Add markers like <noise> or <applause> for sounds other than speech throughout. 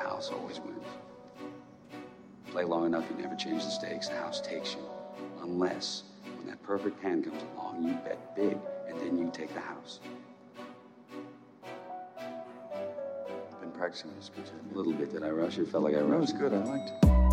house always wins. Play long enough, you never change the stakes. The house takes you. Unless, when that perfect hand comes along, you bet big, and then you take the house. Been practicing this pitch a little bit. Did I rush it? Felt like I rushed. That was good. I liked it.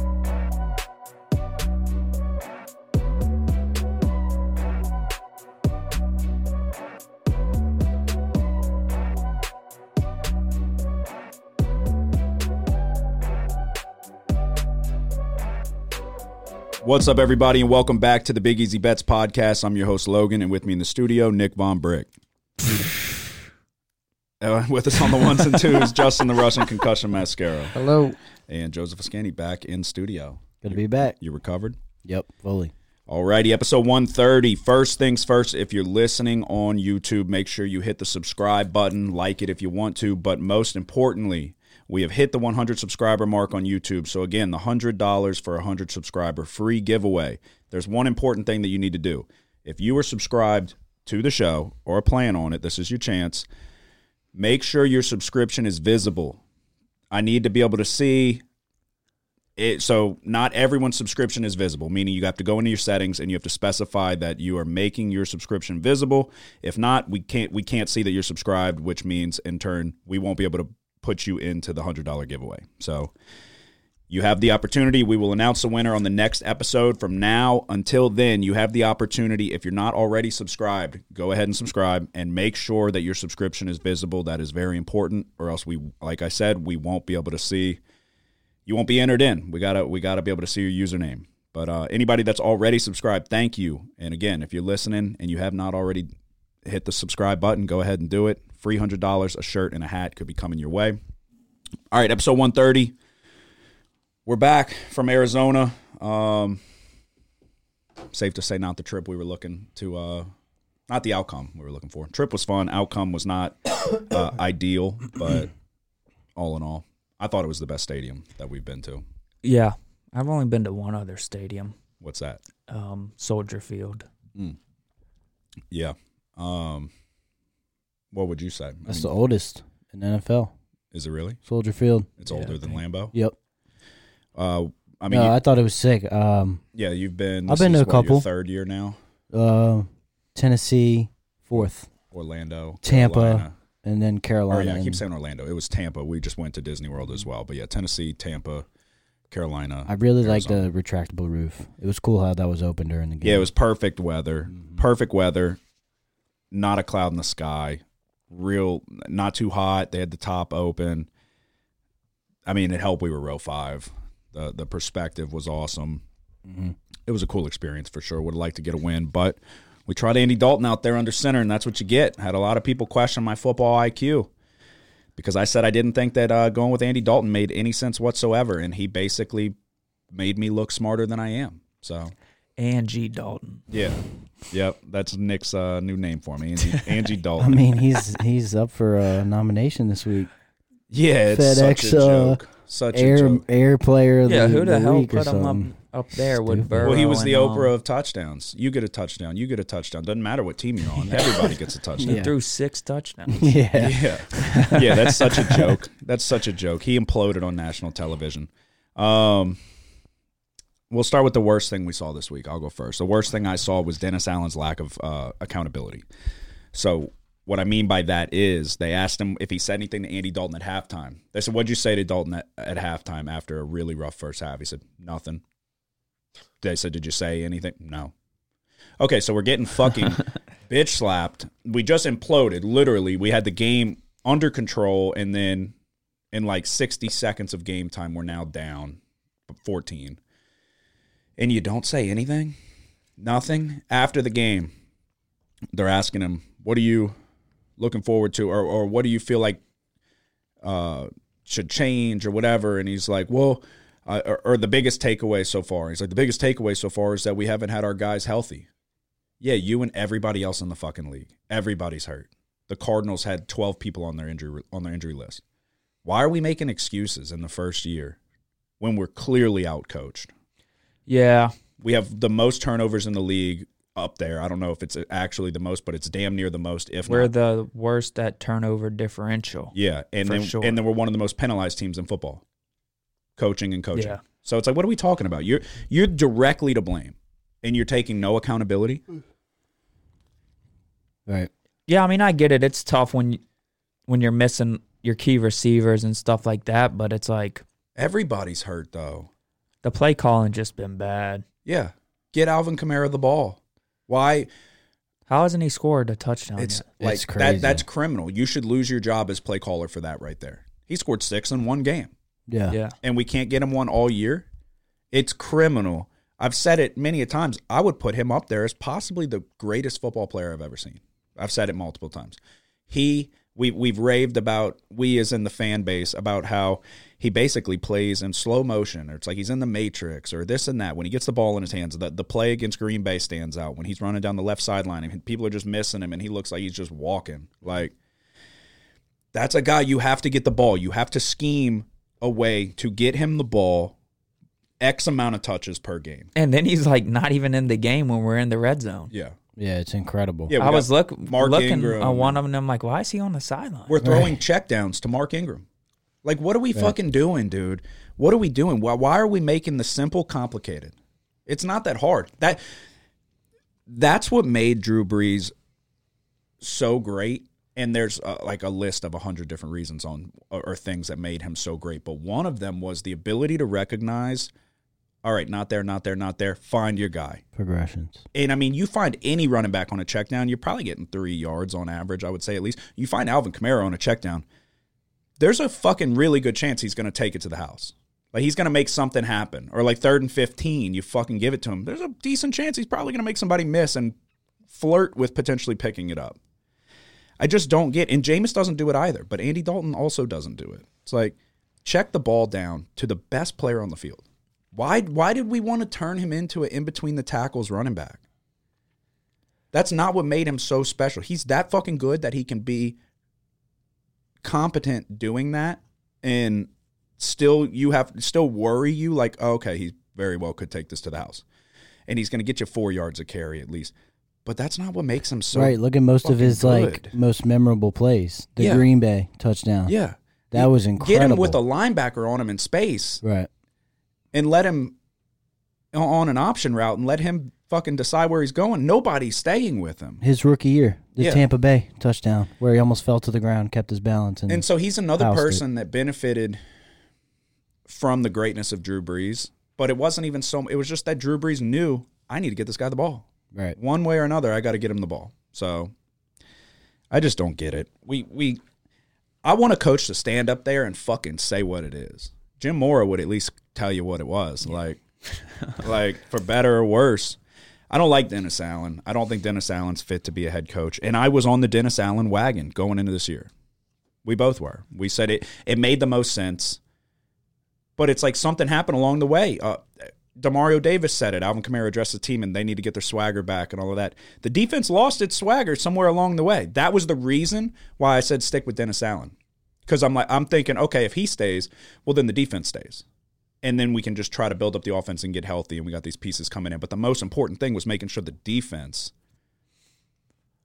What's up, everybody, and welcome back to the Big Easy Bets podcast. I'm your host, Logan, and with me in the studio, Nick Von Brick. <laughs> Uh, with us on the ones and twos, Justin the Russian Concussion Mascara, Hello. and Joseph Ascani back in studio. Good to be back. You recovered? Yep, fully. Alrighty, episode 130. First things first, if you're listening on YouTube, make sure you hit the subscribe button, like it if you want to, but most importantly, we have hit the 100 subscriber mark on YouTube. So again, the $100 for a 100 subscriber free giveaway. There's one important thing that you need to do. If you are subscribed to the show or plan on it, this is your chance. Make sure your subscription is visible. I need to be able to see it, so not everyone's subscription is visible, meaning you have to go into your settings and you have to specify that you are making your subscription visible. If not, we can't we can't see that you're subscribed, which means in turn we won't be able to put you into the hundred dollar giveaway. So you have the opportunity. We will announce the winner on the next episode. From now until then, you have the opportunity. If you're not already subscribed, go ahead and subscribe and make sure that your subscription is visible. That is very important, or else we, like I said, we won't be able to see. You won't be entered in. We gotta we gotta be able to see your username. But uh, anybody that's already subscribed, thank you. And again, if you're listening and you have not already hit the subscribe button, go ahead and do it. Free hundred dollars, a shirt and a hat could be coming your way. All right, episode one thirty. We're back from Arizona. Um, safe to say, not the trip we were looking to. Uh, not the outcome we were looking for. Trip was fun. Outcome was not uh, <coughs> ideal, but <coughs> all in all, I thought it was the best stadium that we've been to. Yeah, I've only been to one other stadium, What's that? um, Soldier Field. Yeah. Um, what would you say? I That's mean, the oldest in NFL. is it really? Soldier Field. It's Yeah, older than think- Lambeau. Yep. Uh, I mean, no, you- I thought it was sick. Um, yeah, you've been. I've been to a what, your couple. third year now. uh, Tennessee fourth, Orlando, Tampa, Carolina. and then Or Carolina. yeah, I keep saying Orlando. It was Tampa. We just went to Disney World as well. But yeah, Tennessee, Tampa, Carolina. I really liked Arizona. the retractable roof. It was cool how that was open during the game. Yeah, it was perfect weather. Mhm. Perfect weather. Not a cloud in the sky. Real, not too hot. They had the top open. I mean, it helped we were row five. The the perspective was awesome. Mhm. It was a cool experience for sure. Would have liked to get a win, but we tried Andy Dalton out there under center, and that's what you get. Had a lot of people question my football IQ because I said I didn't think that uh, going with Andy Dalton made any sense whatsoever, and he basically made me look smarter than I am. So Angie Dalton. yeah. Yep. That's Nick's uh, new name for me, Angie, <laughs> Angie I mean, he's he's up for a nomination this week. yeah, it's such FedEx, a uh, joke. Such a Air joke. Air Player of Yeah, the, who the, hell put him something. up up there with Burrow? Well, he was the and, um, Oprah of touchdowns. You get a touchdown. You get a touchdown. Doesn't matter what team you're on. <laughs> Everybody gets a touchdown. Yeah. threw six touchdowns. <laughs> Yeah. Yeah. yeah, that's such a joke. That's such a joke. He imploded on national television. Um, we'll start with the worst thing we saw this week. I'll go first. The worst thing I saw was Dennis Allen's lack of uh, accountability. So, what I mean by that is they asked him if he said anything to Andy Dalton at halftime. They said, What'd you say to Dalton at, at halftime after a really rough first half? He said, Nothing. They said, Did you say anything? No. Okay, so we're getting fucking <laughs> bitch slapped. We just imploded. Literally, we had the game under control, and then in like 60 seconds of game time, we're now down 14. And you don't say anything? Nothing? After the game, they're asking him, What are you looking forward to? Or, or what do you feel like uh, should change or whatever? And he's like, Well, uh, or, or the biggest takeaway so far. He's like, The biggest takeaway so far is that we haven't had our guys healthy. Yeah, you and everybody else in the fucking league. Everybody's hurt. The Cardinals had 12 people on their injury on their injury list. Why are we making excuses in the first year when we're clearly outcoached? Yeah, We have the most turnovers in the league up there. I don't know if it's actually the most, but it's damn near the most. If we're not, the worst at turnover differential. yeah, and then sure. and then we're one of the most penalized teams in football. coaching and coaching. Yeah. So it's like, what are we talking about? You're you're directly to blame, and you're taking no accountability. Right. Yeah, I mean, I get it. It's tough when when you're missing your key receivers and stuff like that, but it's like Everybody's hurt though. The play calling just been bad. Yeah, get Alvin Kamara the ball. Why? How hasn't he scored a touchdown It's yet? like It's that. That's criminal. You should lose your job as play caller for that right there. He scored six in one game. Yeah. Yeah. and we can't get him one all year, it's criminal. I've said it many a times. I would put him up there as possibly the greatest football player I've ever seen. I've said it multiple times. He we we've raved about we as in the fan base about how he basically plays in slow motion or it's like he's in the matrix or this and that when he gets the ball in his hands the, the play against green bay stands out when he's running down the left sideline and people are just missing him and he looks like he's just walking like that's a guy you have to get the ball you have to scheme a way to get him the ball x amount of touches per game And then he's like not even in the game when we're in the red zone. yeah Yeah, it's incredible. Yeah, I was got look Mark looking Ingram on one and- of them. I'm like, why is he on the sideline? We're throwing checkdowns to Mark Ingram. Like, what are we fucking doing, dude? What are we doing? Why, why are we making the simple complicated? It's not that hard. That that's what made Drew Brees so great. And there's uh, like a list of a hundred different reasons on or, or things that made him so great. But one of them was the ability to recognize, all right, not there, not there, not there. Find your guy. Progressions. And I mean, you find any running back on a check down, you're probably getting three yards on average, I would say at least. You find Alvin Kamara on a check down, there's a fucking really good chance he's going to take it to the house. Like he's going to make something happen. Or like third and 15, you fucking give it to him. There's a decent chance he's probably going to make somebody miss and flirt with potentially picking it up. I just don't get, and Jameis doesn't do it either, but Andy Dalton also doesn't do it. It's like, check the ball down to the best player on the field. Why why did we want to turn him into an in between the tackles running back? That's not what made him so special. He's that fucking good that he can be competent doing that and still you have still worry you like oh, okay he very well could take this to the house and he's going to get you four yards of carry at least but that's not what makes him so right. Look at most of his like most memorable plays. The Yeah. Green Bay touchdown. yeah That was incredible. get him with a linebacker on him in space right. and let him on an option route and let him fucking decide where he's going nobody's staying with him His rookie year, the Yeah. Tampa Bay touchdown, where he almost fell to the ground, kept his balance, and, And so he's another Housed it. person that benefited from the greatness of Drew Brees. But it wasn't even so. It was just that Drew Brees knew I need to get this guy the ball. right. One way or another, I got to get him the ball. So I just don't get it. We we I want a coach to stand up there and fucking say what it is. Jim Mora would at least tell you what it was. Like like for better or worse. I don't like Dennis Allen. I don't think Dennis Allen's fit to be a head coach. And I was on the Dennis Allen wagon going into this year. We both were. We said it it made the most sense. But it's like something happened along the way. Uh, Demario Davis said it. Alvin Kamara addressed the team, and they need to get their swagger back and all of that. The defense lost its swagger somewhere along the way. That was the reason why I said stick with Dennis Allen. Because I'm like I'm thinking, okay, if he stays, well then the defense stays, and then we can just try to build up the offense and get healthy, and we got these pieces coming in. But the most important thing was making sure the defense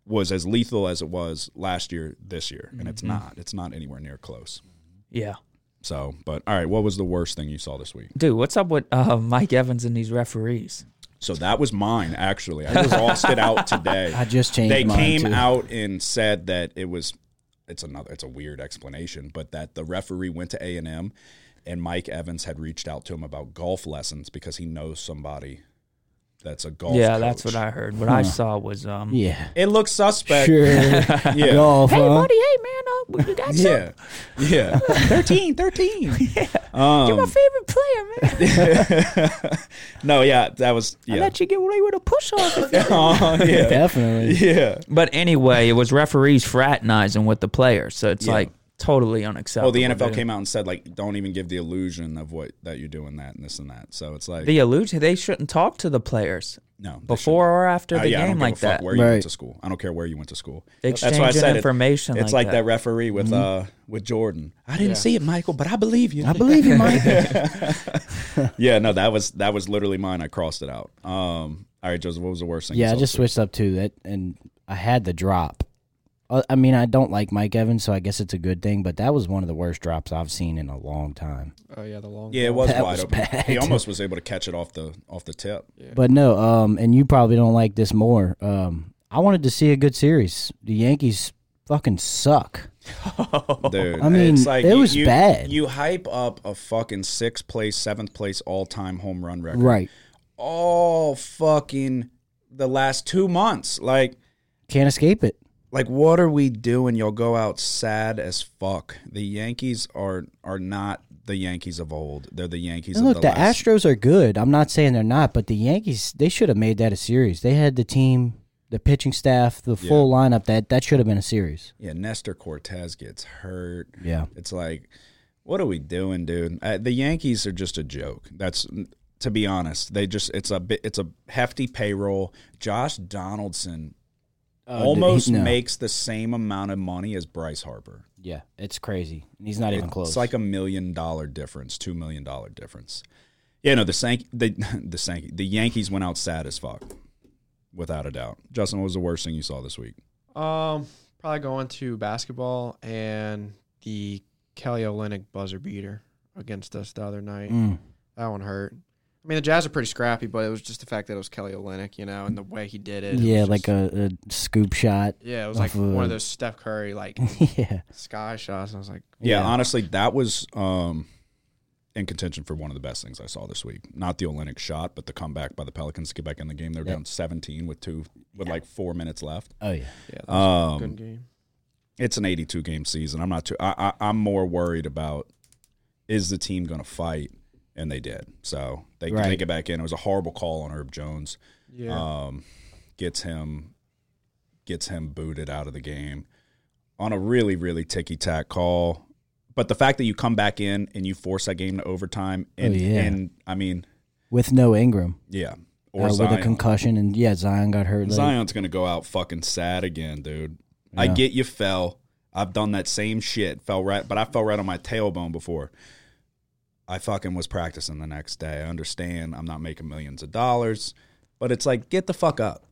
was as lethal as it was last year, this year, and it's not. It's not anywhere near close. Yeah. So, but all right, what was the worst thing you saw this week? Dude, what's up with uh, Mike Evans and these referees? So that was mine actually. I crossed it out today. <laughs> I just changed. They mine, came too. out and said that it was it's another it's a weird explanation, but that the referee went to A and Mike Evans had reached out to him about golf lessons because he knows somebody that's a golf yeah, that's what I heard. What I saw was um Yeah. It looks suspect. Sure. <laughs> Yeah. <laughs> Golf, Hey huh? buddy, hey man, uh, you got some? Yeah. Yeah. <laughs> 13, 13. Um, You're my favorite player, man. no, yeah, that was I yeah. let you get away with a push off. Oh, yeah. Definitely. Yeah. but anyway, it was referees fraternizing with the players, so it's Yeah. like totally unacceptable. Well, the NFL dude. came out and said like, don't even give the illusion of what that you're doing that and this and that. So it's like, The illusion they shouldn't talk to the players no, they before or after shouldn't. the Uh, yeah, I game don't like give a fuck that. Where you went to school, I don't care where you went to school. Exchanging That's why I said it. information It's like like that. that, referee with uh with Jordan. I didn't Yeah. see it, Michael, but I believe you. I believe you, Mike. <laughs> <laughs> yeah, no, that was that was literally mine. I crossed it out. Um, all right, Joseph, what was the worst thing? yeah, I just this week? switched up to that, and I had the drop uh, I mean, I don't like Mike Evans, so I guess it's a good thing. But that was one of the worst drops I've seen in a long time. Oh yeah, the long. Yeah, it was That wide was open. bad. He almost <laughs> was able to catch it off the off the tip. But no, um, and you probably don't like this more. Um, I wanted to see a good series. The Yankees fucking suck. <laughs> Dude, I mean, it's like it you- was you, bad. You hype up a fucking sixth place, seventh place all time home run record. Right. All fucking the last two months. Like Can't escape it. Like what are we doing? You'll go out sad as fuck. The Yankees are are not the Yankees of old. They're the Yankees And of look, the, the last Astros are good. I'm not saying they're not, but the Yankees they should have made that a series. They had the team, the pitching staff, the full lineup. That that should have been a series. Yeah, Nestor Cortes gets hurt. Yeah. It's like, what are we doing, dude? Uh, the Yankees are just a joke. That's to be honest. They just it's a bit it's a hefty payroll. Josh Donaldson almost he- no. makes the same amount of money as Bryce Harper. Yeah, it's crazy. He's not even close. It's like a million dollar difference, two million dollar difference. Yeah, no, the Sank the <laughs> the Sank the Yankees went out sad as fuck, without a doubt. Justin, what was the worst thing you saw this week? Um, probably going to basketball and the Kelly Olynyk buzzer beater against us the other night. Mm. That one hurt. I mean, the Jazz are pretty scrappy, but it was just the fact that it was Kelly Olynyk, you know, and the way he did it. it yeah, was like just- a, a scoop shot. yeah, it was off like one of- of those Steph Curry like <laughs> yeah. sky shots. I was like, Yeah, Yeah. honestly, that was um, in contention for one of the best things I saw this week. Not the Olynyk shot, but the comeback by the Pelicans to get back in the game. They're Yeah. down 17 with two with like four minutes left. Oh yeah. yeah, that was a Um, good game. It's an 82 game season. I'm not too. I, I, I'm more worried about is the team going to fight, and they did. So they they Right. get back in. It was a horrible call on Herb Jones. Yeah, Um, gets him gets him booted out of the game on a really really ticky tack call. But the fact that you come back in and you force that game to overtime, and Oh, yeah. and I mean, With no Ingram. yeah, Uh, or with a concussion and yeah, Zion got hurt. late. Zion's gonna go out fucking sad again, dude. I get you fell. I've done that same shit. Fell right, but I fell right on my tailbone before. I fucking was practicing the next day. I understand. I'm not making millions of dollars, but it's like get the fuck up.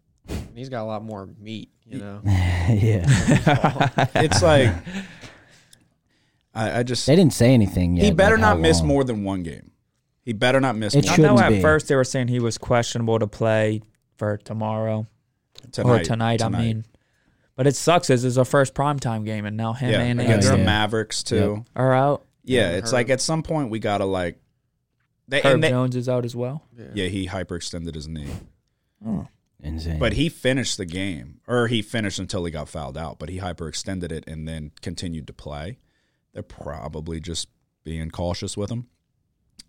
he's got a lot more meat, you know. <laughs> yeah. <laughs> It's like I, I just They didn't say anything yet. he better like not miss long. more than one game. He better not miss It more I shouldn't know at be. first they were saying he was questionable to play for tomorrow tonight. or tonight, I mean. But it sucks as it's a first primetime game and now him yeah, and against the Mavericks too. are out. Yeah, Yeah, it's Herb. like at some point we gotta like. They, Herb they- Jones is out as well. yeah, he hyperextended his knee. Oh, insane. But he finished the game, or he finished until he got fouled out. But he hyperextended it and then continued to play. They're probably just being cautious with him.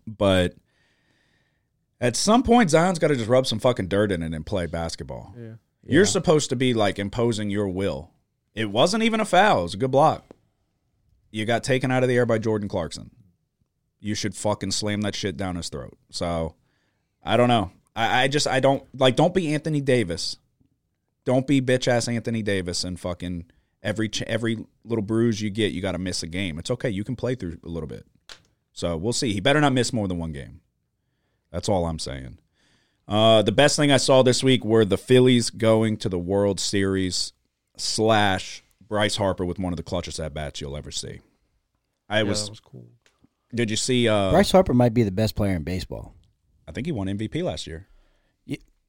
But at some point, Zion's got to just rub some fucking dirt in it and play basketball. Yeah. You're supposed to be like imposing your will. It wasn't even a foul. It was a good block. You got taken out of the air by Jordan Clarkson. You should fucking slam that shit down his throat. So I don't know. I, I just I don't like don't be Anthony Davis. Don't be bitch ass Anthony Davis and fucking every every little bruise you get, you got to miss a game. It's okay. You can play through a little bit. So we'll see. He better not miss more than one game. That's all I'm saying. Uh, the best thing I saw this week were the Phillies going to the World Series slash Bryce Harper with one of the clutchest at bats you'll ever see. I Yeah, was, that was cool. Did you see? Uh, Bryce Harper might be the best player in baseball. I think he won MVP last year.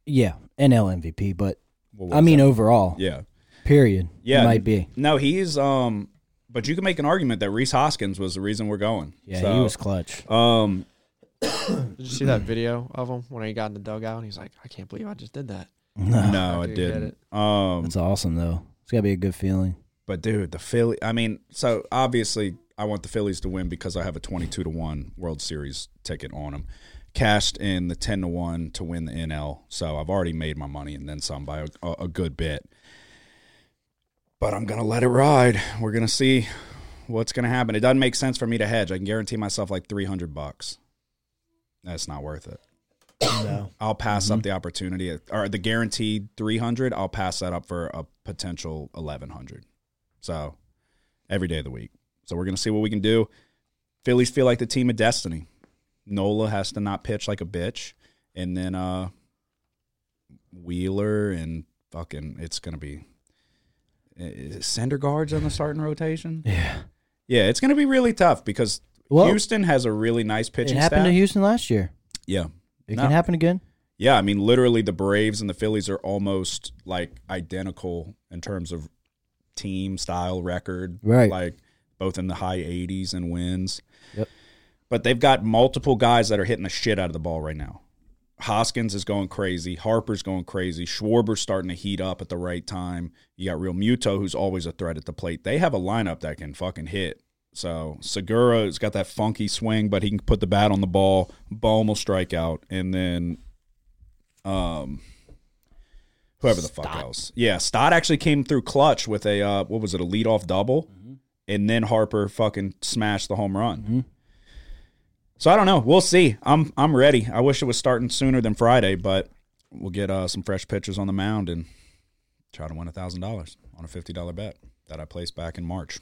Yeah, NL MVP, but What I mean that? overall, yeah, period. yeah, he might be. No, he's um, but you can make an argument that Rhys Hoskins was the reason we're going. Yeah, So, he was clutch. Um, <coughs> Did you see that video of him when he got in the dugout? And he's like, I can't believe I just did that. <laughs> no, I it didn't. Um, That's awesome though. It's gotta be a good feeling. But dude, the Philly. I mean, so obviously, I want the Phillies to win because I have a twenty-two to one World Series ticket on them. Cashed in the ten to one to win the NL, so I've already made my money and then some by a, a good bit. But I'm gonna let it ride. We're gonna see what's gonna happen. It doesn't make sense for me to hedge. I can guarantee myself like three hundred bucks. That's not worth it. No. I'll pass up mm-hmm. the opportunity or the guaranteed 300 i'll pass that up for a potential 1100 so every day of the week so we're going to see what we can do phillies feel like the team of destiny nola has to not pitch like a bitch and then uh wheeler and fucking it's going to be uh, Syndergaard's on the starting rotation. Yeah. Yeah, it's going to be really tough because Well, Houston has a really nice It pitching happened staff. to Houston last year. Yeah, It No. can happen again. yeah. I mean, literally, the Braves and the Phillies are almost like identical in terms of team style record. Right. Like both in the high 80s and wins. Yep. But they've got multiple guys that are hitting the shit out of the ball right now. Hoskins is going crazy. Harper's going crazy. Schwarber's starting to heat up at the right time. You got Realmuto, who's always a threat at the plate. They have a lineup that can fucking hit. So Segura's got that funky swing, but he can put the bat on the ball. Bohm will strike out, and then, um, whoever the fuck else, yeah, Stott actually came through clutch with a uh, what was it, a leadoff double, and then Harper fucking smashed the home run. So I don't know. We'll see. I'm I'm ready. I wish it was starting sooner than Friday, but we'll get uh, some fresh pitchers on the mound and try to win a thousand dollars on a fifty dollar bet that I placed back in March.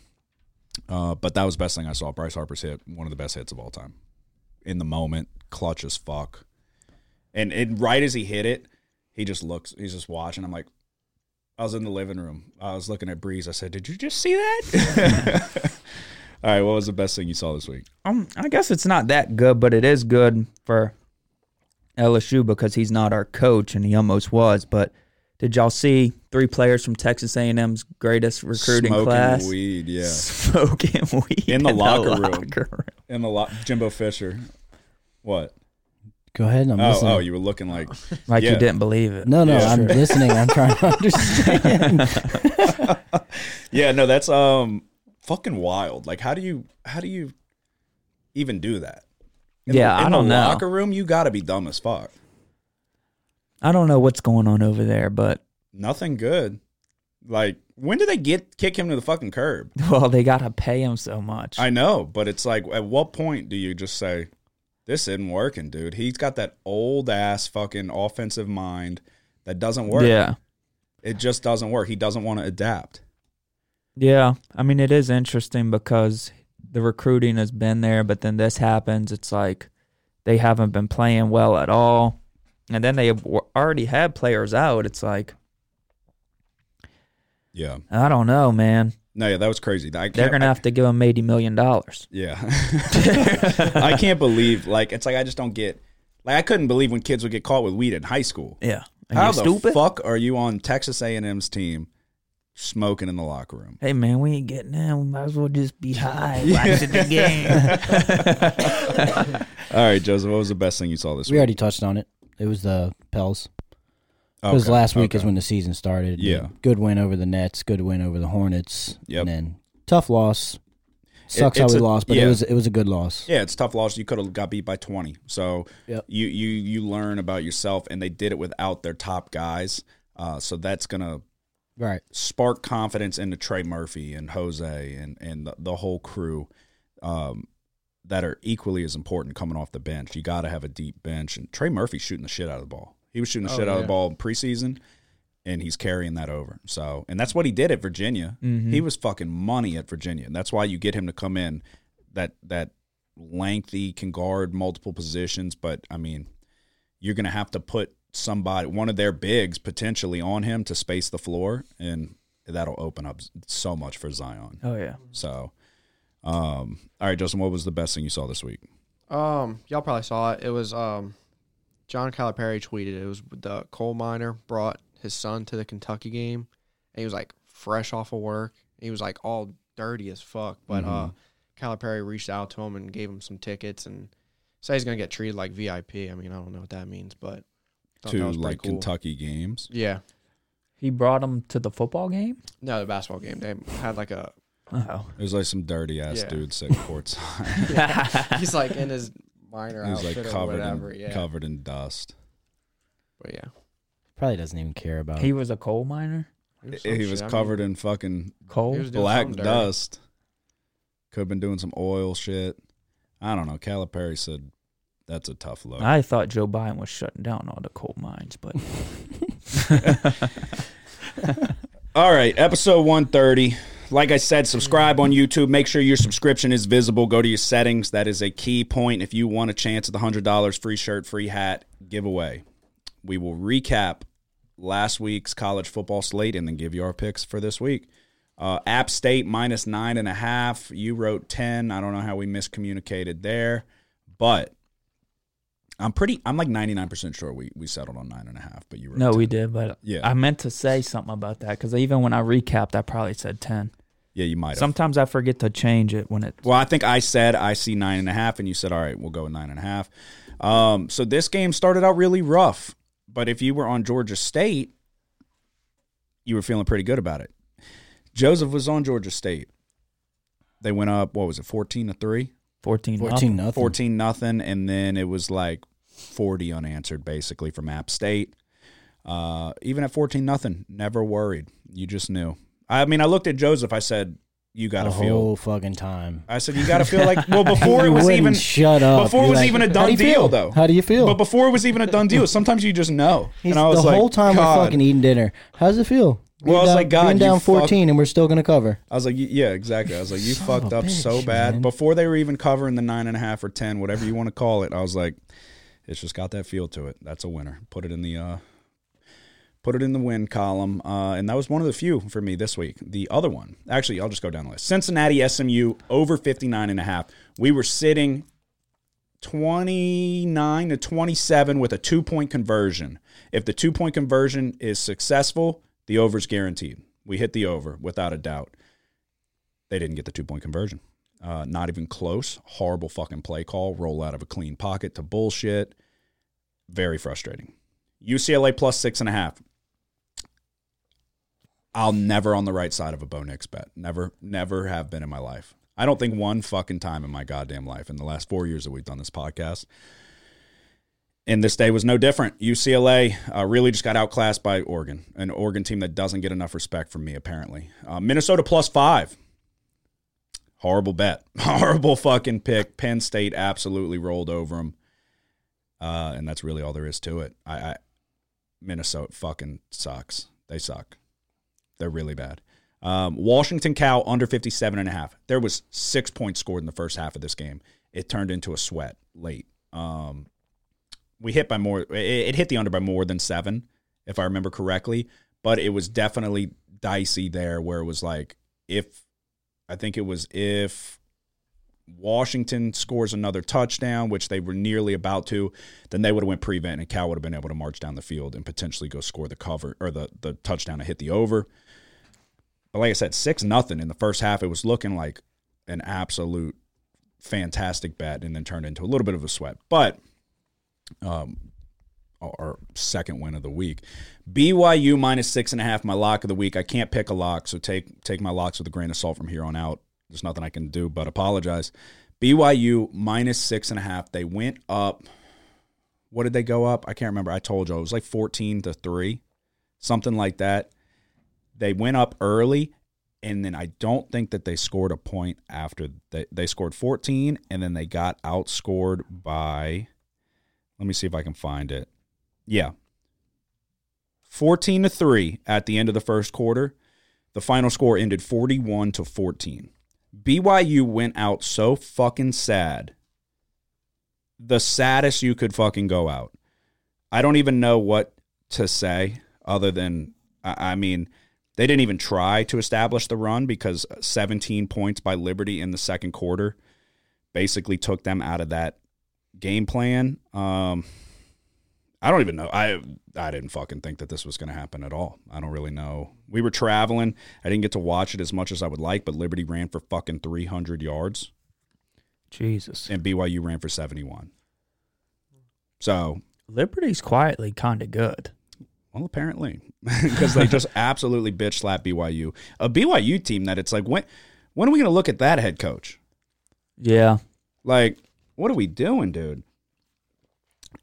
Uh, but that was the best thing I saw. Bryce Harper's hit, one of the best hits of all time. In the moment, clutch as fuck. And and right as he hit it, he just looks. He's just watching. I'm like, I was in the living room. I was looking at Breeze. I said, "Did you just see that?" <laughs> all right. What was the best thing you saw this week? Um, I guess it's not that good, but it is good for LSU because he's not our coach, and he almost was. But did y'all see three players from Texas A&M's greatest recruiting Smoking class weed. Yeah. <laughs> smoking weed In the locker room. locker room? In the lo- Jimbo Fisher. What? Go ahead. I'm Oh, listening. oh, you were looking like <laughs> Like Yeah. you didn't believe it. no, no, Yeah, I'm sure. listening. I'm trying to understand. <laughs> Yeah, no, that's um fucking wild. Like how do you how do you even do that? In Yeah, the, in I don't the know. locker room, you got to be dumb as fuck. I don't know what's going on over there, but Nothing good. Like when did they get kick him to the fucking curb? <laughs> well, they gotta pay him so much. I know, but it's like at what point do you just say this isn't working, dude? He's got that old ass fucking offensive mind that doesn't work. yeah, It just doesn't work. He doesn't want to adapt. yeah. I mean, it is interesting because the recruiting has been there, but then this happens. It's like they haven't been playing well at all, and then they have already had players out. It's like Yeah. I don't know, man. No, yeah, that was crazy. I They're gonna I- have to give him eighty million dollars. Yeah. <laughs> I can't believe like it's like I just don't get like I couldn't believe when kids would get caught with weed in high school. Yeah, Are How the stupid? fuck are you on Texas A&M's team smoking in the locker room? Hey man, we ain't getting in. We might as well just be high <laughs> watching the game. <laughs> All right, Joseph, what was the best thing you saw this week? we week? already touched on it. It was the Pels. Because Okay, last week is when the season started. Yeah. Good win over the Nets. Good win over the Hornets. Yep. And then tough loss. Sucks how we a- lost, but yeah. it was it was a good loss. Yeah, it's a tough loss. You could have got beat by 20. So Yep. you you you learn about yourself and they did it without their top guys. Uh, so that's going to Right. spark confidence into Trey Murphy and Jose and and the, the whole crew um, that are equally as important coming off the bench. You got to have a deep bench, and Trey Murphy's shooting the shit out of the ball. He was shooting the Oh, shit out of the ball in preseason, and he's carrying that over. So, and that's what he did at Virginia. Mhm. He was fucking money at Virginia, and that's why you get him to come in. That that lengthy can guard multiple positions, but I mean, you're gonna have to put somebody, one of their bigs, potentially on him to space the floor, and that'll open up so much for Zion. oh yeah. So, um, all right, Justin, what was the best thing you saw this week? Um, y'all probably saw it. It was um, John Calipari tweeted. It was the coal miner brought his son to the Kentucky game, and he was like fresh off of work. He was like all dirty as fuck, but uh, Calipari reached out to him and gave him some tickets and said he's gonna get treated like VIP. I mean, I don't know what that means, but thought that to was like cool. Kentucky games. Yeah, He brought him to the football game. no, the basketball game. They had like a. Oh, was like some dirty ass Yeah. dude sitting courtside. <laughs> <laughs> He's like in his minor He was outfit like or covered whatever. in yeah, covered in dust. but yeah, Probably doesn't even care about he it. was a coal miner. It He was shit. I mean, covered in fucking Coal. He was doing black dust. Could have been doing some oil shit. I don't know. Calipari said that's a tough look. I thought Joe Biden was shutting down all the coal mines, but <laughs> All right, episode 130. Like I said, subscribe on YouTube. Make sure your subscription is visible. Go to your settings. That is a key point. If you want a chance at the $100 free shirt, free hat giveaway, we will recap last week's college football slate and then give you our picks for this week. Uh, App State minus nine and a half. You wrote 10. I don't know how we miscommunicated there, but I'm pretty, I'm like 99% sure we, we settled on nine and a half, but you wrote No, 10. we did, but Yeah. I meant to say something about that because even when I recapped, I probably said ten. Yeah, you might have. Sometimes I forget to change it when it. Well, I think I said I see nine and a half, and you said, all right, we'll go with nine and a half. Um, so this game started out really rough, but if you were on Georgia State, you were feeling pretty good about it. Joseph was on Georgia State. They went up, what was it, 14 to 3? 14 14 nothing. nothing. 14 nothing, and then it was like 40 unanswered basically from App State. Uh, even at 14 nothing, never worried. You just knew. I mean, I looked at Joseph. I said, "You got the to feel." whole fucking time. I said, "You got to feel like." Well, <laughs> before it You was wouldn't even shut up. before it You're was like, even a "How done do you deal, feel? though. How do you feel? But before it was even a done deal, <laughs> sometimes you just know. He's, and I was the like, whole time God. we're fucking eating dinner. How's it feel? Well, I was Being like, down- God, being you down fuck- 14 and we're still gonna cover. I was like, y- yeah, exactly. I was like, you Son fucked a up so bitch, bad man. before they were even covering the nine and a half or ten, whatever you want to call it. I was like, it's just got that feel to it. That's a winner. Put it in the uh, put it in the win column, uh, and that was one of the few for me this week. The other one, actually, I'll just go down the list. Cincinnati SMU over 59 and a half. We were sitting 29 to 27 with a two point conversion. If the two point conversion is successful, the over's guaranteed. We hit the over without a doubt. They didn't get the two point conversion. Uh, not even close. Horrible fucking play call. Roll out of a clean pocket to bullshit. Very frustrating. UCLA plus six and a half. I'll never on the right side of a Bo Nix bet. Never, never have been in my life. I don't think one fucking time in my goddamn life in the last four years that we've done this podcast. And this day was no different. UCLA uh, really just got outclassed by Oregon, an Oregon team that doesn't get enough respect from me, apparently. Uh, Minnesota plus five. Horrible bet. <laughs> Horrible fucking pick. Penn State absolutely rolled over them. Uh, and that's really all there is to it. I, I Minnesota fucking sucks. They suck. They're really bad. Um, Washington Cal under 57 and a half. There was six points scored in the first half of this game. It turned into a sweat late. Um, we hit by more. It, it hit the under by more than seven, if I remember correctly. But it was definitely dicey there, where it was like if I think it was if Washington scores another touchdown, which they were nearly about to, then they would have went prevent and Cal would have been able to march down the field and potentially go score the cover or the the touchdown to hit the over. But like I said, six nothing in the first half. It was looking like an absolute fantastic bet, and then turned into a little bit of a sweat. But um, our second win of the week, BYU minus six and a half. My lock of the week. I can't pick a lock, so take take my locks with a grain of salt from here on out. There's nothing I can do but apologize. BYU minus six and a half. They went up. What did they go up? I can't remember. I told you it was like 14 to three, something like that. They went up early, and then I don't think that they scored a point after they they scored 14, and then they got outscored by. Let me see if I can find it. Yeah. 14 to 3 at the end of the first quarter. The final score ended 41 to 14. BYU went out so fucking sad. The saddest you could fucking go out. I don't even know what to say other than, I I mean, they didn't even try to establish the run because 17 points by Liberty in the second quarter basically took them out of that game plan. Um, I don't even know. I I didn't fucking think that this was going to happen at all. I don't really know. We were traveling. I didn't get to watch it as much as I would like, but Liberty ran for fucking 300 yards Jesus. and BYU ran for 71. So, Liberty's quietly kind of good. Well, apparently, <laughs> because they just absolutely bitch slap BYU, a BYU team that it's like when when are we going to look at that head coach? Yeah. Like, what are we doing, dude?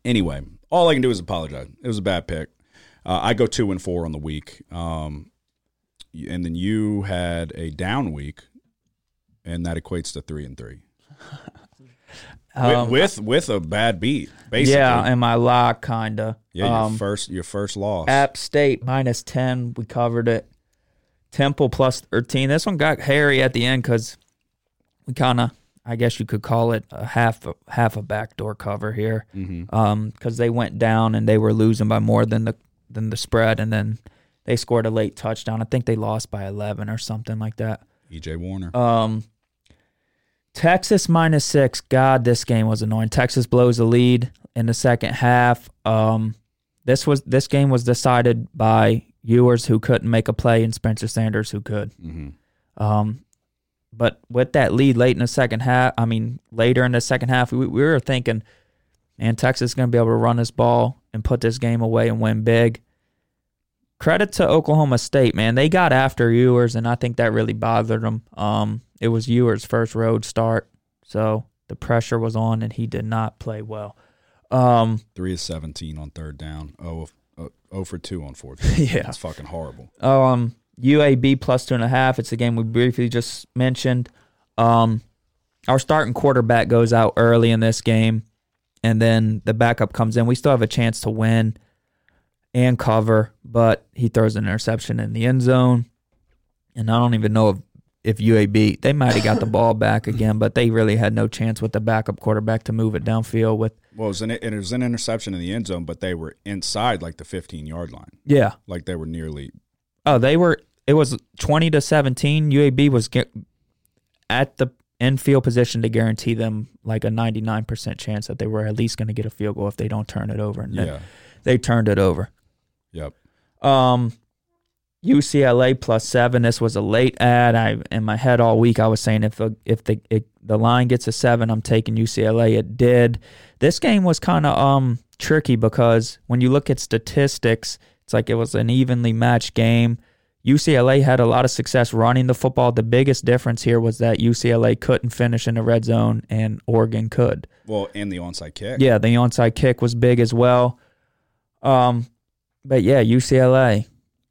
Anyway, all I can do is apologize. It was a bad pick. Uh, I go two and four on the week, um, and then you had a down week, and that equates to three and three <laughs> Um, with, with with a bad beat. Basically, yeah, and my lock kind of. yeah. Your um, first your first loss. App State minus 10. We covered it. Temple plus 13. This one got hairy at the end because we kind of, I guess you could call it a half a, half a backdoor cover here. Mhm. Um, because they went down and they were losing by more than the than the spread, and then they scored a late touchdown. I think they lost by 11 or something like that. EJ Warner. Um, Texas minus six. God, this game was annoying. Texas blows the lead in the second half. Um, this was this game was decided by Ewers who couldn't make a play and Spencer Sanders who could. hmm Um, but with that lead late in the second half, I mean later in the second half, we, we were thinking, man, Texas is going to be able to run this ball and put this game away and win big. Credit to Oklahoma State, man. They got after Ewers, and I think that really bothered them. Um, it was Ewers' first road start, so the pressure was on, and he did not play well. Um, Three of 17 on third down. Oh, of- uh, oh for two on fourth. <laughs> down. Yeah. That's fucking horrible. Um, UAB plus two and a half. It's the game we briefly just mentioned. Um, our starting quarterback goes out early in this game, and then the backup comes in. We still have a chance to win and cover, but he throws an interception in the end zone. And I don't even know if, if UAB they might have got the ball back again, but they really had no chance with the backup quarterback to move it downfield with Well, it was, an, it was an interception in the end zone, but they were inside like the 15 yard line. yeah. Like they were nearly. Oh, they were. It was twenty to seventeen. UAB was gu- at the infield position to guarantee them like a ninety nine percent chance that they were at least going to get a field goal if they don't turn it over, and Yeah. they turned it over. Yep. Um, UCLA plus seven. This was a late ad. I in my head all week. I was saying if a, if the it, the line gets a seven, I'm taking UCLA. It did. This game was kind of um tricky because when you look at statistics, it's like it was an evenly matched game. UCLA had a lot of success running the football. The biggest difference here was that UCLA couldn't finish in the red zone and Oregon could. Well, and the onside kick. Yeah, the onside kick was big as well. Um, but yeah, UCLA.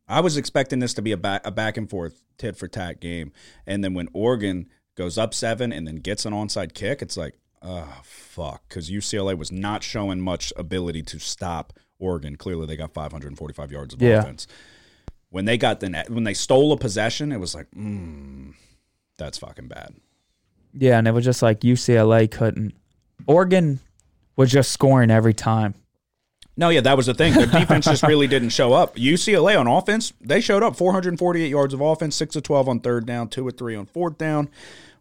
I was expecting this to be a back, a back and forth tit for tat game. And then when Oregon goes up seven and then gets an onside kick, it's like, oh, fuck. Because UCLA was not showing much ability to stop Oregon. Clearly, they got 545 yards of Yeah. offense. When they got the net, when they stole a possession, it was like, mm, that's fucking bad. Yeah, and it was just like UCLA couldn't. Oregon was just scoring every time. No, yeah, that was the thing. Their defense just really didn't show up. UCLA on offense, they showed up 448 yards of offense, 6 of 12 on third down, 2 of 3 on fourth down.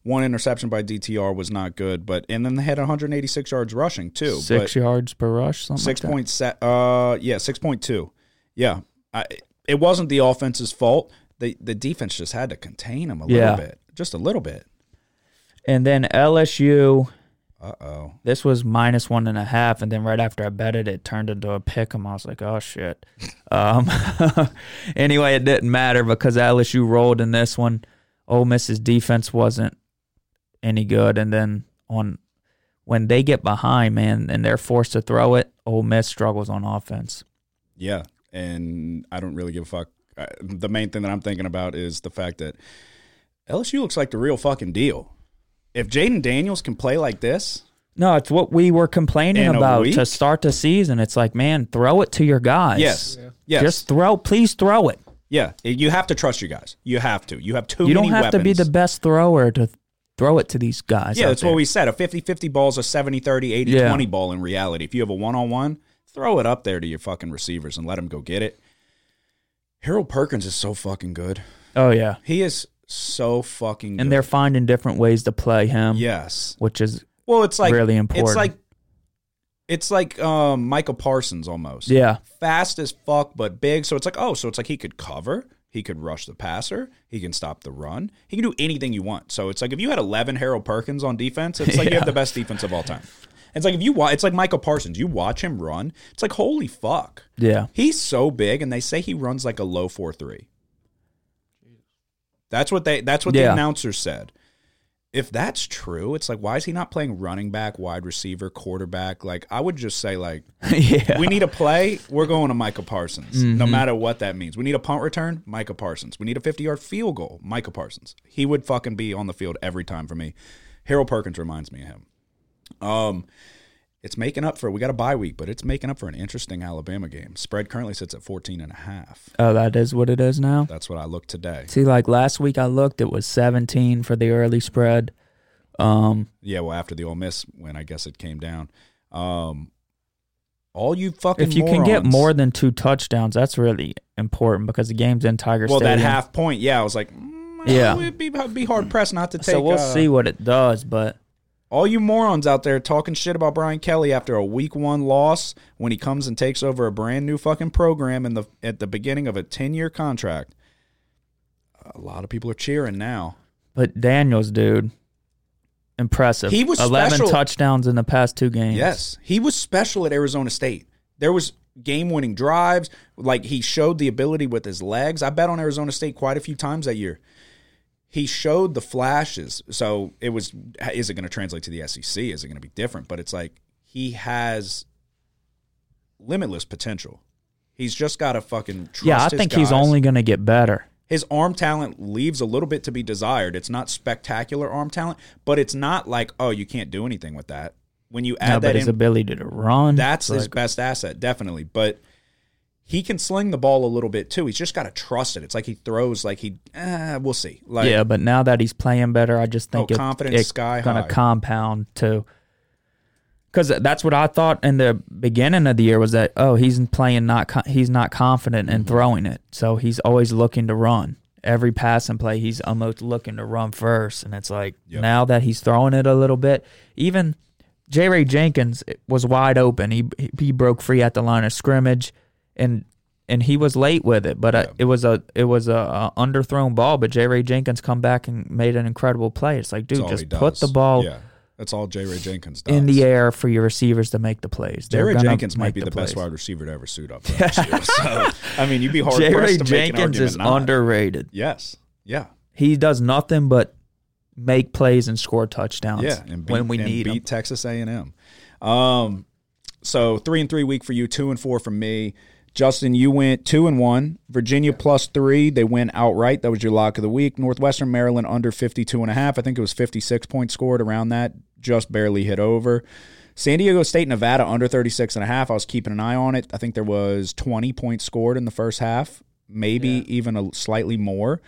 One interception by DTR was not good, but and then they had 186 yards rushing too. Six yards per rush, something six like that. point se- uh yeah, 6.2. Yeah. I, it wasn't the offense's fault. The the defense just had to contain them a Yeah. little bit. Just a little bit. And then LSU, Uh-oh. this was minus one and a half, and then right after I bet it, it turned into a pick 'em. I was like, oh shit. <laughs> Um, <laughs> anyway, it didn't matter because LSU rolled in this one. Ole Miss's defense wasn't any good, and then on when they get behind, man, and they're forced to throw it, Ole Miss struggles on offense. Yeah, and I don't really give a fuck. Uh, the main thing that I'm thinking about is the fact that LSU looks like the real fucking deal. If Jayden Daniels can play like this, No, it's what we were complaining In a about week? to start the season. It's like, man, throw it to your guys. yes, yes, Just throw, please throw it. yeah, you have to trust your guys. You have to. You have too you don't many have to be weapons. the best thrower to throw it to these guys. Yeah, out that's there. what we said. A 50-50 ball is a 70-30, 80-20 Yeah. ball in reality. If you have a one-on-one, throw it up there to your fucking receivers and let them go get it. Harold Perkins is so fucking good. Oh yeah, He is so fucking good. and they're finding different ways to play him. yes. which is Well, it's like really important. It's like it's like um, Micah Parsons almost. yeah, fast as fuck, but big. So it's like oh, so it's like he could cover, he could rush the passer, he can stop the run, he can do anything you want. So it's like if you had eleven Harold Perkins on defense, it's like you have <laughs> the best defense of all time. It's like if you watch, it's like Micah Parsons. You watch him run, it's like holy fuck. yeah, He's so big, and they say he runs like a low four three. That's what they. That's what the announcer said. If that's true, it's like why is he not playing running back, wide receiver, quarterback? Like I would just say like <laughs> yeah. we need a play, we're going to Micah Parsons. Mm-hmm. No matter what that means. We need a punt return, Micah Parsons. We need a 50 yard field goal, Micah Parsons. He would fucking be on the field every time for me. Harold Perkins reminds me of him. Um, it's making up for we got a bye week, but it's making up for an interesting Alabama game. Spread currently sits at 14 and a half. oh, that is what it is now. That's what I looked today. See, like last week I looked, it was 17 for the early spread. Um, Yeah, well, after the Ole Miss when I guess it came down. Um, All you fucking If you can get more than two touchdowns, that's really important because the game's in Tiger well, Stadium. that half point, yeah, I was like, mm, Yeah. it'd be, be hard pressed not to take. It." So we'll uh, see what it does, but All you morons out there talking shit about Brian Kelly after a week one loss when he comes and takes over a brand new fucking program in the at the beginning of a ten year contract. A lot of people are cheering now. but Daniels, dude, impressive. He was eleven special. touchdowns in the past two games. Yes, he was special at Arizona State. There was game winning drives. Like he showed the ability with his legs. I bet on Arizona State quite a few times that year. He showed the flashes. So it was. Is it going to translate to the SEC? Is it going to be different? But it's like he has limitless potential. He's just got to fucking trust. yeah, I his think he's only going to get better. his arm talent leaves a little bit to be desired. It's not spectacular arm talent, but it's not like oh you can't do anything with that. When you add No, that but his in, ability to run, that's his like, best asset, definitely. But he can sling the ball a little bit too. He's just got to trust it. It's like he throws like he. Eh, we'll see. Like yeah, but now that he's playing better, I just think Oh, it- confidence it's sky gonna high. compound to. Because that's what I thought in the beginning of the year was that oh he's playing not he's not confident Mm-hmm. in throwing it so he's always looking to run every pass and play he's almost looking to run first and it's like Yep. now that he's throwing it a little bit even J Ray Jenkins was wide open he he broke free at the line of scrimmage and and he was late with it but uh, Yeah. it was a it was a, a underthrown ball but J Ray Jenkins come back and made an incredible play it's like dude just put the ball Yeah, that's all J. Ray Jenkins does. in the air for your receivers to make the plays. J. Ray Jenkins might be the, best wide receiver to ever suit up. <laughs> So I mean, you'd be hard J. pressed Ray to make an Jenkins is not. underrated. Yes. Yeah. He does nothing but make plays and score touchdowns. Yeah, and beat, when we need beat them. Texas A and M. Um, so three and three week for you, two and four from me. Justin, you went two and one. Virginia plus three. They win outright. That was your lock of the week. Northwestern Maryland under 52 and a half. I think it was 56 points scored around that. Just barely hit over. San Diego State, Nevada under 36 and a half. I was keeping an eye on it. I think there was 20 points scored in the first half, maybe even a slightly more.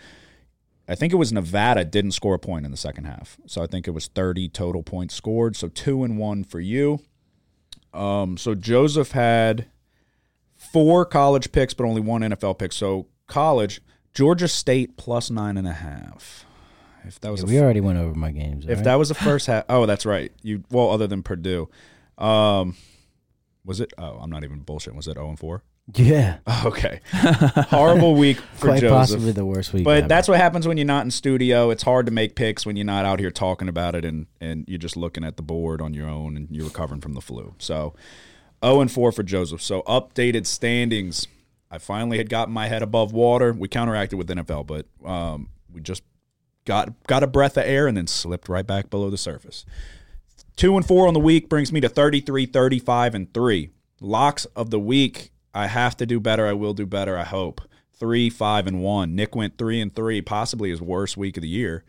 I think it was Nevada didn't score a point in the second half. So I think it was 30 total points scored. So 2 and 1 for you. Um so Joseph had four college picks but only one NFL pick. So college, Georgia State plus nine and a half. If that was Yeah, we already went over my games. if alright? that was the first half, oh, that's right. You well, other than Purdue, um, was it? Oh, I'm not even bullshitting. Was it 0 and 4? yeah, <laughs> Okay, horrible week <laughs> for quite Joseph. possibly the worst week. But ever. that's what happens when you're not in studio. It's hard to make picks when you're not out here talking about it and, and you're just looking at the board on your own and you're recovering from the flu. So 0 and 4 for Joseph. So updated standings. I finally had gotten my head above water. We counteracted with NFL, but um, we just got got a breath of air and then slipped right back below the surface. Two and four on the week brings me to 33, 35, and three. Locks of the week. I have to do better. I will do better. I hope. Three, five, and one. Nick went three and three, possibly his worst week of the year.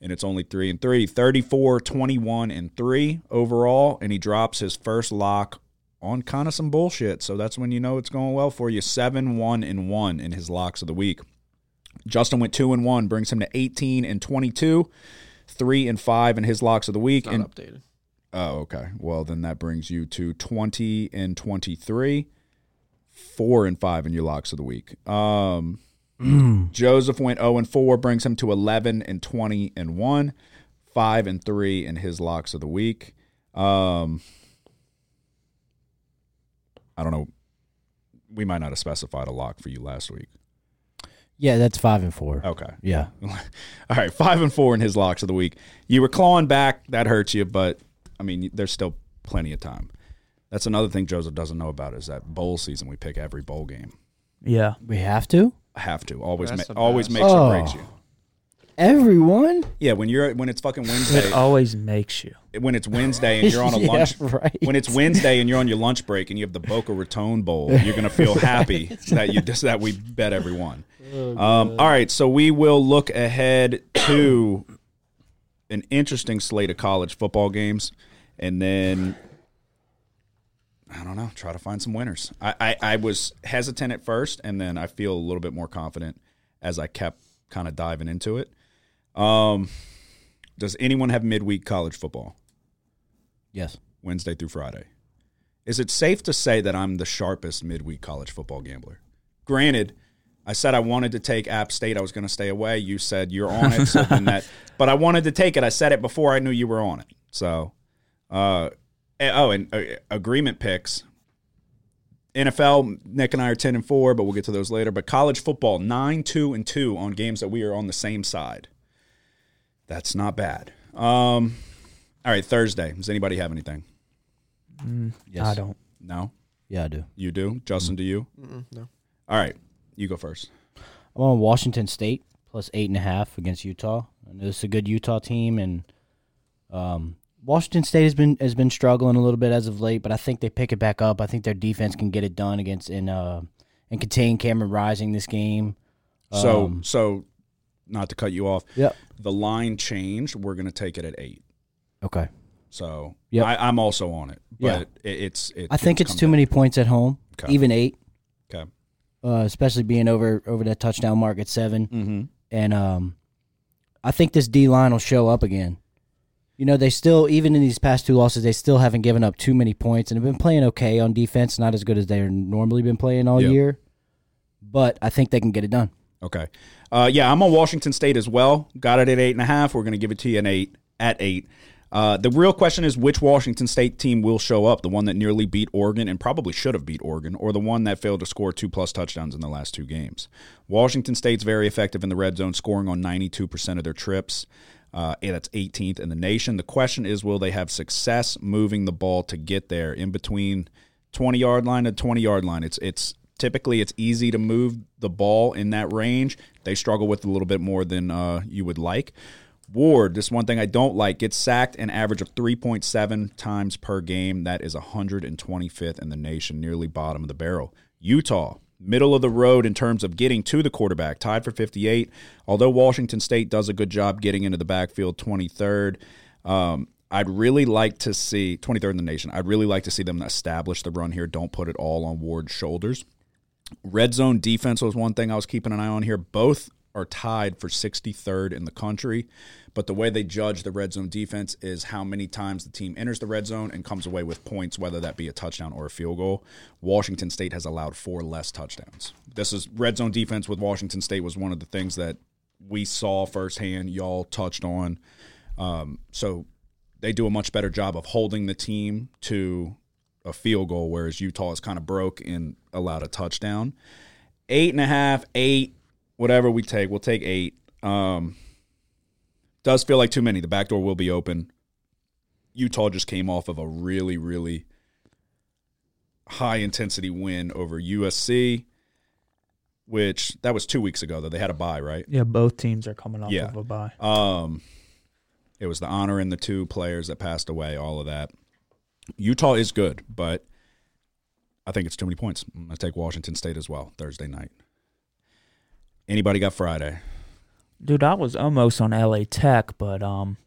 And it's only three and three. 34, 21, and three overall. And he drops his first lock on kind of some bullshit. So that's when you know it's going well for you. Seven, one, and one in his locks of the week. Justin went two and one, brings him to 18 and 22, three and five in his locks of the week. Not and updated. Oh, okay. Well, then that brings you to 20 and 23, 4 and 5 in your locks of the week. Um, <clears throat> Joseph went 0 and 4, brings him to 11 and 20 and 1, 5 and 3 in his locks of the week. Um, I don't know. We might not have specified a lock for you last week. yeah, that's five and four. Okay. Yeah, <laughs> All right, five and four in his locks of the week. You were clawing back. That hurts you, but I mean, there's still plenty of time. That's another thing Joseph doesn't know about is that bowl season. We pick every bowl game. Yeah. we have to. Have to always, That's ma- always makes Oh. or breaks you. Everyone. Yeah, when you're when it's fucking Wednesday, It always makes you. when it's Wednesday and you're on a <laughs> Yeah, lunch, right. when it's Wednesday and you're on your lunch break and you have the Boca Raton Bowl, you're gonna feel <laughs> happy that you just that we bet everyone. Um, all right, so we will look ahead to an interesting slate of college football games, and then I don't know, try to find some winners. I, I, I was hesitant at first, and then I feel a little bit more confident as I kept kind of diving into it. Um, does anyone have midweek college football? Yes. Wednesday through Friday. Is it safe to say that I'm the sharpest midweek college football gambler? Granted, I said I wanted to take App State. I was going to stay away. You said you're on it, so that. <laughs> But I wanted to take it. I said it before I knew you were on it. So, uh, eh, oh, and uh, agreement picks. NFL, Nick and I are ten and four, but we'll get to those later. But college football, nine, two, and two on games that we are on the same side. That's not bad. Um, all right, Thursday. Does anybody have anything? Yes. I don't. No, Yeah, I do. you do. Justin, do you? Mm-mm, no. All right, you go first. I'm on Washington State plus eight and a half against Utah. I know this is a good Utah team, and um, Washington State has been has been struggling a little bit as of late, but I think they pick it back up. I think their defense can get it done against and uh, and contain Cameron Rising this game. So, Um, so not to cut you off. Yep. The line changed. We're going to take it at eight. Okay. So yeah, I'm also on it, Yeah. but it, it's. It, I think it's too down. many points at home, Okay. even eight, Okay. uh, especially being over over that touchdown mark at seven. Mm-hmm. and um, I think this D line will show up again. You know, they still, even in these past two losses, they still haven't given up too many points and have been playing okay on defense, not as good as they've normally been playing all Yeah. year. But I think they can get it done. Okay. Uh, yeah, I'm on Washington State as well. Got it at eight and a half. We're going to give it to you an eight at eight. Uh, the real question is which Washington State team will show up? The one that nearly beat Oregon and probably should have beat Oregon, or the one that failed to score two plus touchdowns in the last two games? Washington State's very effective in the red zone, scoring on 92% of their trips. Uh, and that's 18th in the nation. The question is, will they have success moving the ball to get there in between 20 yard line and 20 yard line? It's it's typically it's easy to move the ball in that range. They struggle with a little bit more than uh, you would like. Ward, this one thing I don't like, gets sacked an average of 3.7 times per game. That is 125th in the nation, nearly bottom of the barrel. Utah, middle of the road in terms of getting to the quarterback, tied for 58. Although Washington State does a good job getting into the backfield, 23rd. Um, I'd really like to see 23rd in the nation. I'd really like to see them establish the run here. Don't put it all on Ward's shoulders. Red zone defense was one thing I was keeping an eye on here. Both are tied for 63rd in the country, but the way they judge the red zone defense is how many times the team enters the red zone and comes away with points, whether that be a touchdown or a field goal. Washington State has allowed four less touchdowns. This is red zone defense with Washington State was one of the things that we saw firsthand. Y'all touched on. Um, so they do a much better job of holding the team to a field goal, whereas Utah is kind of broke and allowed a touchdown. Eight and a half, eight, whatever we take, we'll take eight. Um, does feel like too many. The back door will be open. Utah just came off of a really, really high intensity win over USC, which that was two weeks ago. Though they had a bye, right? Yeah, both teams are coming off Yeah. of a bye. Um, it was the honor and the two players that passed away. All of that. Utah is good, but I think it's too many points. I'm gonna take Washington State as well Thursday night. Anybody got Friday? Dude, I was almost on LA Tech, but um,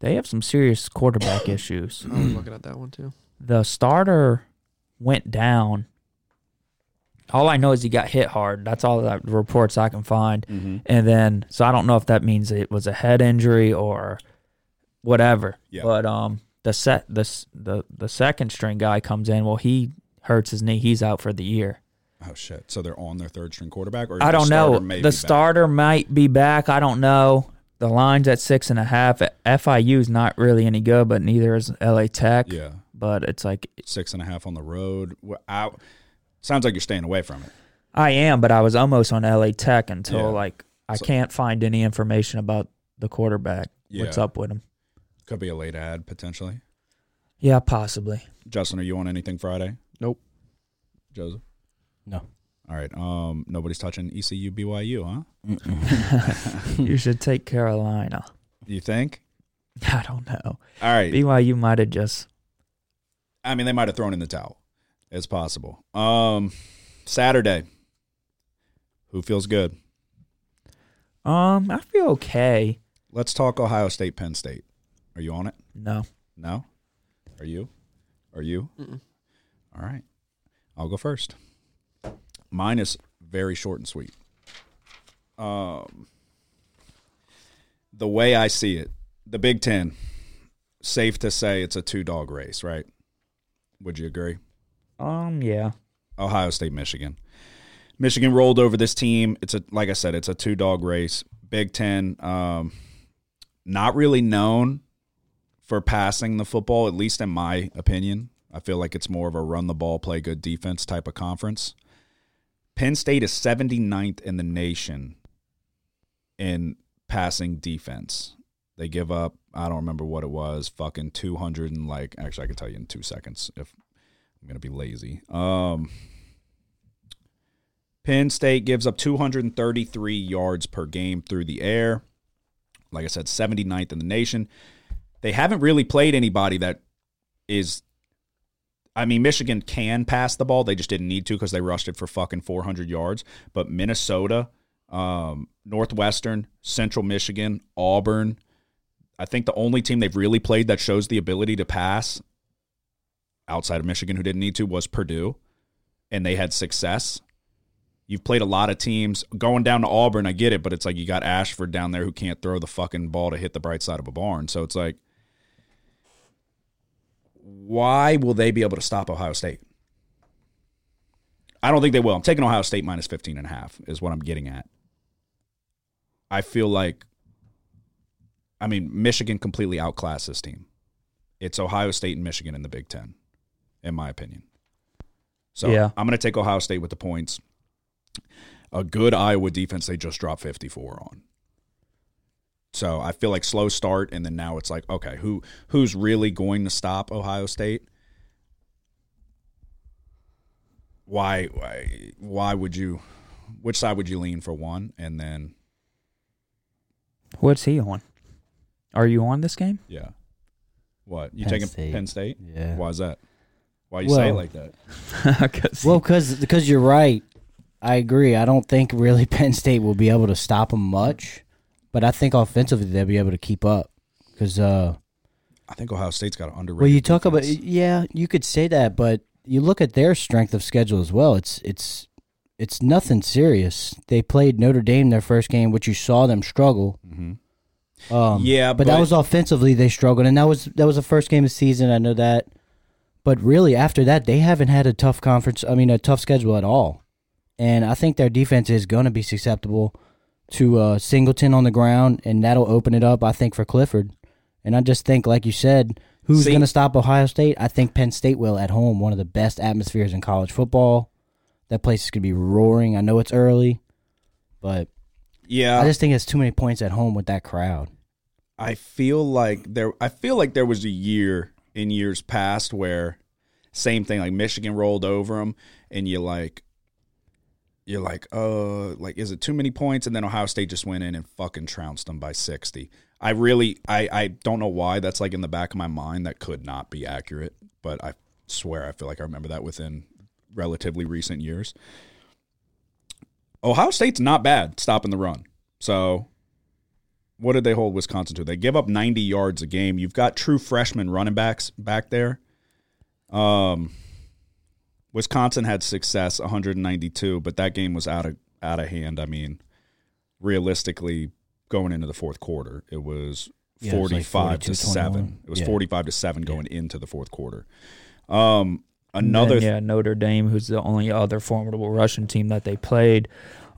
they have some serious quarterback <coughs> issues. I was looking at that one too. The starter went down. All I know is he got hit hard. That's all the reports I can find. Mm-hmm. And then, so I don't know if that means it was a head injury or whatever. Yeah. But um, the set the the the second string guy comes in. Well, he hurts his knee. He's out for the year. Oh shit! So they're on their third string quarterback, or I don't know. The back? starter might be back. I don't know. The line's at six and a half. FIU's not really any good, but neither is LA Tech. Yeah, But it's like six and a half on the road. Out. Sounds like you're staying away from it. I am, but I was almost on LA Tech until Yeah. like I So- can't find any information about the quarterback. What's up with him? Could be a late ad potentially. Yeah, possibly. Justin, are you on anything Friday? Nope. Joseph. No. All right. Um, nobody's touching ECU BYU, huh? <laughs> You should take Carolina. You think? <laughs> I don't know. All right. BYU might have just I mean, they might have thrown in the towel. It's possible. Um, Saturday. Who feels good? um. I feel okay. Let's talk Ohio State, Penn State. Are you on it? No. No. Are you? Are you? Mm-mm. All right. I'll go first. Mine is very short and sweet. Um, the way I see it, the Big Ten, safe to say it's a two dog race, right? Would you agree? Um, yeah. Ohio State, Michigan. Michigan rolled over this team. It's a like I said, it's a two dog race. Big Ten, um, not really known for passing the football, at least in my opinion. I feel like it's more of a run the ball, play good defense type of conference. Penn State is 79th in the nation in passing defense. They give up, I don't remember what it was, fucking 200 and like, actually, I can tell you in two seconds if I'm going to be lazy. Um, Penn State gives up 233 yards per game through the air. Like I said, 79th in the nation. They haven't really played anybody that is. I mean, Michigan can pass the ball. They just didn't need to because they rushed it for fucking 400 yards. But Minnesota, um, Northwestern, Central Michigan, Auburn, I think the only team they've really played that shows the ability to pass outside of Michigan who didn't need to was Purdue, and they had success. You've played a lot of teams going down to Auburn. I get it, but it's like you got Ashford down there who can't throw the fucking ball to hit the bright side of a barn. So it's like, why will they be able to stop Ohio State? I don't think they will. I'm taking Ohio State minus 15 and a half is what I'm getting at. I feel like I mean, Michigan completely outclassed this team. It's Ohio State and Michigan in the Big Ten, in my opinion. So Yeah. I'm going to take Ohio State with the points. A good Iowa defense they just dropped 54 on. So I feel like slow start, and then now it's like, okay, who who's really going to stop Ohio State? Why why why would you? Which side would you lean for one, and then What's he on? Are you on this game? Yeah. What you Penn taking State. Penn State? Yeah. Why is that? Why you say it Well- like that? <laughs> 'Cause Well, because because you're right. I agree. I don't think really <laughs> Penn State will be able to stop them much, but I think offensively they'll be able to keep up. Because uh, I think Ohio State's got an underrated. well, you talk about yeah, you could say that, but you look at their strength of schedule as well. It's it's it's nothing serious. They played Notre Dame their first game, which you saw them struggle. Mhm. Um, Yeah, but, that was offensively they struggled, and that was that was the first game of the season. I know that, but really after that they haven't had a tough conference. I mean, a tough schedule at all, and I think their defense is going to be susceptible to uh, Singleton on the ground, and that'll open it up. I think for Clifford, and I just think, like you said, who's going to stop Ohio State? I think Penn State will at home. One of the best atmospheres in college football. That place is going to be roaring. I know it's early, but yeah. I just think it's too many points at home with that crowd. I feel like there. I feel like there was a year in years past where same thing. Like Michigan rolled over them, and you like, you're like, uh, like is it too many points? And then Ohio State just went in and fucking trounced them by sixty. I really, I, I don't know why that's like in the back of my mind. That could not be accurate, but I swear I feel like I remember that within relatively recent years. Ohio State's not bad stopping the run. So what did they hold Wisconsin to? They give up 90 yards a game. You've got true freshman running backs back there. Um, Wisconsin had success, 192, but that game was out of out of hand. I mean, realistically, going into the fourth quarter, it was Yeah, it was like 45 to seven. It was Yeah. 45 to seven going into the fourth quarter. Um, another Then, yeah, Notre Dame, who's the only other formidable Russian team that they played,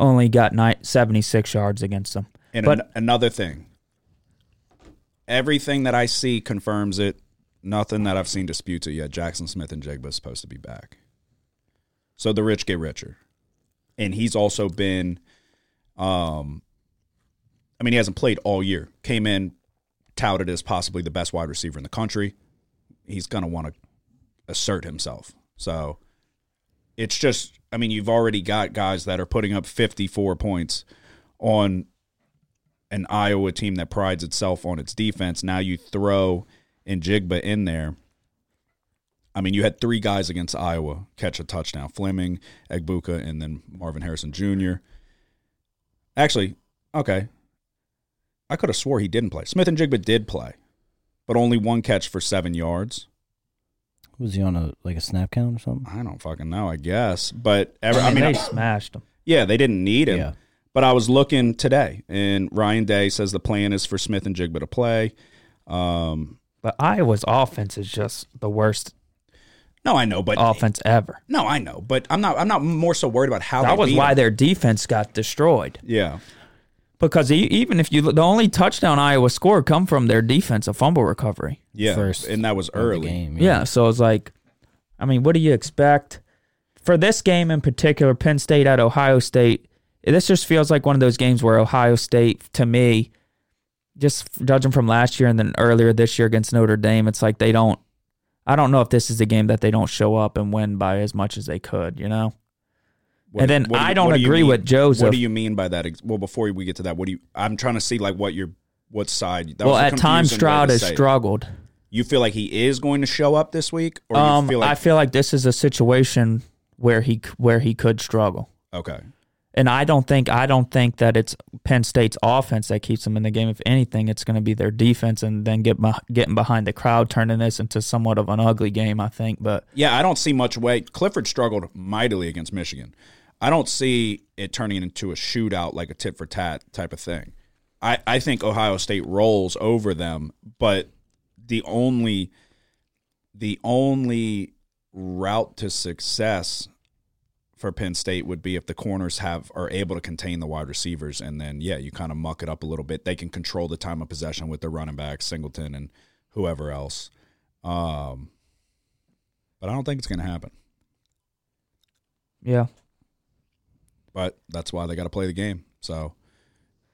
only got 76 yards against them. And But- an- another thing, everything that I see confirms it. Nothing that I've seen disputes it yet. Jaxon Smith-Njigba is supposed to be back. So the rich get richer, and he's also been, um, I mean, he hasn't played all year. Came in, touted as possibly the best wide receiver in the country. He's gonna want to assert himself. So it's just, I mean, you've already got guys that are putting up 54 points on an Iowa team that prides itself on its defense. Now you throw in Njigba in there. I mean, you had three guys against Iowa catch a touchdown: Fleming, Egbuka, and then Marvin Harrison Jr. Actually, okay, I could have swore he didn't play. Smith-Njigba did play, but only one catch for seven yards. Was he on a like a snap count or something? I don't fucking know. I guess, but ever, I I mean, they smashed them. yeah, they didn't need him. Yeah. But I was looking today, and Ryan Day says the plan is for Smith-Njigba to play. Um, But Iowa's offense is just the worst. No, I know, but offense ever. No, I know, but I'm not. I'm not more so worried about how That they was beat why them. their defense got destroyed. Yeah, Because e- even if you the only touchdown Iowa scored come from their defensive fumble recovery. yeah, First and that was early. game. Yeah, so it's like, I mean, what do you expect for this game in particular? Penn State at Ohio State. This just feels like one of those games where Ohio State, to me, just judging from last year and then earlier this year against Notre Dame, it's like they don't. I don't know if this is a game that they don't show up and win by as much as they could. You know. What And then do I don't do agree mean- with Joseph. What do you mean by that? Well, before we get to that, what do you? I'm trying to see like what your what side. That well, at times Stroud has struggled. You feel like he is going to show up this week, or Um, you feel like I feel like this is a situation where he where he could struggle. okay? And I don't think I don't think that it's Penn State's offense that keeps them in the game. If anything, it's going to be their defense, and then get getting behind the crowd, turning this into somewhat of an ugly game. I think, but Yeah, I don't see much way. Clifford struggled mightily against Michigan. I don't see it turning into a shootout like a tit for tat type of thing. I, I think Ohio State rolls over them, but the only the only route to success for Penn State would be if the corners have are able to contain the wide receivers, and then yeah, you kind of muck it up a little bit. They can control the time of possession with their running backs, Singleton and whoever else. Um, but I don't think it's going to happen. yeah, But that's why they got to play the game. So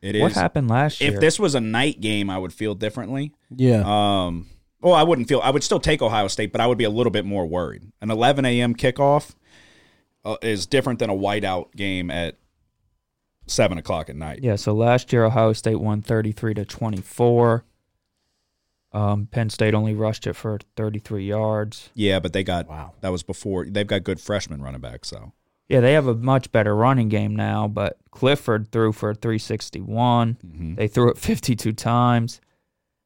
it is. what happened last year? If this was a night game, I would feel differently. Yeah. Um, well, I wouldn't feel. I would still take Ohio State, but I would be a little bit more worried. An 11 a.m. kickoff uh, is different than a whiteout game at seven o'clock at night. yeah, so last year Ohio State won thirty three to twenty four. Um, Penn State only rushed it for thirty three yards. Yeah, but they got Wow. that was before they've got good freshman running back. So Yeah, they have a much better running game now, but Clifford threw for 361. Mhm. They threw it <laughs> 52 times,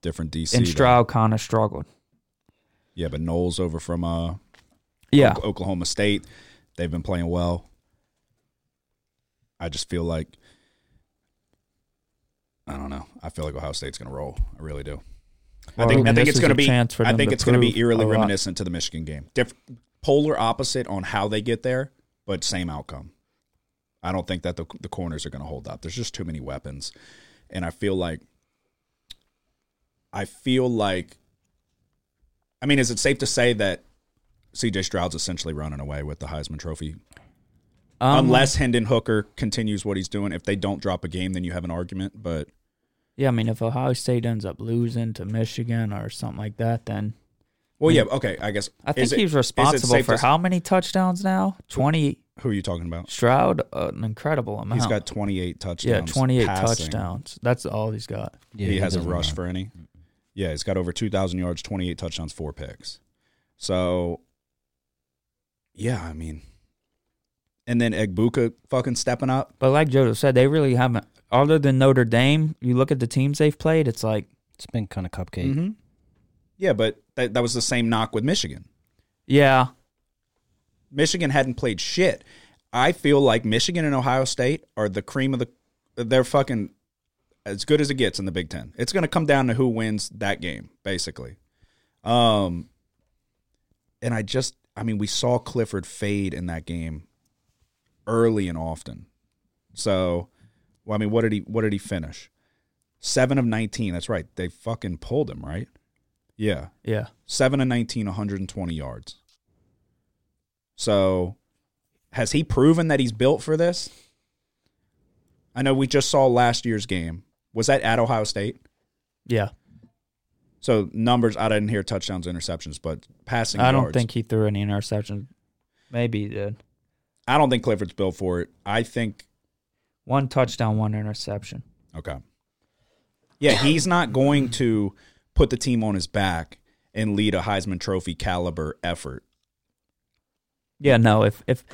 different DC. and. Stroud kind of struggled. Yeah, but Knowles over from uh, Yeah, Ok- Oklahoma State. They've been playing well. I just feel like I don't know. I feel like Ohio State's going to roll. I really do. I think I this think it's going to be I think it's going to be eerily reminiscent to the Michigan game. Diff- polar opposite on how they get there, but same outcome. I don't think that the the corners are going to hold up. There's just too many weapons, and I feel like I feel like I mean, is it safe to say that CJ Stroud's essentially running away with the Heisman Trophy? Um, Unless Hendon Hooker continues what he's doing. If they don't drop a game, then you have an argument. But yeah, I mean, if Ohio State ends up losing to Michigan or something like that, then well, yeah, okay. I guess I think he's it responsible for to- how many touchdowns now? 20. Who are you talking about? Stroud, uh, an incredible amount. He's got 28 touchdowns. yeah, 28 passing. touchdowns. That's all he's got. Yeah, he, hasn't doesn't rushed run. for any. Yeah, he's got over 2,000 yards, 28 touchdowns, four picks. So, yeah, I mean, and then Egbuka fucking stepping up. But like Joe said, they really haven't. Other than Notre Dame, you look at the teams they've played. It's like, It's been kind of cupcake. hmm Yeah, but that, that was the same knock with Michigan. yeah, Michigan hadn't played shit. I feel like Michigan and Ohio State are the cream of the. They're fucking as good as it gets in the Big Ten. It's going to come down to who wins that game, basically. Um, and I just, I mean, we saw Clifford fade in that game early and often. So, well, I mean, what did he? What did he finish? Seven of nineteen. That's right. They fucking pulled him, right? Yeah. yeah. 7 and 19, 120 yards. So, has he proven that he's built for this? I know we just saw last year's game. Was that at Ohio State? Yeah. So, numbers, I didn't hear touchdowns, interceptions, but passing I don't yards. think he threw any interceptions. Maybe he did. I don't think Clifford's built for it. I think, One touchdown, one interception. okay. Yeah, he's not going to put the team on his back and lead a Heisman Trophy caliber effort. Yeah, no. If if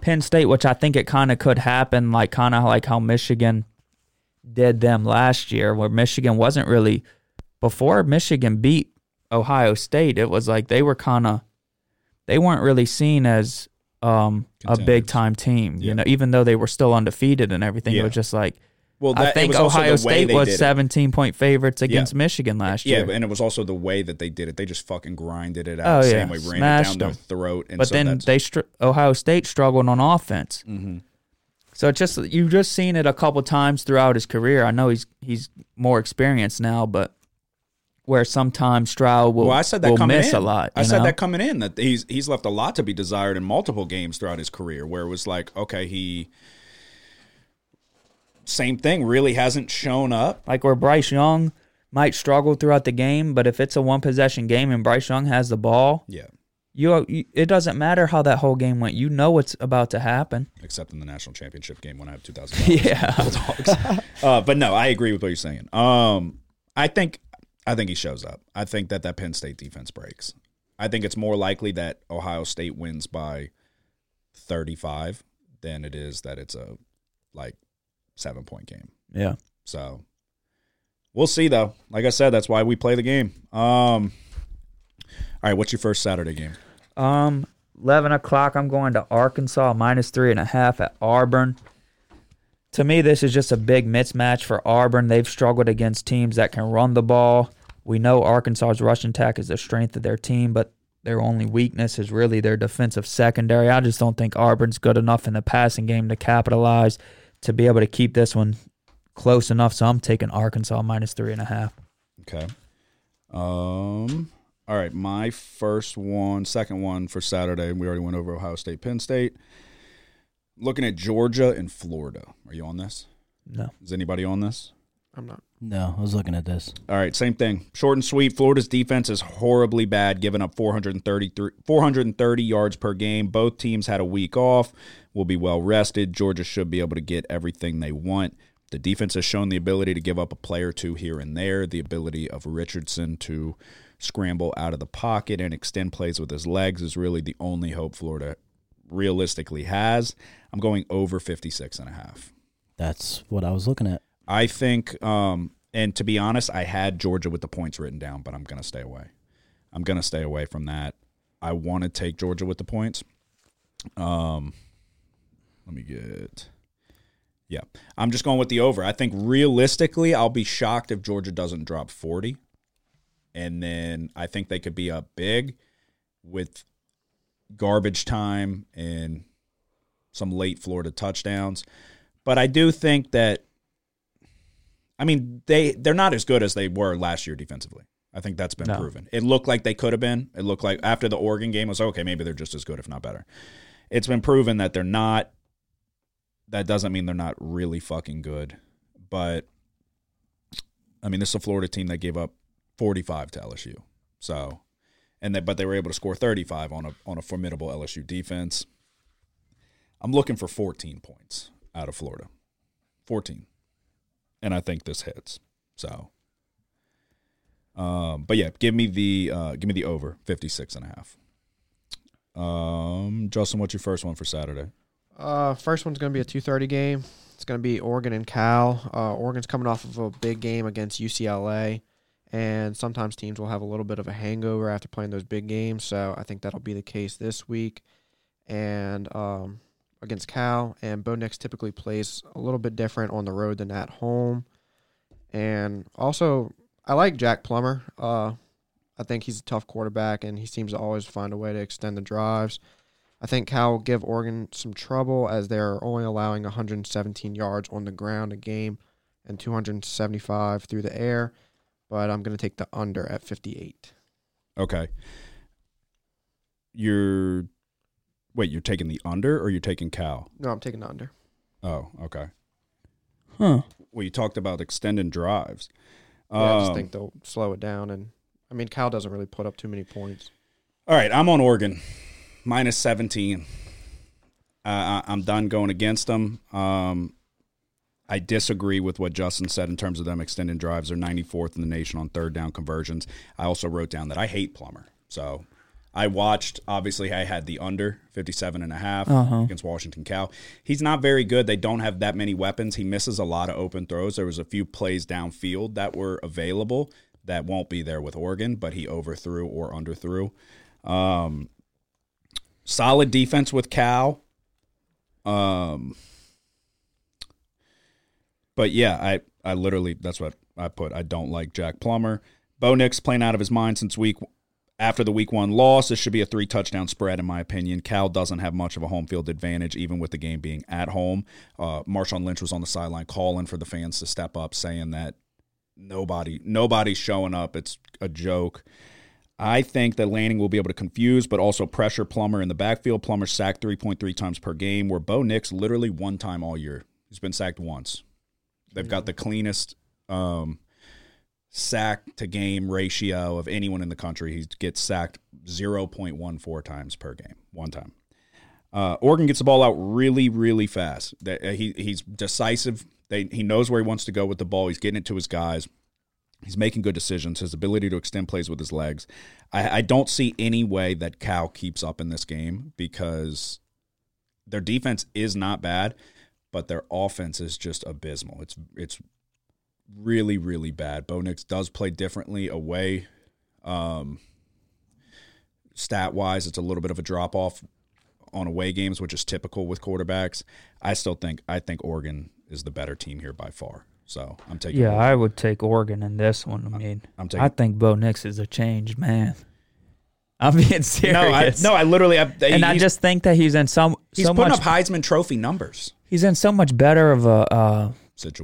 Penn State, which I think it kind of could happen, like kind of like how Michigan did them last year, where Michigan wasn't really before Michigan beat Ohio State. It was like they were kind of they weren't really seen as um, a big time team. Yeah. You know, even though they were still undefeated and everything, it was just like Well, I that- it think Ohio State was 17 point favorites against Michigan last year. Yeah, and it was also the way that they did it. They just fucking grinded it out Oh, the yeah. same way, ran it Smashed down their them. throat. And but so then they str- Ohio State struggled on offense. Mm-hmm. So it's just you've just seen it a couple times throughout his career. I know he's he's more experienced now, but where sometimes Stroud will well, I said that will miss in. a lot. I said know? that coming in that he's he's left a lot to be desired in multiple games throughout his career. Where it was like, okay, he same thing really hasn't shown up. like where Bryce Young might struggle throughout the game, but if it's a one possession game and Bryce Young has the ball, Yeah, you, it doesn't matter how that whole game went. You know what's about to happen. except in the national championship game when I have two thousand. <laughs> Yeah. <laughs> uh, but no, I agree with what you're saying. Um, I think I think he shows up. I think that that Penn State defense breaks. I think it's more likely that Ohio State wins by 35 than it is that it's a like seven point game. Yeah. So we'll see though. Like I said, that's why we play the game. Um, all right, what's your first Saturday game? Um, eleven o'clock. I'm going to Arkansas minus three and a half at Auburn. To me, this is just a big mismatch for Auburn. They've struggled against teams that can run the ball. We know Arkansas's rushing attack is the strength of their team, but their only weakness is really their defensive secondary. I just don't think Auburn's good enough in the passing game to capitalize to be able to keep this one close enough. So I'm taking Arkansas minus three and a half. Okay. Um. All right, my first one, second one for Saturday. We already went over Ohio State, Penn State. Looking at Georgia and Florida. Are you on this? No. Is anybody on this? I'm not. No, I was looking at this. All right, same thing. Short and sweet. Florida's defense is horribly bad, giving up 433 430 yards per game. Both teams had a week off. Will be well rested. Georgia should be able to get everything they want. The defense has shown the ability to give up a play or two here and there. The ability of Richardson to scramble out of the pocket and extend plays with his legs is really the only hope Florida realistically has. I'm going over 56 and a half. That's what I was looking at. I think, um, and to be honest, I had Georgia with the points written down, but I'm going to stay away. I'm going to stay away from that. I want to take Georgia with the points. Um, let me get. Yeah, I'm just going with the over. I think realistically, I'll be shocked if Georgia doesn't drop 40. And then I think they could be up big with garbage time and some late Florida touchdowns. But I do think that I mean, they they're not as good as they were last year defensively. I think that's been No. proven. It looked like they could have been. It looked like after the Oregon game was okay, maybe they're just as good, if not better. It's been proven that they're not. That doesn't mean they're not really fucking good, but I mean, this is a Florida team that gave up 45 to LSU. So, and they, but they were able to score 35 on a on a formidable LSU defense. I'm looking for 14 points out of Florida. 14. And I think this hits. So um but yeah, give me the uh give me the over 56 and a half. Um Justin, what's your first one for Saturday? Uh, first one's going to be a 2:30 game. It's going to be Oregon and Cal. Uh, Oregon's coming off of a big game against UCLA, and sometimes teams will have a little bit of a hangover after playing those big games. So I think that'll be the case this week, and um, against Cal. And Bo Nix typically plays a little bit different on the road than at home. And also, I like Jack Plummer. Uh, I think he's a tough quarterback, and he seems to always find a way to extend the drives. I think Cal will give Oregon some trouble as they're only allowing 117 yards on the ground a game and 275 through the air. But I'm going to take the under at 58. Okay. You're wait, you're taking the under or you're taking Cal? No, I'm taking the under. Oh, okay. Huh. Well, you talked about extending drives. Yeah, I just Um, think they'll slow it down. And I mean, Cal doesn't really put up too many points. All right, I'm on Oregon, minus 17. Uh, I- I'm done going against them. Um, I disagree with what Justin said in terms of them extending drives. They're 94th in the nation on third down conversions. I also wrote down that I hate Plummer. So I watched, obviously, I had the under 57 and a half Uh-huh. against Washington Cal. He's not very good. They don't have that many weapons. He misses a lot of open throws. There was a few plays downfield that were available that won't be there with Oregon, but he overthrew or underthrew. Um, solid defense with Cal. Um, But yeah, I I literally that's what I put. I don't like Jack Plummer. Bo Nix playing out of his mind since week after the week one loss. This should be a three touchdown spread in my opinion. Cal doesn't have much of a home field advantage, even with the game being at home. Uh, Marshawn Lynch was on the sideline calling for the fans to step up, saying that nobody nobody's showing up. It's a joke. I think that Lanning will be able to confuse, but also pressure Plummer in the backfield. Plummer sacked 3.3 times per game, where Bo Nix literally one time all year. He's been sacked once. They've got the cleanest um, sack to game ratio of anyone in the country. He gets sacked 0.14 times per game, one time. Uh, Oregon gets the ball out really, really fast. Uh, he he's decisive. They, he knows where he wants to go with the ball. He's getting it to his guys. He's making good decisions. His ability to extend plays with his legs. I, I don't see any way that Cal keeps up in this game because their defense is not bad, but their offense is just abysmal. It's it's really really bad. Bo Nix does play differently away. Um, stat wise, it's a little bit of a drop off on away games, which is typical with quarterbacks. I still think I think Oregon is the better team here by far. So I'm taking. Yeah, Oregon. I would take Oregon in this one. I mean, I'm taking. I think Bo Nix is a changed man. I'm being serious. <laughs> no, I, no, I literally. I, and I just think that he's in some he's so putting much up Heisman Trophy numbers. he's in so much better of a uh,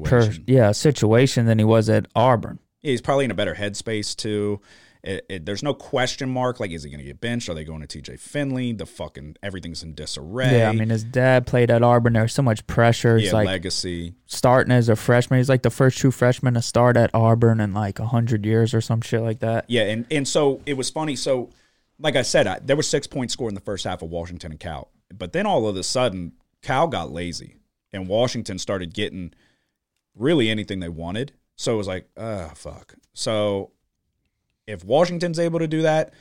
per, yeah situation than he was at Auburn. Yeah, he's probably in a better headspace too. It, it, there's no question mark. Like, is he going to get benched? Are they going to T.J. Finley? The fucking everything's in disarray. Yeah, I mean his dad played at Auburn. There's so much pressure. He's yeah, like legacy. starting as a freshman. He's like the first true freshman to start at Auburn in like hundred years or some shit like that. Yeah, and and so it was funny. So, like I said, I, there was six points scored in the first half of Washington and Cal, but then all of a sudden, Cal got lazy, and Washington started getting really anything they wanted. So it was like, ah, fuck. So if Washington's able to do that,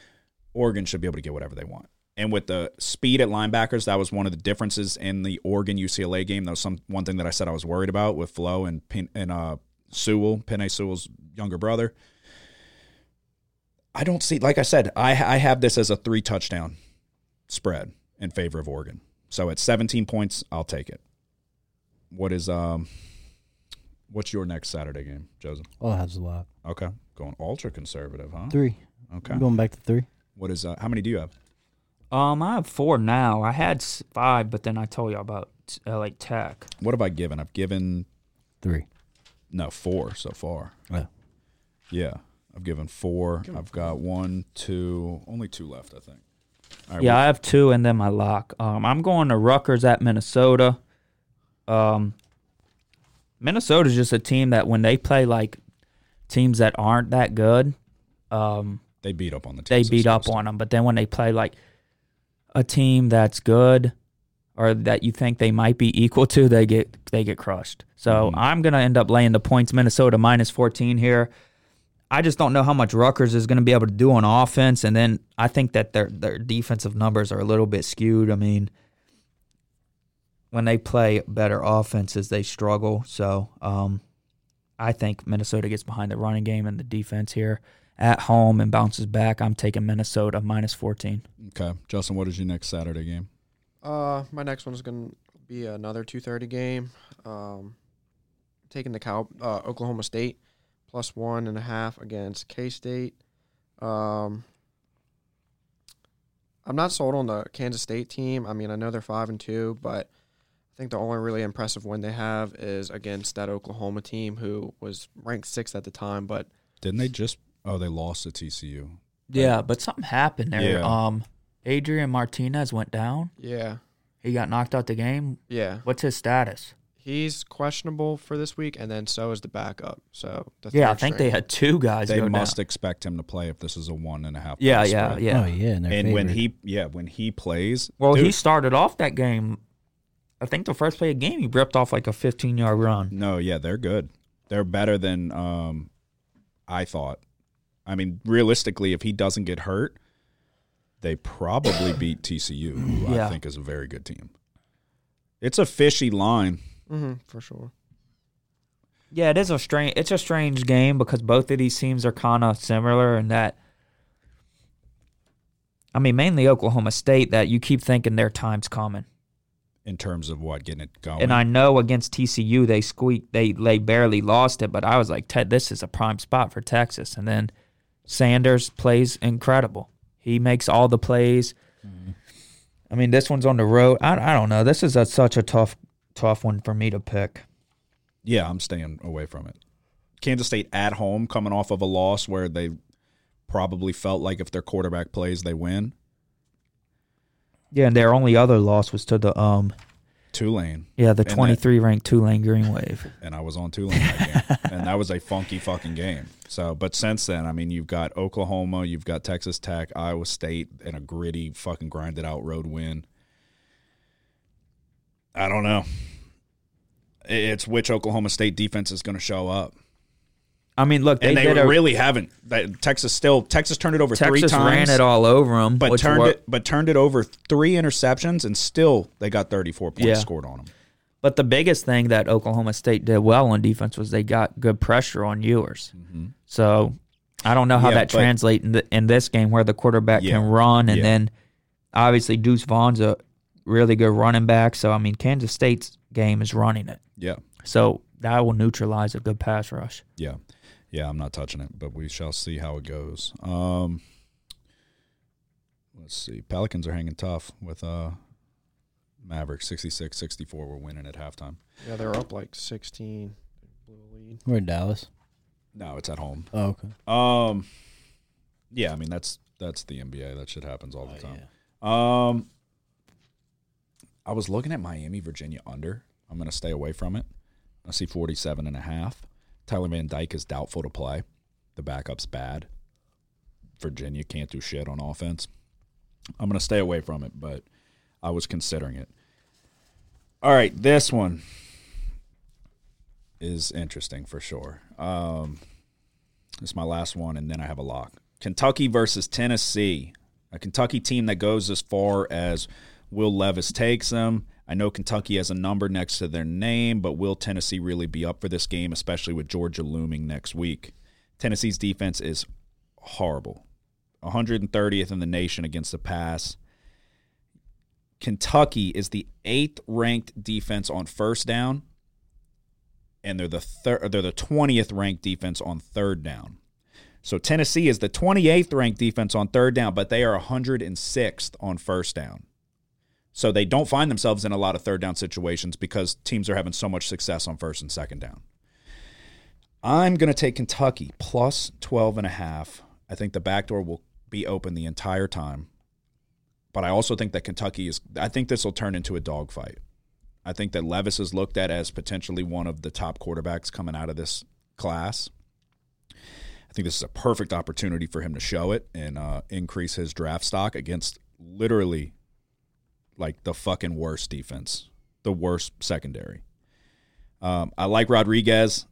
Oregon should be able to get whatever they want. And with the speed at linebackers, that was one of the differences in the Oregon UCLA game. That was some one thing that I said I was worried about with Flo and Pin, and uh, Sewell, Penei Sewell's younger brother. I don't see, like I said, I I have this as a three touchdown spread in favor of Oregon. So at 17 points, I'll take it. What is um, what's your next Saturday game, Joseph? Oh, has a lot. Okay, going ultra conservative, huh? Three. Okay. I'm going back to three. What is uh, how many do you have? Um, I have four now. I had five, but then I told you about uh, like Tech. What have I given? I've given Three. no four so far. Yeah. Yeah, I've given four. I've got one, two, only two left, I think. All right, Yeah, what- I have two, and then my lock. Um, I'm going to Rutgers at Minnesota. Um, Minnesota's just a team that when they play like teams that aren't that good, um, they beat up on the they beat up on them. But then when they play like a team that's good or that you think they might be equal to, they get they get crushed. So Mhm. I'm gonna end up laying the points. Minnesota minus 14 here. I just don't know how much Rutgers is going to be able to do on offense, and then I think that their their defensive numbers are a little bit skewed. I mean, when they play better offenses, they struggle. So um, I think Minnesota gets behind the running game and the defense here at home and bounces back. I'm taking Minnesota minus 14. Okay, Justin, what is your next Saturday game? Uh, my next one is gonna be another two thirty game. Um, taking the Cal uh, Oklahoma State plus one and a half against K State. Um, I'm not sold on the Kansas State team. I mean, I know they're five and two, but I think the only really impressive win they have is against that Oklahoma team who was ranked sixth at the time. But Didn't they just? Oh, they lost to TCU. Yeah, but something happened there. Yeah. Um, Adrian Martinez went down. yeah, He got knocked out the game. yeah, What's his status? he's questionable for this week, and then so is the backup. So the Yeah, I think string. they had two guys. They go must down. expect him to play if this is a one and a half. Yeah, yeah, spread. yeah. Oh yeah, and, they're And when he, yeah, when he plays, Well, he started off that game. I think the first play of the game, he ripped off like a 15 yard run. No, yeah, they're good. They're better than um, I thought. I mean, realistically, if he doesn't get hurt, they probably <coughs> beat TCU, who I think is a very good team. It's a fishy line. Mm-hmm, for sure. Yeah, it is a strange. It's a strange game because both of these teams are kind of similar in that. I mean, mainly Oklahoma State. That you keep thinking their time's coming. In terms of what getting it going. And I know against TCU they squeaked, they they barely lost it, but I was like, Ted, this is a prime spot for Texas. And then Sanders plays incredible. He makes all the plays. Mm-hmm. I mean, this one's on the road. I, I don't know. This is a, such a tough tough one for me to pick. yeah, I'm staying away from it. Kansas State at home, coming off of a loss where they probably felt like if their quarterback plays, they win. Yeah, and their only other loss was to the um Tulane, yeah the And that- 23 ranked Tulane Green Wave. <laughs> and I was on Tulane that game, and that was a funky fucking game. So, but since then, I mean, you've got Oklahoma, you've got Texas Tech, Iowa State, and a gritty, fucking grinded out road win. I don't know. It's which Oklahoma State defense is going to show up. I mean, look, they, and they did a, really haven't. Texas still Texas turned it over three Texas times, ran it all over them, but turned it but turned it over three interceptions, and still they got thirty four points Yeah. scored on them. But the biggest thing that Oklahoma State did well on defense was they got good pressure on Ewers. So I don't know how Mm-hmm. Yeah, that translates in, the, in this game where the quarterback Yeah. can run, and then obviously Deuce Vaughn's a really good running back. So I mean, Kansas State's game is running it, Yeah, so that will neutralize a good pass rush. yeah, yeah. I'm not touching it, but we shall see how it goes. Um, let's see. Pelicans are hanging tough with uh Mavericks 66-64. We're winning at halftime. Yeah, they're up like 16. Blew a lead. We're in Dallas. No, it's at home. Oh, okay. Um, yeah. I mean that's that's the NBA. That shit happens all the Oh, time. yeah. Um, I was looking at Miami, Virginia under. I'm going to stay away from it. I see 47 and a half. Tyler Van Dyke is doubtful to play. The backup's bad. Virginia can't do shit on offense. I'm going to stay away from it, but I was considering it. All right, this one is interesting for sure. Um, is my last one, and then I have a lock. Kentucky versus Tennessee. A Kentucky team that goes as far as Will Levis takes them. I know Kentucky has a number next to their name, but will Tennessee really be up for this game, especially with Georgia looming next week? Tennessee's defense is horrible. 130th in the nation against the pass. Kentucky is the eighth ranked defense on first down, and they're the. They're the 20th ranked defense on third down. So Tennessee is the 28th ranked defense on third down, but they are 106th on first down. So they don't find themselves in a lot of third down situations because teams are having so much success on first and second down. I'm going to take Kentucky plus 12 and a half. I think the back door will be open the entire time. But I also think that Kentucky is I think this will turn into a dogfight. I think that Levis is looked at as potentially one of the top quarterbacks coming out of this class. I think this is a perfect opportunity for him to show it and uh, increase his draft stock against literally like the fucking worst defense, the worst secondary. Um, I like Rodriguez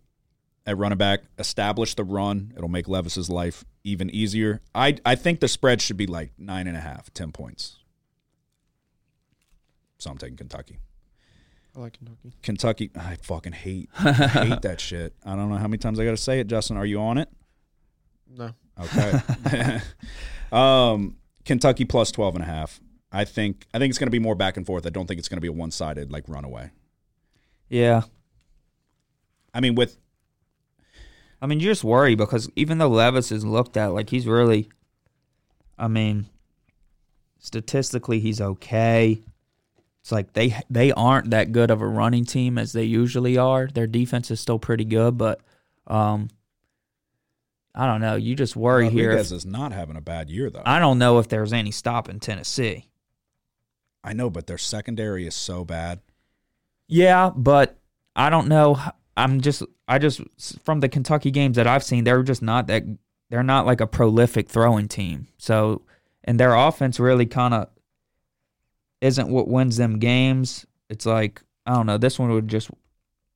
at running back. Establish the run. It'll make Levis's life even easier. I I think the spread should be like nine and a half, ten points. So I'm taking Kentucky. I like Kentucky. Kentucky, I fucking hate <laughs> hate that shit. I don't know how many times I got to say it. Justin, are you on it? No. Okay. <laughs> <laughs> um, Kentucky plus 12 and a half. I think I think it's going to be more back and forth. I don't think it's going to be a one-sided like runaway. Yeah, I mean with I mean, you just worry because even though Levis is looked at like he's really, I mean, statistically he's okay. It's like they they aren't that good of a running team as they usually are. Their defense is still pretty good, but um, I don't know. You just worry here. Rodriguez is not having a bad year though. I don't know if there's any stop in Tennessee. I know, but their secondary is so bad. Yeah, but I don't know. I'm just I just from the Kentucky games that I've seen, they're just not that they're not like a prolific throwing team. So and their offense really kind of isn't what wins them games. It's like I don't know. This one would just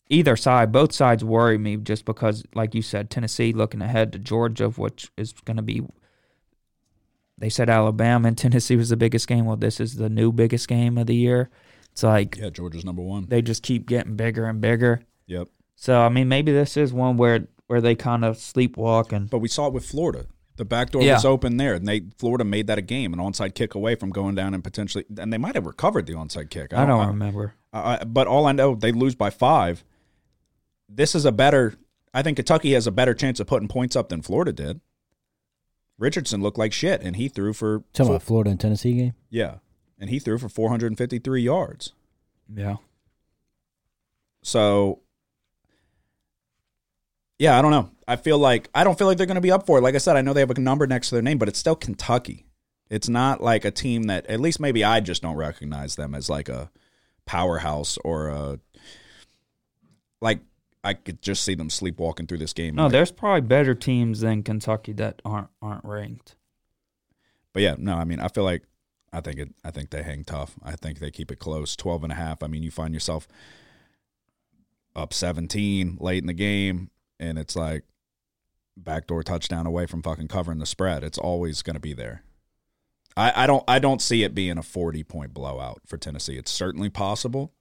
either side, both sides worry me just because, like you said, Tennessee looking ahead to Georgia, which is going to be. They said Alabama and <laughs> Tennessee was the biggest game. Well, this is the new biggest game of the year. It's like Yeah, Georgia's number one. they just keep getting bigger and bigger. Yep. So I mean, maybe this is one where where they kind of sleepwalk and But we saw it with Florida. The back door Yeah. was open there, and they Florida made that a game, an onside kick away from going down and potentially, and they might have recovered the onside kick. I don't remember. I, but all I know, they lose by five. This is a better. I think Kentucky has a better chance of putting points up than Florida did. Richardson looked like shit, and he threw for Talking about Florida and Tennessee game. yeah, and he threw for 453 yards. Yeah. So, yeah, I don't know. I feel like I don't feel like they're going to be up for it. Like I said, I know they have a number next to their name, but it's still Kentucky. It's not like a team that at least maybe I just don't recognize them as like a powerhouse or a like I could just see them sleepwalking through this game. No, Like- there's probably better teams than Kentucky that aren't aren't ranked. But yeah, no, I mean, I feel like I think it I think they hang tough. I think they keep it close. 12 and a half. I mean, you find yourself up 17 late in the game and it's like backdoor touchdown away from fucking covering the spread. It's always going to be there. I, I don't I don't see it being a 40 point blowout for Tennessee. It's certainly possible.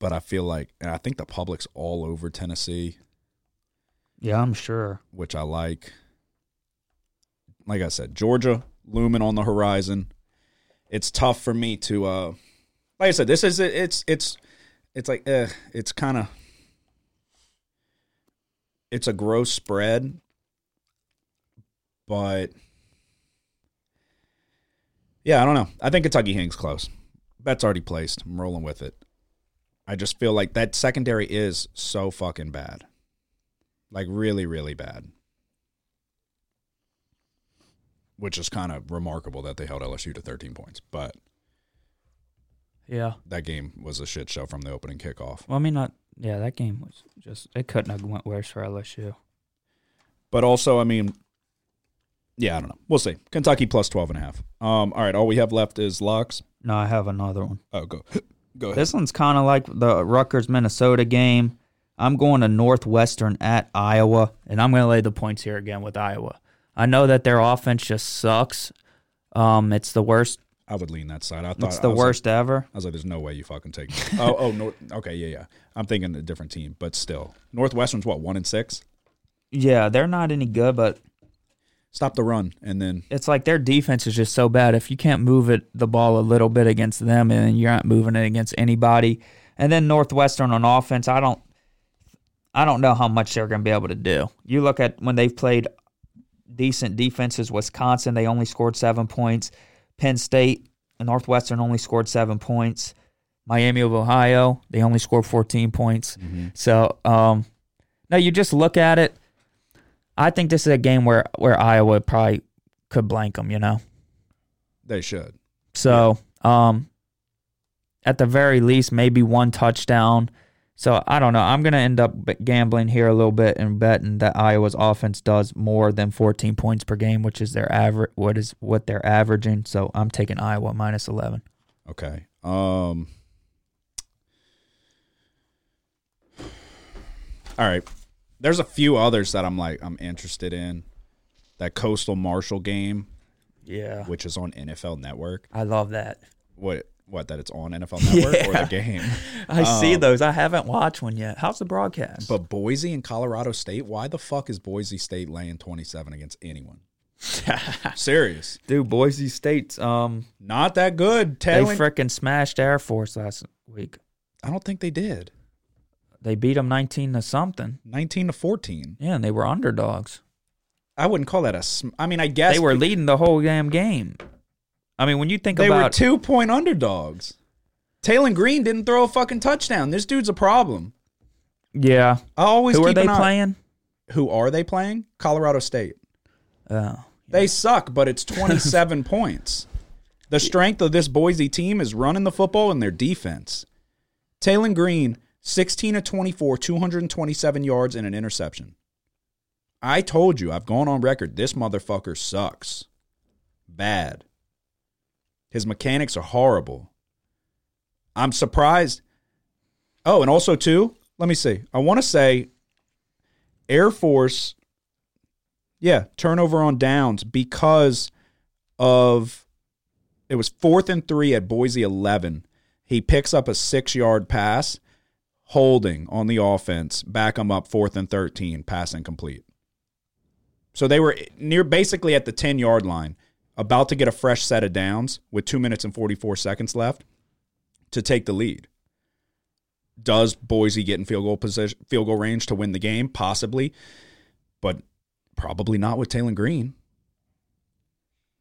But I feel like and I think the public's all over Tennessee Yeah, I'm sure. which I like. Like I said, Georgia looming on the horizon. It's tough for me to uh like I said, this is it's it's it's like eh, it's kind of it's a gross spread, but yeah, I don't know. I think Kentucky hangs close. Bet's already placed. I'm rolling with it. I just feel like that secondary is so fucking bad. Like really, really bad. Which is kind of remarkable that they held LSU to 13 points. But Yeah. that game was a shit show from the opening kickoff. Well, I mean, not. Yeah, that game was just. It couldn't have went worse for LSU. But also, I mean, yeah, I don't know. We'll see. Kentucky plus 12 and a half. Um, all right, all we have left is locks. No, I have another one. Oh, go. Go ahead. This one's kind of like the Rutgers Minnesota game. I'm going to Northwestern at Iowa, and I'm going to lay the points here again with Iowa. I know that their offense just sucks. Um, it's the worst. I would lean that side. I thought It's the was like- worst ever. I was like, "There's no way you fucking take." oh, oh, no. Okay, yeah, yeah. I'm thinking a different team, but still, Northwestern's what one and six. Yeah, they're not any good, but Stop the run, and then it's like their defense is just so bad. If you can't move it the ball a little bit against them, and you're not moving it against anybody, and then Northwestern on offense, I don't, I don't know how much they're going to be able to do. You look at when they've played decent defenses. Wisconsin, they only scored seven points. Penn State and Northwestern only scored seven points. Miami of Ohio, they only scored 14 points. So, um, no, you just look at it. I think this is a game where where Iowa probably could blank them. You know. they should. So, um, at the very least, maybe one touchdown. So I don't know. I'm gonna end up gambling here a little bit and betting that Iowa's offense does more than 14 points per game, which is their average. What is what they're averaging? So I'm taking Iowa minus 11. Okay. Um. <sighs> All right. There's a few others that I'm like I'm interested in. That Coastal Marshall game, Yeah, which is on NFL Network. I love that. What? What? That it's on NFL <laughs> Network or the game? <laughs> I see Um, those. I haven't watched one yet. How's the broadcast? But Boise and Colorado State. Why the fuck is Boise State laying 27 against anyone? <laughs> Serious. Dude, Boise State's um Not that good. they frickin' smashed Air Force last week. I don't think they did. They beat them 19 to something. 19 to 14. Yeah, and they were underdogs. I wouldn't call that a. sm- I mean, I guess They were leading the whole damn game. I mean, when you think about They were two point underdogs. Taylen Green didn't throw a fucking touchdown. This dude's a problem. yeah, I always who are keep they an eye- playing? Who are they playing? Colorado State. Oh, They suck, but it's 27 <laughs> points. The strength of this Boise team is running the football and their defense. Taylen Green, 16 of 24, 227 yards and an interception. I told you, I've gone on record, this motherfucker sucks. Bad. His mechanics are horrible. I'm surprised. Oh, and also, too, let me see. I want to say Air Force yeah, turnover on downs because of it was fourth and three at Boise 11. He picks up a six yard pass, holding on the offense, back them up fourth and 13, pass incomplete. So they were near basically at the 10 yard line, about to get a fresh set of downs with two minutes and 44 seconds left to take the lead. Does Boise get in field goal position, field goal range to win the game? Possibly, but probably not with Taylen Green.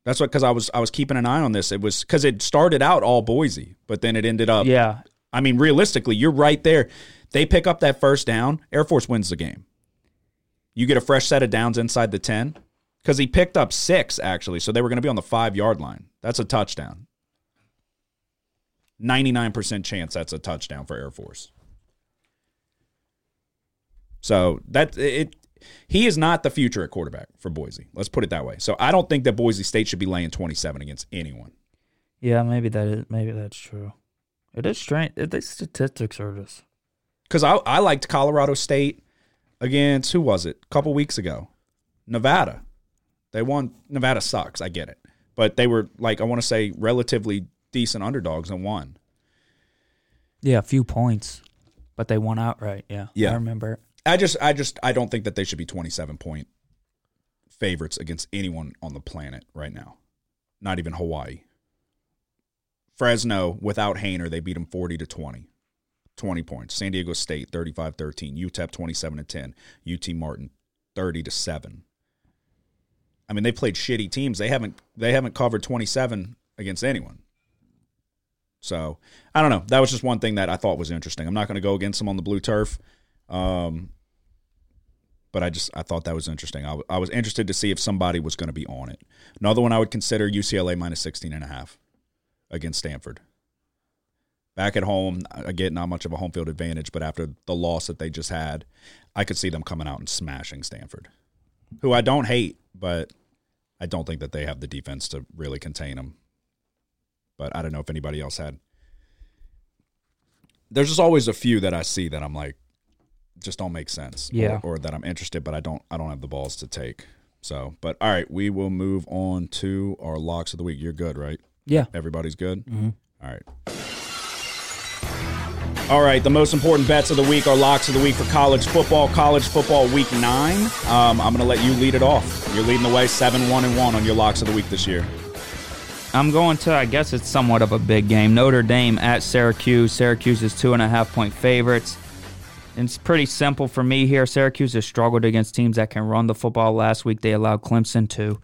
That's what because I was I was keeping an eye on this. It was because it started out all Boise, but then it ended up. Yeah. I mean, realistically, you're right there. They pick up that first down. Air Force wins the game. You get a fresh set of downs inside the ten because he picked up six actually, so they were going to be on the five yard line. That's a touchdown. 99% chance that's a touchdown for Air Force. So that it he is not the future at quarterback for Boise. Let's put it that way. So I don't think that Boise State should be laying 27 against anyone. Yeah, maybe that is maybe that's true. It is strange. The statistics are just Cuz I I liked Colorado State against who was it? A couple weeks ago. Nevada. They won Nevada sucks, I get it. But they were like I want to say relatively decent underdogs and won. yeah, a few points, but they won outright. Yeah, Yeah. I remember. I just I just I don't think that they should be 27 point favorites against anyone on the planet right now. Not even Hawaii. Fresno without Haener, they beat them 40 to 20. 20 points. San Diego State 35-13, UTEP 27 to 10, UT Martin 30 to 7. I mean, they played shitty teams. They haven't they haven't covered 27 against anyone. So, I don't know. That was just one thing that I thought was interesting. I'm not going to go against them on the blue turf. Um, but I just I thought that was interesting. I, w- I was interested to see if somebody was going to be on it. Another one I would consider UCLA minus 16 and a half against Stanford. Back at home, I get not much of a home field advantage, but after the loss that they just had, I could see them coming out and smashing Stanford, who I don't hate, but I don't think that they have the defense to really contain them. But I don't know if anybody else had. There's just always a few that I see that I'm like, just don't make sense. Yeah. Or, or that I'm interested, but I don't I don't have the balls to take. So, but all right, we will move on to our locks of the week. You're good, right? Yeah, Everybody's good? Mm-hmm. All right. All right, the most important bets of the week are locks of the week for college football. College football week nine. Um, I'm going to let you lead it off. You're leading the way 7 1 and 1 on your locks of the week this year. I'm going to. I guess it's somewhat of a big game. Notre Dame at Syracuse. Syracuse is two and a half point favorites. It's pretty simple for me here. Syracuse has struggled against teams that can run the football. Last week they allowed Clemson to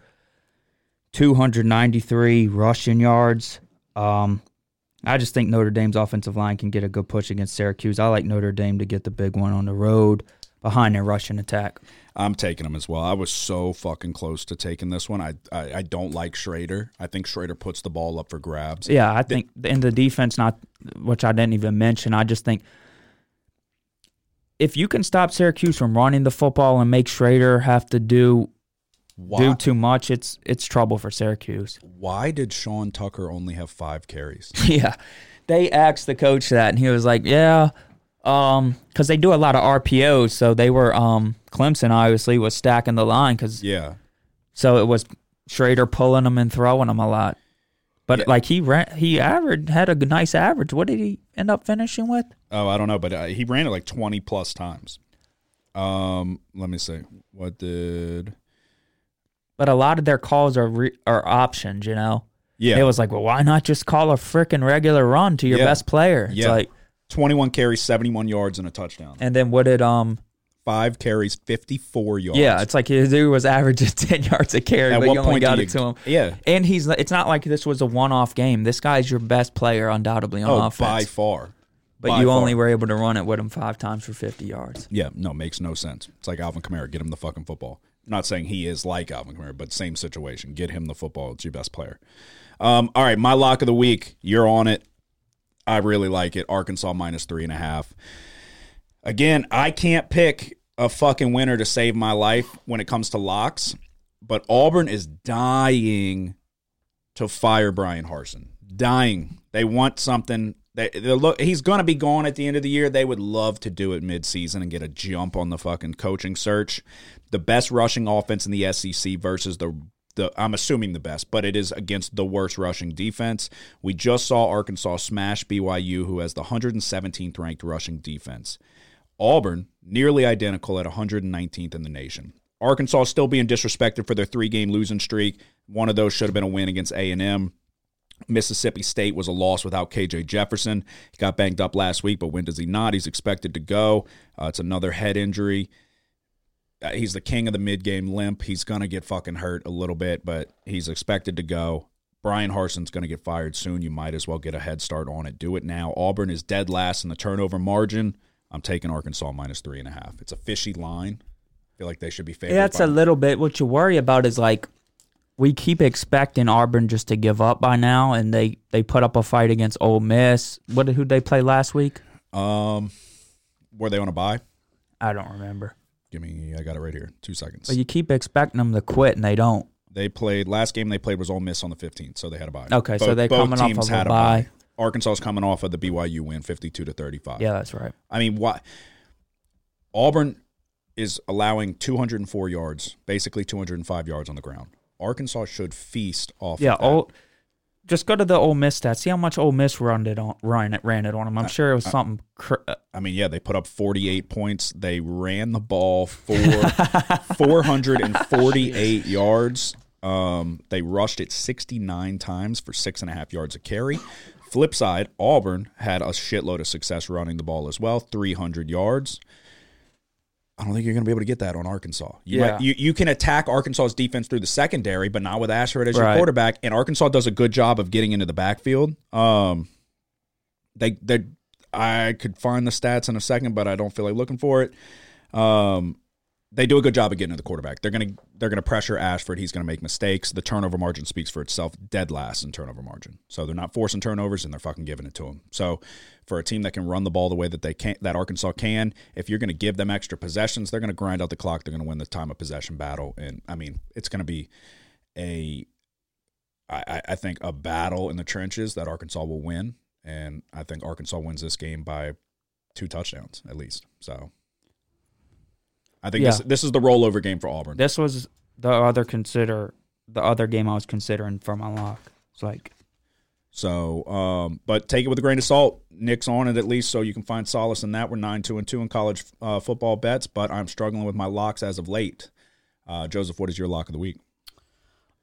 293 rushing yards. Um, I just think Notre Dame's offensive line can get a good push against Syracuse. I like Notre Dame to get the big one on the road behind their rushing attack. I'm taking them as well. I was so fucking close to taking this one. I, I, I don't like Shrader. I think Shrader puts the ball up for grabs. Yeah, I think in the defense, not which I didn't even mention. I just think if you can stop Syracuse from running the football and make Shrader have to do Why, do too much, it's it's trouble for Syracuse. why did Sean Tucker only have five carries? <laughs> yeah, they asked the coach that, and he was like, "Yeah." Um, because they do a lot of RPOs, so they were um Clemson obviously was stacking the line because Yeah. so it was Shrader pulling them and throwing them a lot. But Yeah. like he ran, he averaged had a nice average. What did he end up finishing with? Oh, I don't know, but uh, he ran it like 20 plus times. Um, let me see. What did. But a lot of their calls are re- are options. You know, Yeah. it was like, well, why not just call a freaking regular run to your Yeah. best player? It's Yeah. like, 21 carries, 71 yards, and a touchdown. and then what did um? Five carries, 54 yards. Yeah, it's like his dude was averaging <laughs> ten yards a carry, At but you only point got do it to him. Yeah. And he's it's not like this was a one off game. This guy's your best player undoubtedly on Oh, offense. by far. but by you far. only were able to run it with him five times for fifty yards. Yeah, no, makes no sense. It's like Alvin Kamara. Get him the fucking football. Not saying he is like Alvin Kamara, but same situation. Get him the football. It's your best player. Um, all right, my lock of the week. You're on it. I really like it. Arkansas minus three and a half. Again, I can't pick a fucking winner to save my life when it comes to locks, but Auburn is dying to fire Bryan Harsin. Dying. They want something. They. He's going to be gone at the end of the year. They would love to do it mid-season and get a jump on the fucking coaching search. The best rushing offense in the SEC versus the the. I'm assuming the best, but it is against the worst rushing defense. We just saw Arkansas smash BYU, who has the 117th ranked rushing defense. Auburn nearly identical at 119th in the nation. Arkansas still being disrespected for their three game losing streak. One of those should have been a win against A and M. Mississippi State was a loss without KJ Jefferson. He got banged up last week, but when does he not? He's expected to go. Uh, it's another head injury. Uh, he's the king of the mid game limp. He's going to get fucking hurt a little bit, but he's expected to go. Bryan Harsin's going to get fired soon. You might as well get a head start on it. Do it now. Auburn is dead last in the turnover margin. I'm taking Arkansas minus three and a half. It's a fishy line. I feel like they should be favored. Yeah, it's by- a little bit. What you worry about is like we keep expecting Auburn just to give up by now, and they they put up a fight against Ole Miss. What who did they play last week? Um, were they on a bye? I don't remember. Give me. I got it right here. Two seconds. But you keep expecting them to quit, and they don't. They played last game they played was Ole Miss on the 15th, so they had a bye. Okay, so they're coming off of a bye. Arkansas is coming off of the BYU win, 52 to 35. Yeah, that's right. I mean, why? Auburn is allowing 204 yards, basically 205 yards on the ground. Arkansas should feast off. Yeah, of. Ole, just go to the Ole Miss stats. See how much Ole Miss run it on, ran it, ran it on them. I'm sure it was something. Cr- uh, I mean, yeah, they put up 48 points. They ran the ball for <laughs> 448 yards. Um, they rushed it 69 times for six and a half yards a carry. Flip side, Auburn had a shitload of success running the ball as well, 300 yards. I don't think you're going to be able to get that on Arkansas. You, Yeah. might, you you can attack Arkansas's defense through the secondary, but not with Ashford as your Right. quarterback. And Arkansas does a good job of getting into the backfield. Um, they they I could find the stats in a second, but I don't feel like looking for it. Um, they do a good job of getting to the quarterback. They're gonna they're gonna pressure Ashford. He's gonna make mistakes. The turnover margin speaks for itself. Dead last in turnover margin. So they're not forcing turnovers and they're fucking giving it to him. So for a team that can run the ball the way that they can, that Arkansas can, if you're gonna give them extra possessions, they're gonna grind out the clock. They're gonna win the time of possession battle. And I mean, it's gonna be a I, I- think a battle in the trenches that Arkansas will win, and I think Arkansas wins this game by two touchdowns at least. So I think this this is the rollover game for Auburn. this was the other consider the other game I was considering for my lock. It's like So, um, but take it with a grain of salt. Nick's on it at least, so you can find solace in that. We're nine two and two in college uh, football bets, but I'm struggling with my locks as of late. Uh, Joseph, what is your lock of the week?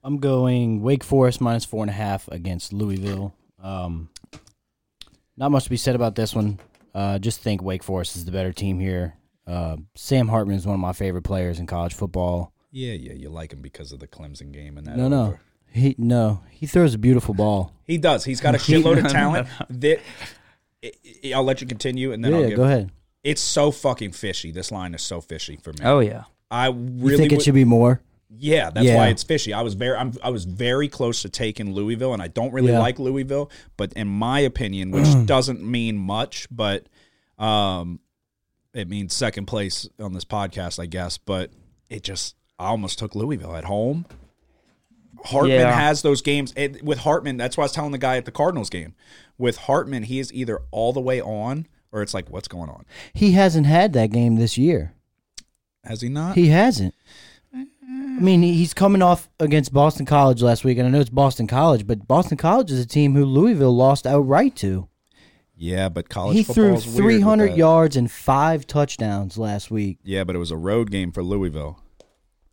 I'm going Wake Forest minus four and a half against Louisville. Um, not much to be said about this one. Uh, just think Wake Forest is the better team here. Uh, Sam Hartman is one of my favorite players in college football. Yeah, yeah, you like him because of the Clemson game and that. No, no, he no, he throws a beautiful ball. <laughs> he does. He's got a <laughs> shitload of talent. That I- I- I'll let you continue, and then yeah, I'll give. go ahead. It's so fucking fishy. This line is so fishy for me. oh yeah, I You really think it would- should be more? Yeah, that's Yeah. why it's fishy. I was very, I'm, I was very close to taking Louisville, and I don't really Yeah. like Louisville. But in my opinion, which <clears throat> doesn't mean much, but um, it means second place on this podcast, I guess. But it just, I almost took Louisville at home. Hartman Yeah. has those games it, with Hartman. That's why I was telling the guy at the Cardinals game. With Hartman, he is either all the way on, or it's like, what's going on? He hasn't had that game this year. Has he not? He hasn't. I mean, he's coming off against Boston College last week, and I know it's Boston College, but Boston College is a team who Louisville lost outright to. Yeah, but college he threw football's weird with 300 that. yards and five touchdowns last week. Yeah, but it was a road game for Louisville.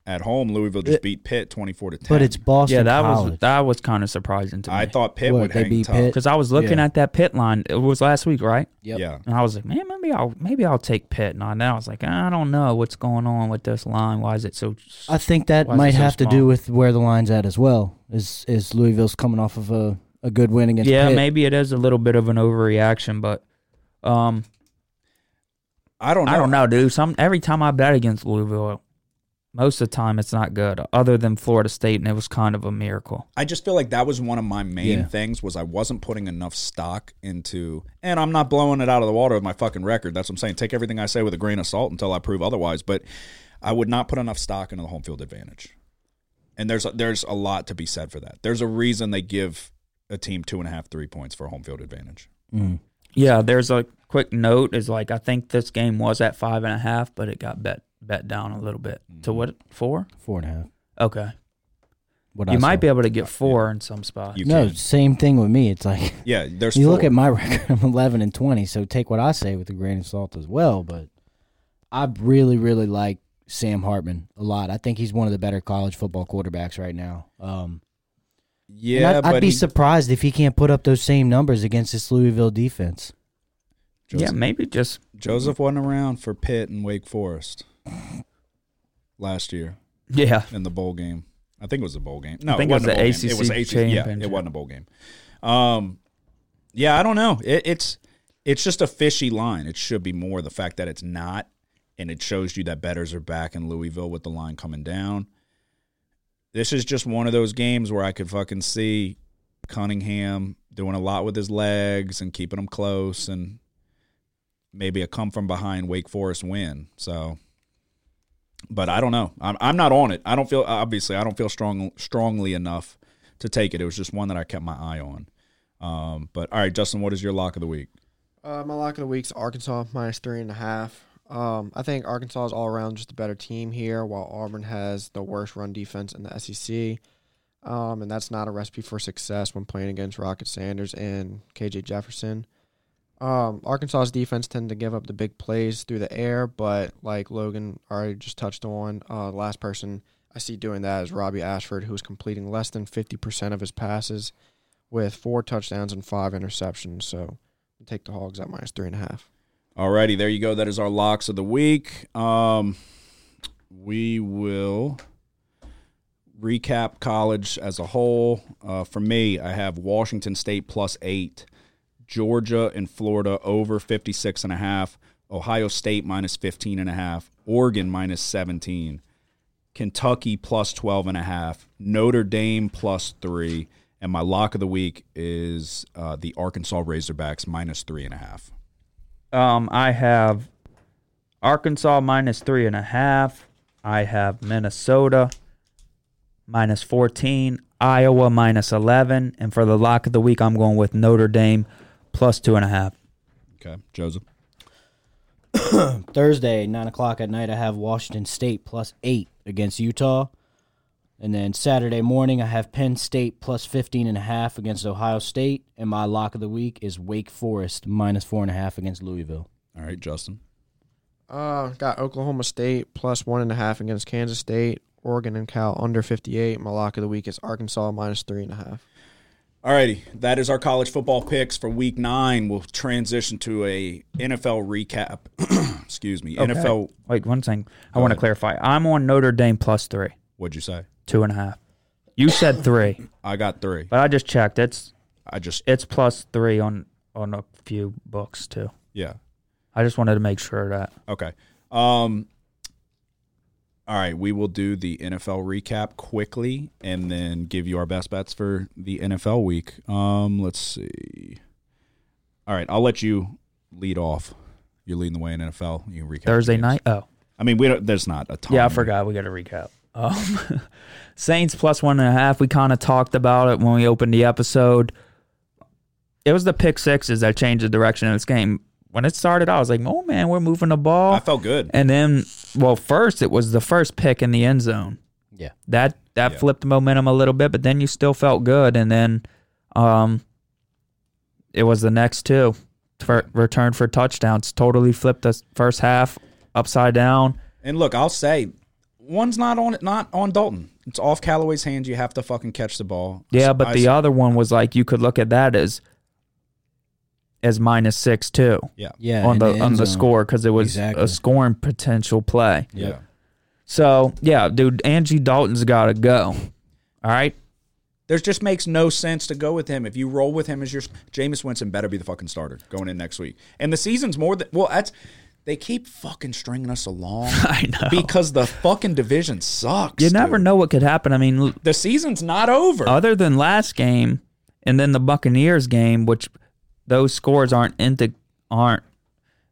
At home, Louisville just It- beat Pitt twenty four to ten. But it's Boston yeah. That College. was that was kind of surprising to me. I thought Pitt What, would they hang beat tough. Pitt? because I was looking Yeah. at that Pitt line. It was last week, right? Yep. Yeah, And I was like, man, maybe I'll maybe I'll take Pitt. And now I was like, I don't know what's going on with this line. Why is it so? I think that Why is it might so have to small? do with where the line's at as well. Is is Louisville's coming off of a, a good win against yeah, Pitt. maybe it is a little bit of an overreaction, but um, I don't know. I don't know, dude. Some every time I bet against Louisville, most of the time it's not good. Other than Florida State, and it was kind of a miracle. I just feel like that was one of my main Yeah. things was I wasn't putting enough stock into, and I'm not blowing it out of the water with my fucking record. That's what I'm saying. Take everything I say with a grain of salt until I prove otherwise. But I would not put enough stock into the home field advantage. And there's a, there's a lot to be said for that. There's a reason they give a team two and a half, three points for a home field advantage. Mm. Yeah, there's a quick note is like I think this game was at five and a half, but it got bet bet down a little bit to what four? Four and a half. Okay, What you I might saw. be able to get four in some spots. You No, can. same thing with me. It's like Yeah, there's you look at my <laughs> record. I'm 11 and 20. So take what I say with a grain of salt as well. But I really, really like Sam Hartman a lot. I think he's one of the better college football quarterbacks right now. Um, and Yeah, I'd, I'd be he- surprised if he can't put up those same numbers against this Louisville defense. Yeah, maybe just Joseph wasn't around for Pitt and Wake Forest last year yeah. in the bowl game. I think it was a bowl game. No, think it it was wasn't a the bowl game. It was ACC ACC. Yeah, it championship. wasn't a bowl game. Um, yeah, I don't know. It, it's it's just a fishy line. It should be more the fact that it's not, and it shows you that bettors are back in Louisville with the line coming down. This is just one of those games where I could fucking see Cunningham doing a lot with his legs and keeping them close, and maybe a come from behind Wake Forest win. So but I don't know. I'm I'm not on it. I don't feel obviously I don't feel strong strongly enough to take it. It was just one that I kept my eye on. Um, but all right, Justin, what is your lock of the week? Uh, my lock of the week's Arkansas minus three and a half. Um, I think Arkansas is all around just a better team here, while Auburn has the worst run defense in the SEC. Um, and that's not a recipe for success when playing against Rocket Sanders and KJ Jefferson. Um, Arkansas's defense tend to give up the big plays through the air, but like Logan already just touched on, uh, the last person I see doing that is Robbie Ashford, who's completing less than 50% of his passes with four touchdowns and five interceptions. So take the Hogs at minus three and a half. Alrighty, there you go. That is our locks of the week. Um, we will recap college as a whole. Uh, for me, I have Washington State plus eight, Georgia and Florida over 56 and a half, Ohio State minus 15 and a half, Oregon minus 17, Kentucky plus 12 and a half, Notre Dame plus three, and my lock of the week is uh, the Arkansas Razorbacks minus three and a half. Um, I have Arkansas minus three and a half. I have Minnesota minus 14, Iowa minus 11. And for the lock of the week, I'm going with Notre Dame plus two and a half. Okay, Joseph. <coughs> Thursday, nine o'clock at night, I have Washington State plus eight against Utah. And then Saturday morning, I have Penn State plus 15 and a half against Ohio State. And my lock of the week is Wake Forest minus four and a half against Louisville. All right, Justin. Uh, got Oklahoma State plus one and a half against Kansas State. Oregon and Cal under 58. My lock of the week is Arkansas minus three and a half. All righty, that is our college football picks for week nine. We'll transition to a NFL recap. <clears throat> Excuse me, Okay. NFL. Wait, one thing. I Go want to clarify. I'm on Notre Dame plus three, What'd you say? Two and a half. You said three, <laughs> I got three. but I just checked. It's I just it's plus three on on a few books too. yeah. I just wanted to make sure that. Okay. Um. All right, we will do the NFL recap quickly, and then give you our best bets for the NFL week. Um, let's see. All right, I'll let you lead off. You're leading the way in NFL. You can recap the Thursday games. night. Oh, I mean, we don't, there's not a ton. yeah, I forgot. We got to recap. Um, <laughs> Saints plus one and a half. We kind of talked about it when we opened the episode. It was the pick sixes that changed the direction of this game. When it started, I was like, "Oh man, we're moving the ball." I felt good. And then, well, first it was the first pick in the end zone. Yeah. That that Yeah. flipped the momentum a little bit, but then you still felt good. And then, um, it was the next two for return for touchdowns. Totally flipped the first half upside down. And look, I'll say, one's not on it not on Dalton. It's off Callaway's hands. You have to fucking catch the ball. Yeah, but I- the other one was like you could look at that as as minus six too Yeah. yeah. on in the, on the score because it was Exactly. a scoring potential play. yeah. So yeah, dude, Andy Dalton's got to go. All right. There just makes no sense to go with him. If you roll with him as your Jameis Winston, better be the fucking starter going in next week. And the season's more than well. That's they keep fucking stringing us along <laughs> I know. because the fucking division sucks. You never know what could happen. I mean, The season's not over. other than last game and then the Buccaneers game, which those scores aren't into aren't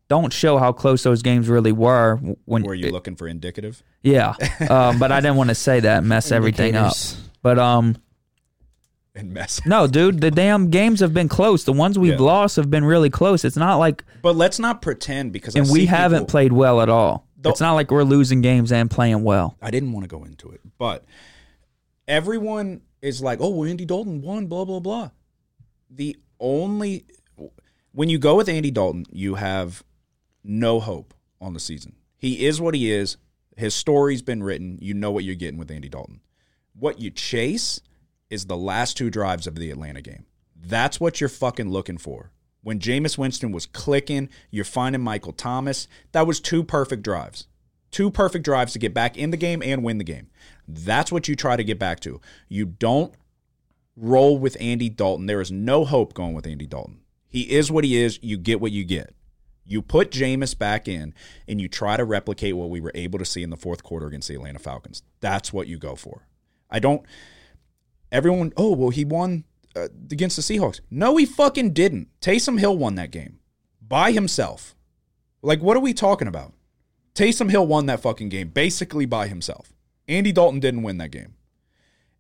don't show how close those games really were. When Were you it- looking for indicative? yeah, um, but I didn't want to say that and mess <laughs> everything up. But um, And mess. no, dude, the damn games have been close. The ones we've Yeah. lost have been really close. It's not like But let's not pretend because I and we haven't people- played well at all. The- it's not like we're losing games and playing well. I didn't want to go into it, but everyone is like, "Oh, well, Andy Dalton won." Blah blah blah. The only when you go with Andy Dalton, you have no hope on the season. He is what he is. His story's been written. You know what you're getting with Andy Dalton. What you chase is the last two drives of the Atlanta game. That's what you're fucking looking for. When Jameis Winston was clicking, you're finding Michael Thomas. That was two perfect drives. Two perfect drives to get back in the game and win the game. That's what you try to get back to. You don't roll with Andy Dalton. There is no hope going with Andy Dalton. He is what he is. You get what you get. You put Jameis back in and you try to replicate what we were able to see in the fourth quarter against the Atlanta Falcons. That's what you go for. I don't. Everyone, oh, well, he won uh, against the Seahawks. No, he fucking didn't. Taysom Hill won that game by himself. Like, what are we talking about? Taysom Hill won that fucking game basically by himself. Andy Dalton didn't win that game.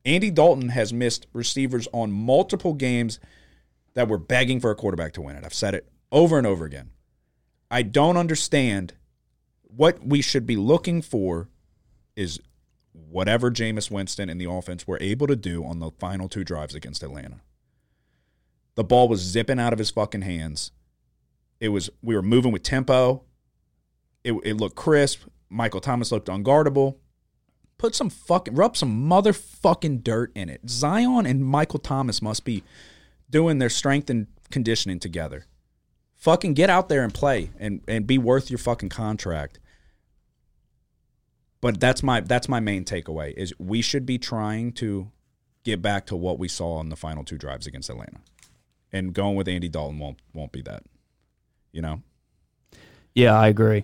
Andy Dalton has missed receivers on multiple games that were begging for a quarterback to win it. I've said it over and over again. I don't understand what we should be looking for is whatever Jameis Winston and the offense were able to do on the final two drives against Atlanta. The ball was zipping out of his fucking hands. It was we were moving with tempo. It, it looked crisp. Michael Thomas looked unguardable. Put some fucking rub some motherfucking dirt in it. Zion and Michael Thomas must be doing their strength and conditioning together. Fucking get out there and play and, and be worth your fucking contract. But that's my that's my main takeaway is we should be trying to get back to what we saw on the final two drives against Atlanta. And going with Andy Dalton won't won't be that. You know? Yeah, I agree.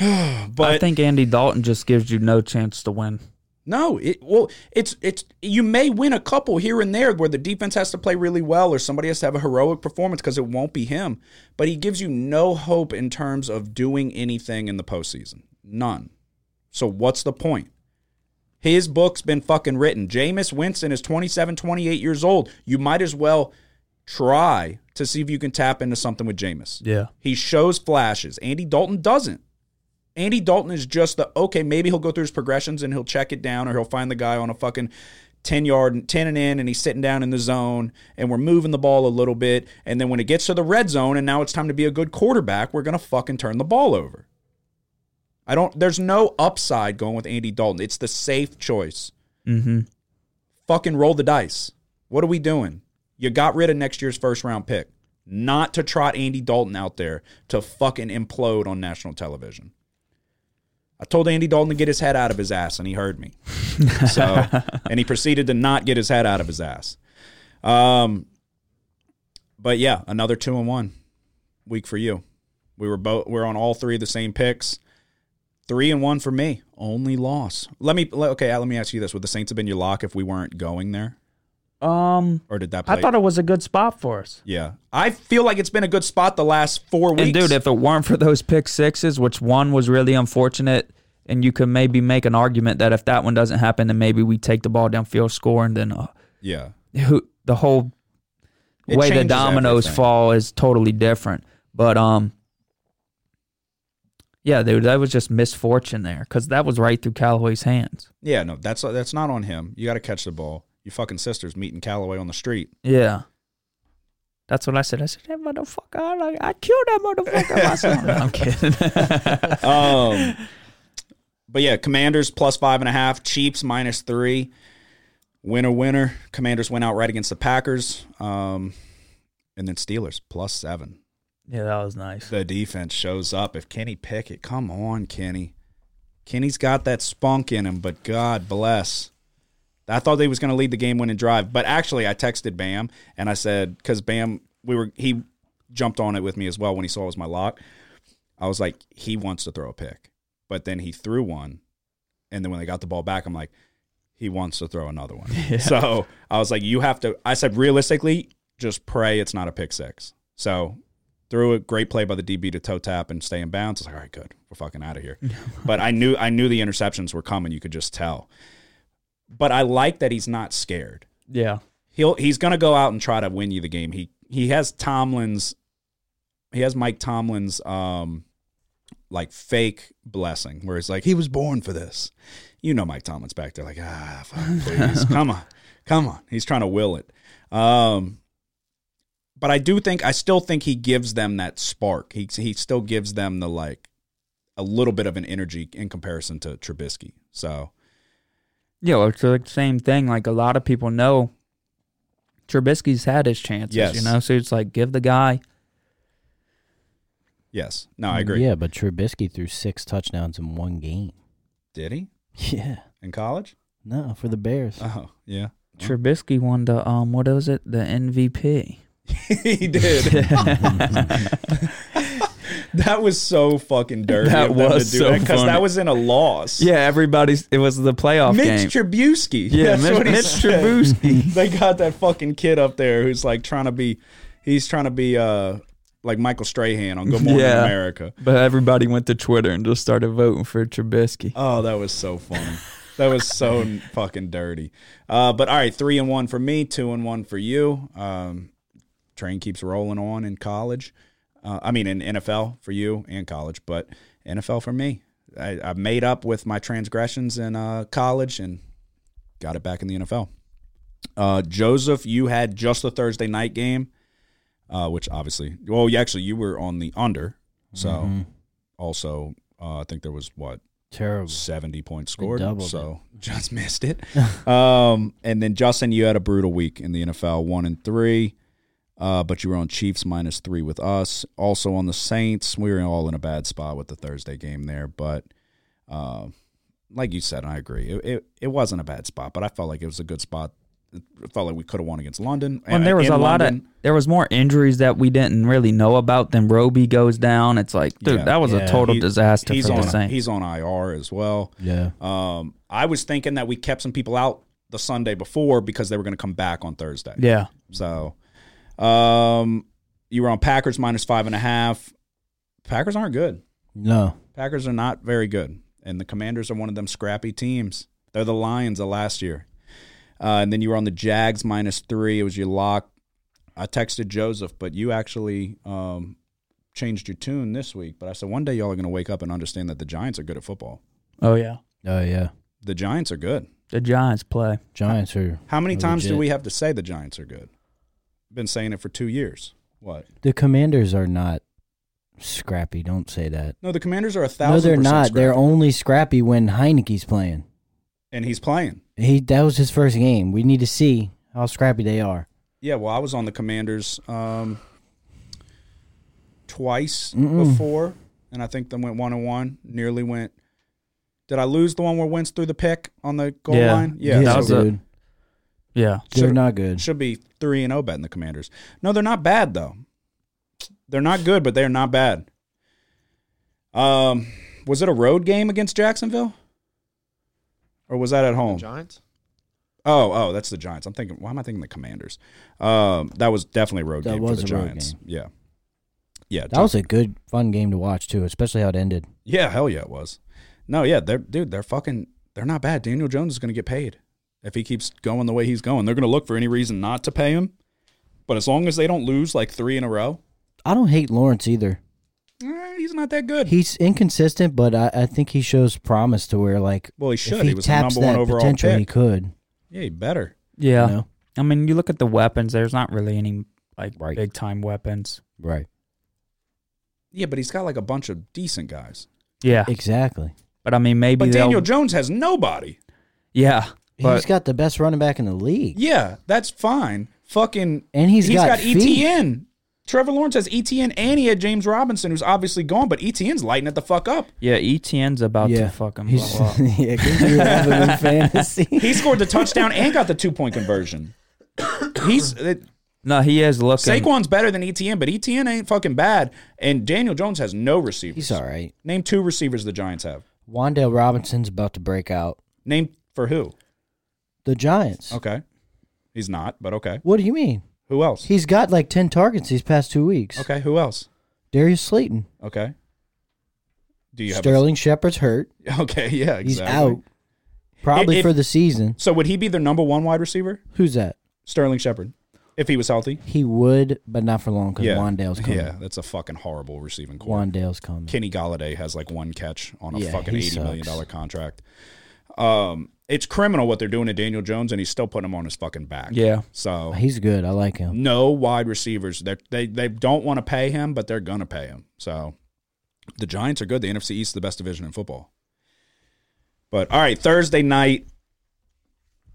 <sighs> But I think Andy Dalton just gives you no chance to win. No, it well, it's it's you may win a couple here and there where the defense has to play really well or somebody has to have a heroic performance because it won't be him. But he gives you no hope in terms of doing anything in the postseason. None. So what's the point? His book's been fucking written. Jameis Winston is 27, 28 years old. You might as well try to see if you can tap into something with Jameis. Yeah. He shows flashes. Andy Dalton doesn't. Andy Dalton is just the okay, maybe he'll go through his progressions and he'll check it down or he'll find the guy on a fucking 10 yard, 10 and in, and he's sitting down in the zone and we're moving the ball a little bit. And then when it gets to the red zone and now it's time to be a good quarterback, we're going to fucking turn the ball over. I don't, there's no upside going with Andy Dalton. It's the safe choice. Mm-hmm. Fucking roll the dice. What are we doing? You got rid of next year's first round pick, not to trot Andy Dalton out there to fucking implode on national television. I told Andy Dalton to get his head out of his ass, and he heard me. <laughs> So, and he proceeded to not get his head out of his ass. Um, but yeah, another two and one week for you. We were both we're on all three of the same picks. Three and one for me. Only loss. Let me okay. Let me ask you this: Would the Saints have been your lock if we weren't going there, Um, or did that? Play? I thought it was a good spot for us. Yeah, I feel like it's been a good spot the last four weeks. And dude, if it weren't for those pick sixes, which one was really unfortunate, and you could maybe make an argument that if that one doesn't happen, then maybe we take the ball downfield, score, and then uh, yeah, who the whole It way the dominoes everything. fall is totally different. But um, yeah, dude, that was just misfortune there because that was right through Callaway's hands. yeah, no, that's that's not on him. You got to catch the ball. Your fucking sister's meeting Callaway on the street. Yeah. That's what I said. I said, that motherfucker, I, like, I killed that motherfucker <laughs> myself. No, I'm kidding. <laughs> Um, but yeah, Commanders plus five and a half, Chiefs minus three. Winner, winner. Commanders went out right against the Packers. Um, and then Steelers plus seven. Yeah, that was nice. The defense shows up. If Kenny Pickett, come on, Kenny. Kenny's got that spunk in him, but God bless. I thought they was going to lead the game winning drive, but actually, I texted Bam and I said because Bam, we were he jumped on it with me as well when he saw it was my lock. I was like, he wants to throw a pick, but then he threw one, and then when they got the ball back, I'm like, he wants to throw another one. <laughs> So I was like, you have to. I said realistically, just pray it's not a pick six. So threw a great play by the DB to toe tap and stay in bounds. I was like, all right, good, we're fucking out of here. <laughs> but I knew I knew the interceptions were coming. You could just tell. But I like that he's not scared. Yeah. He'll he's gonna go out and try to win you the game. He he has Tomlin's he has Mike Tomlin's um like fake blessing where it's like he was born for this. You know Mike Tomlin's back there like ah fuck, please <laughs> come on come on. He's trying to will it. Um, but I do think I still think he gives them that spark. He he still gives them the like a little bit of an energy in comparison to Trubisky. So Yeah, well, it's the same thing. Like a lot of people know Trubisky's had his chances, Yes. you know. So it's like give the guy. yes, no, I agree. Yeah, but Trubisky threw six touchdowns in one game. Did he Yeah. in college? No, for the Bears. Oh yeah, Trubisky won the um what was it the MVP. <laughs> he did. <laughs> <laughs> that was so fucking dirty. That was to do so because that was in a loss. yeah, everybody's. It was the playoff Mitch game. Trubisky. Yeah, That's Mitch- Mitch. Trubisky. they got that fucking kid up there who's like trying to be, he's trying to be uh like Michael Strahan on Good Morning Yeah. America. but everybody went to Twitter and just started voting for Trubisky. Oh, that was so funny. that was so fucking dirty. Uh, but all right, three and one for me, two and one for you. Um, train keeps rolling on in college. Uh, I mean, in NFL for you and college, but NFL for me. I, I made up with my transgressions in uh, college and got it back in the NFL. Uh, Joseph, you had just the Thursday night game, uh, which obviously, well, you actually you were on the under, so Mhm. also uh, I think there was what Terrible. 70 points scored. So <laughs> just missed it. <laughs> um, and then Justin, you had a brutal week in the NFL, one and three. Uh, but you were on Chiefs minus three with us. Also on the Saints, we were all in a bad spot with the Thursday game there. But uh, like you said, and I agree, it, it it wasn't a bad spot. But I felt like it was a good spot. It felt like we could have won against London. And there was in a lot of there was more injuries that we didn't really know about. Then Roby goes down. It's like, dude, Yeah. that was Yeah. a total He- disaster he's for on the Saints. he's on IR as well. Yeah. Um, I was thinking that we kept some people out the Sunday before because they were going to come back on Thursday. yeah, So, um, you were on Packers minus five and a half. Packers aren't good. No. Packers are not very good, and the Commanders are one of them scrappy teams. They're the Lions of last year. Uh, and then you were on the Jags minus three. It was your lock. I texted Joseph, but you actually um, changed your tune this week. But I said one day y'all are going to wake up and understand that the Giants are good at football. oh yeah, Oh yeah. The Giants are good. the Giants play. Giants are How many Are times do we have to say the Giants are good? Been saying it for two years. What? the Commanders are not scrappy. Don't say that. No, the Commanders are a thousand. No, they're percent not. They're only scrappy when Heinicke's playing. and he's playing. He that was his first game. We need to see how scrappy they are. Yeah, well, I was on the Commanders um, twice Mm-mm. before, and I think they went one and one. Nearly went. Did I lose the one where Wentz threw the pick on the goal Yeah. line? Yeah, that so was a- dude. Yeah, They're Should- not good. should be three and zero betting the Commanders. No, they're not bad though. They're not good, but they're not bad. Um, was it a road game against Jacksonville, or was that at home? Giants. Oh, oh, that's the Giants. I'm thinking. Why am I thinking the Commanders? Um, that was definitely a road That game was for the a road Giants. game. Yeah, yeah, That was a good, fun game to watch too, especially how it ended. yeah. Hell yeah, it was. No, yeah, they're dude. They're fucking. They're not bad. Daniel Jones is going to get paid if he keeps going the way he's going. They're going to look for any reason not to pay him. But as long as they don't lose like three in a row, I don't hate Lawrence either. eh, he's not that good. He's inconsistent, but I, I think he shows promise to where like well, he if should. he, He, was the taps number one that overall potential, he could. Yeah, he better. yeah. You know? I mean, you look at the weapons. There's not really any like Right. big time weapons. Right. Yeah, but he's got like a bunch of decent guys. Yeah, Exactly. but I mean, maybe But they'll. Daniel Jones has nobody. yeah, he's but got the best running back in the league, Yeah, that's fine. Fucking and he's, he's got, feet. ETN. Trevor Lawrence has ETN and he had James Robinson, who's obviously gone, but ETN's lighting it the fuck up. yeah, ETN's about Yeah. to fucking He's, blow up. <laughs> yeah, 'cause you him fantasy. <laughs> He scored the touchdown and got the two point conversion. <coughs> He's it, No, he is looking. Saquon's better than ETN, but ETN ain't fucking bad. And Daniel Jones has no receivers. He's all right. Name two receivers the Giants have. Wan'Dale Robinson's about to break out. Name for who? The Giants. Okay. He's not, but okay. What do you mean? Who else? He's got like ten targets these past two weeks. Okay, who else? Darius Slayton. Okay. Do you have Sterling Shepard's hurt. <laughs> Okay, yeah, exactly. He's out. Probably If- for the season. So would he be their number one wide receiver? Who's that? Sterling Shepard, if he was healthy. He would, but not for long because Yeah, Wan'Dale's coming. Yeah, that's a fucking horrible receiving core. Wan'Dale's coming. Kenny Golladay has like one catch on a Yeah, fucking he eighty million sucks. dollar contract. Um, it's criminal what they're doing to Daniel Jones, and he's still putting him on his fucking back. Yeah, So He's good. I like him. no wide receivers. They they they don't want to pay him, but they're gonna pay him. So The Giants are good. The NFC East is the best division in football. But all right, Thursday night,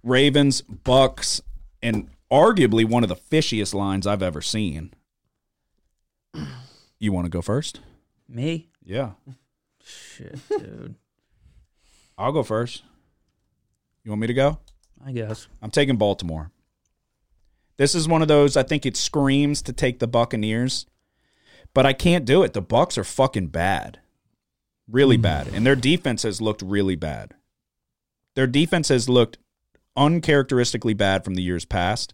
Ravens, Bucks, and arguably one of the fishiest lines I've ever seen. You want to go first? Me? Yeah. Shit, dude. I'll go first. You want me to go? I guess. I'm taking Baltimore. This is one of those I think it screams to take the Buccaneers, but I can't do it. The Bucks are fucking bad. Really hmm. bad. And their defense has looked really bad. Their defense has looked uncharacteristically bad from the years past.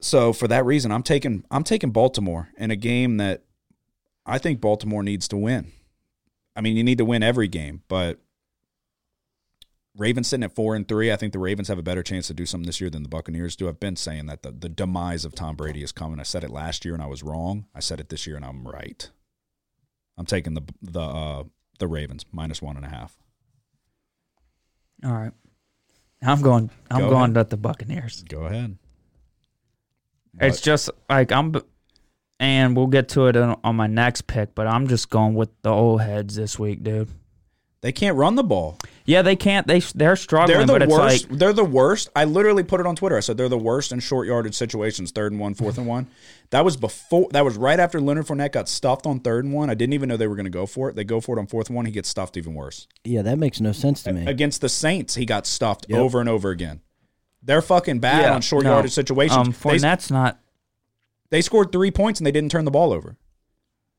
So for that reason, I'm taking I'm taking Baltimore in a game that I think Baltimore needs to win. I mean, you need to win every game, but Ravens sitting at four and three. I think the Ravens have a better chance to do something this year than the Buccaneers do. I've been saying that the, the demise of Tom Brady is coming. I said it last year and I was wrong. I said it this year and I'm right. I'm taking the the uh, the Ravens minus one and a half. All right. I'm going. I'm Go going ahead. with the Buccaneers. Go ahead. It's just like I'm, and we'll get to it on, on my next pick. But I'm just going with the old heads this week, dude. They can't run the ball. Yeah, they can't. They they're struggling, They're but the it's worst. like they're the worst. I literally put it on Twitter. I said they're the worst in short yardage situations, third and one, fourth and one. That was before. That was right after Leonard Fournette got stuffed on third and one. I didn't even know they were going to go for it. They go for it on fourth and one. He gets stuffed even worse. Yeah, that makes no sense to me. Against the Saints, he got stuffed Yep. over and over again. They're fucking bad yeah, on short no. yardage situations. Um, they, Fournette's not. they scored three points and they didn't turn the ball over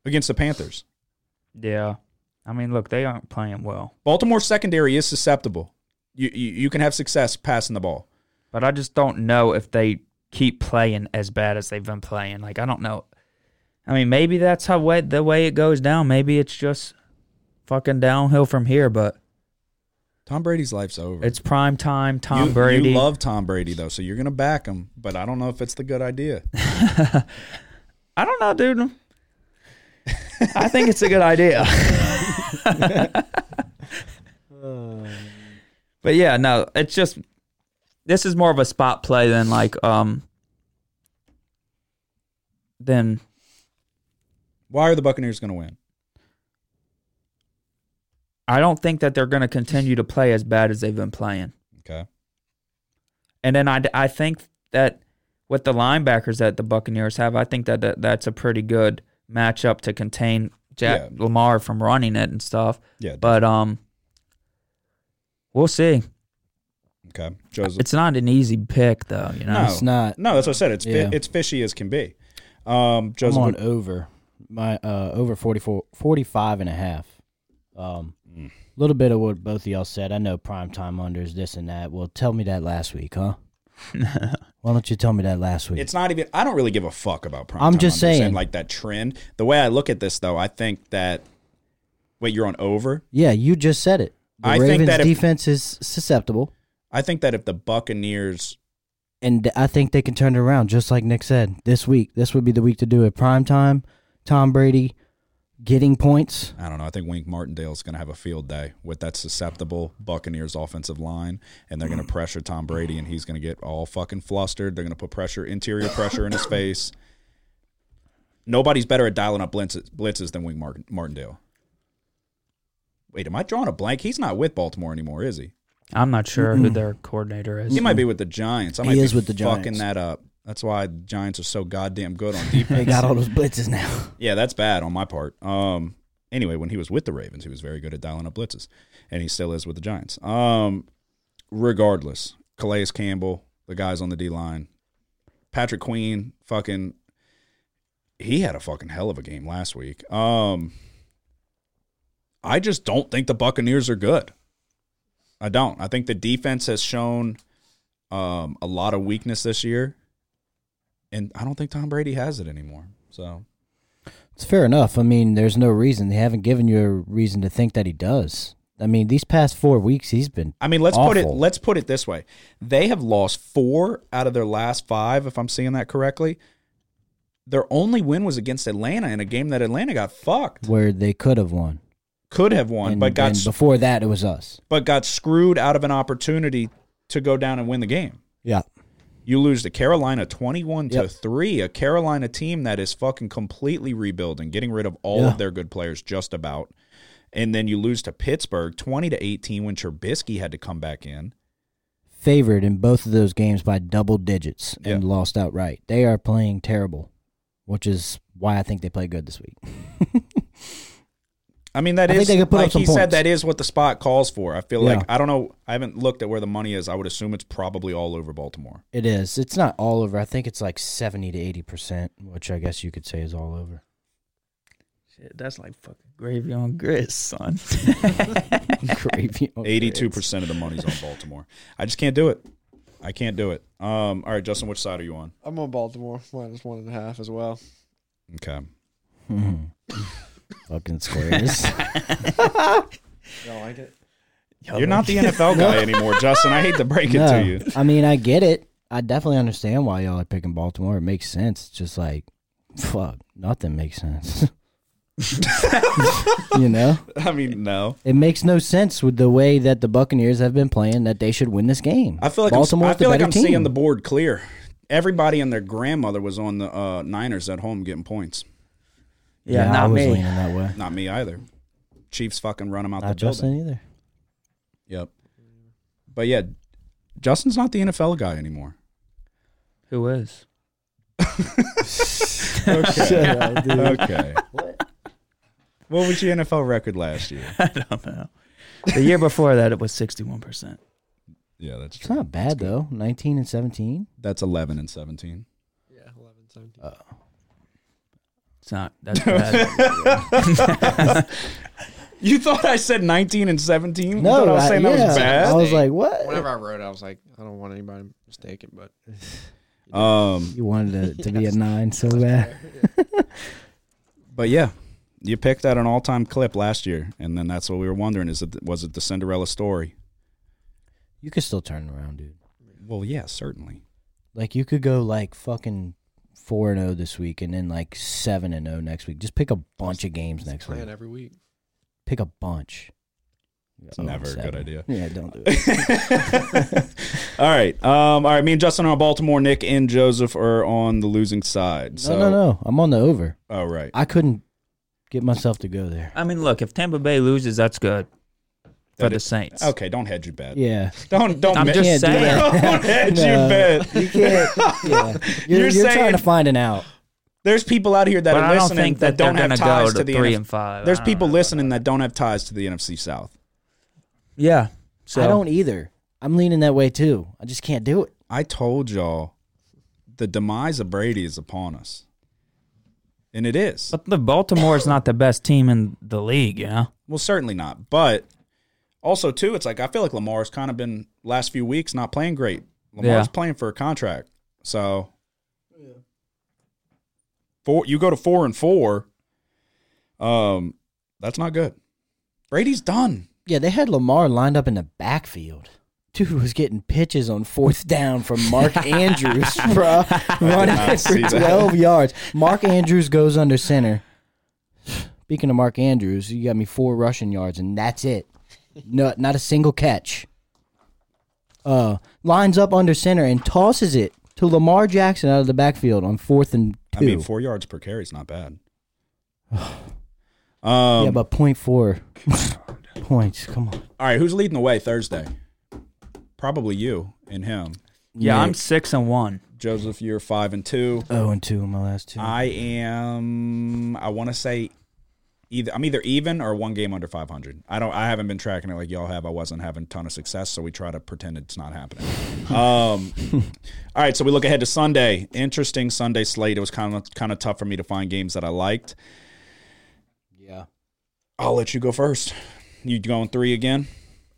against the Panthers. Yeah, I mean, look, they aren't playing well. Baltimore secondary is susceptible. You, you you can have success passing the ball. But I just don't know if they keep playing as bad as they've been playing. Like I don't know. I mean, maybe that's how way, the way it goes down. Maybe it's just fucking downhill from here. But Tom Brady's life's over. it's prime time. Tom you, Brady. You love Tom Brady though, so you're gonna back him. But I don't know if it's the good idea. <laughs> I don't know, dude. I think it's a good idea. <laughs> <laughs> but yeah, no, it's just this is more of a spot play than like um than Why are the Buccaneers gonna win? I don't think that they're going to continue to play as bad as they've been playing. Okay. And then I, I think that with the linebackers that the Buccaneers have, I think that, that that's a pretty good matchup to contain Jack Yeah. Lamar from running it and stuff. Yeah. But um, we'll see. okay. Joseph. It's not an easy pick though, you know. No. It's not. no, that's what I said. It's fi- it's fishy as can be. Um, I'm Joseph. on over. My uh over 44 45 and a half. Um Mm. a little bit of what both of y'all said. I know prime time unders this and that. Well, tell me that last week, huh? <laughs> Why don't you tell me that last week? It's not even. I don't really give a fuck about prime. I'm time just saying. like that trend. The way I look at this, though, I think that. Wait, you're on over. yeah, you just said it. The I think Ravens that if- defense is susceptible, I think that if the Buccaneers, and I think they can turn it around. Just like Nick said, this week, this would be the week to do it. Prime time, Tom Brady getting points. I don't know. I think Wink Martindale's going to have a field day with that susceptible Buccaneers offensive line, and they're going to pressure Tom Brady, and he's going to get all fucking flustered. They're going to put pressure, interior pressure in his <laughs> face. Nobody's better at dialing up blitzes, blitzes than Wink Martin, Martindale. Wait, am I drawing a blank? He's not with Baltimore anymore, is he? I'm not sure who their coordinator is. He might be with the Giants. I He might is be with the Giants. fucking Giants. that up. That's why the Giants are so goddamn good on defense. They got all those blitzes now. <laughs> Yeah, that's bad on my part. Um, anyway, when he was with the Ravens, he was very good at dialing up blitzes, and he still is with the Giants. Um, regardless, Calais Campbell, the guys on the D line, Patrick Queen, fucking, he had a fucking hell of a game last week. Um, I just don't think the Buccaneers are good. I don't. I think the defense has shown um, a lot of weakness this year, and I don't think Tom Brady has it anymore. So. It's fair enough. I mean, there's no reason. They haven't given you a reason to think that he does. I mean, these past four weeks, he's been. I mean, let's put it let's put it this way. They have lost 4 out of their last 5 if I'm seeing that correctly. Their only win was against Atlanta in a game that Atlanta got fucked. where they could have won. Could have won, And, but got and before that, it was us. but got screwed out of an opportunity to go down and win the game. Yeah. You lose to Carolina 21 to 3, a Carolina team that is fucking completely rebuilding, getting rid of all Yeah. of their good players just about. And then you lose to Pittsburgh 20 to 18 when Trubisky had to come back in. Favored in both of those games by double digits and Yeah. lost outright. They are playing terrible, which is why I think they play good this week. <laughs> I mean, that I is think they could put up like some he said, that is what the spot calls for. I feel Yeah. like I don't know. I haven't looked at where the money is. I would assume it's probably all over Baltimore. It is. It's not all over. I think it's like 70 to 80%, which I guess you could say is all over. Shit, that's like fucking gravy on grits, son. <laughs> <laughs> Gravy on Eighty-two grits. percent of the money's on Baltimore. I just can't do it. I can't do it. Um. All right, Justin, which side are you on? I'm on Baltimore minus one and a half as well. Okay. Mhm. Fucking squares. <laughs> You don't like it? You're not the NFL guy <laughs> anymore, Justin. I hate to break it no, to you. I mean, I get it. I definitely understand why y'all are picking Baltimore. It makes sense. It's just like, fuck, nothing makes sense. <laughs> you know, I mean, no. it makes no sense with the way that the Buccaneers have been playing that they should win this game. I feel like Baltimore's I'm, I feel the like better I'm team. seeing the board clear. Everybody and their grandmother was on the uh, Niners at home getting points. Yeah, I not was me. leaning that way. Not me either. Chiefs fucking run them out Not the Justin building. either. Yep. But yeah, Justin's not the NFL guy anymore. Who is? <laughs> Okay. <laughs> okay. What What was your NFL record last year? <laughs> I don't know. The year before that, it was sixty-one percent. Yeah, that's It's not bad though. 19 and 17. That's 11 and 17. Yeah, 11, 17. It's not. That's bad. <laughs> You thought I said 19 and 17? You No, thought I was saying that yeah, was bad? I was like, what? Whenever I wrote it, I was like, I don't want anybody mistaken, but <laughs> Um, You wanted it to be a <laughs> nine so bad. but yeah, you picked at an all-time clip last year, and then that's what we were wondering: is it was it the Cinderella story? You could still turn it around, dude. Well, yeah, certainly. Like you could go like fucking four and zero this week, and then like seven and zero next week. Just pick a bunch of games next plan week. every week. Pick a bunch. It's never a good idea. Yeah, don't do it. <laughs> all right, um, all right. Me and Justin are on Baltimore. Nick and Joseph are on the losing side. So, no, no, no. I'm on the over. Oh, right. I couldn't get myself to go there. I mean, look, if Tampa Bay loses, that's good for That the Saints. Okay, don't hedge your bet. Yeah, Don't don't. I'm mi- just <laughs> Can't do saying. don't <laughs> hedge No. your bet. you can't. Yeah, you're, <laughs> You're you're, saying- trying to find an out. There's people out here that but are I don't listening think that, that, don't have ties go to to the three NF- and five. There's people know listening that. that don't have ties to the NFC South. Yeah. So I don't either. I'm leaning that way too. I just can't do it. I told y'all the demise of Brady is upon us. And it is. But the Baltimore is not the best team in the league. You know. Well, certainly not. But also, too, it's like I feel like Lamar's kind of been last few weeks not playing great. Lamar's Yeah. playing for a contract. So four you go to four and four. Um, that's not good. Brady's done. Yeah, they had Lamar lined up in the backfield. Dude was getting pitches on fourth down from Mark <laughs> Andrews, bro, running for see that. 12 yards. Mark Andrews goes under center. <sighs> Speaking of Mark Andrews, you got me four rushing yards, and that's it. No, not a single catch. Uh, lines up under center and tosses it to Lamar Jackson out of the backfield on fourth and two. I mean, four yards per carry is not bad. <sighs> um, yeah, but point four <laughs> points. Come on. all right, who's leading the way Thursday? Probably you and him. Yeah, I'm six and one. Joseph, you're five and two. Oh, and two in my last two. I am. I want to say either I'm either even or one game under 500. I don't. I haven't been tracking it like y'all have. I wasn't having a ton of success, so we try to pretend it's not happening. <laughs> um, all right, so we look ahead to Sunday. Interesting Sunday slate. It was kind of kind of tough for me to find games that I liked. yeah. I'll let you go first. You going three again?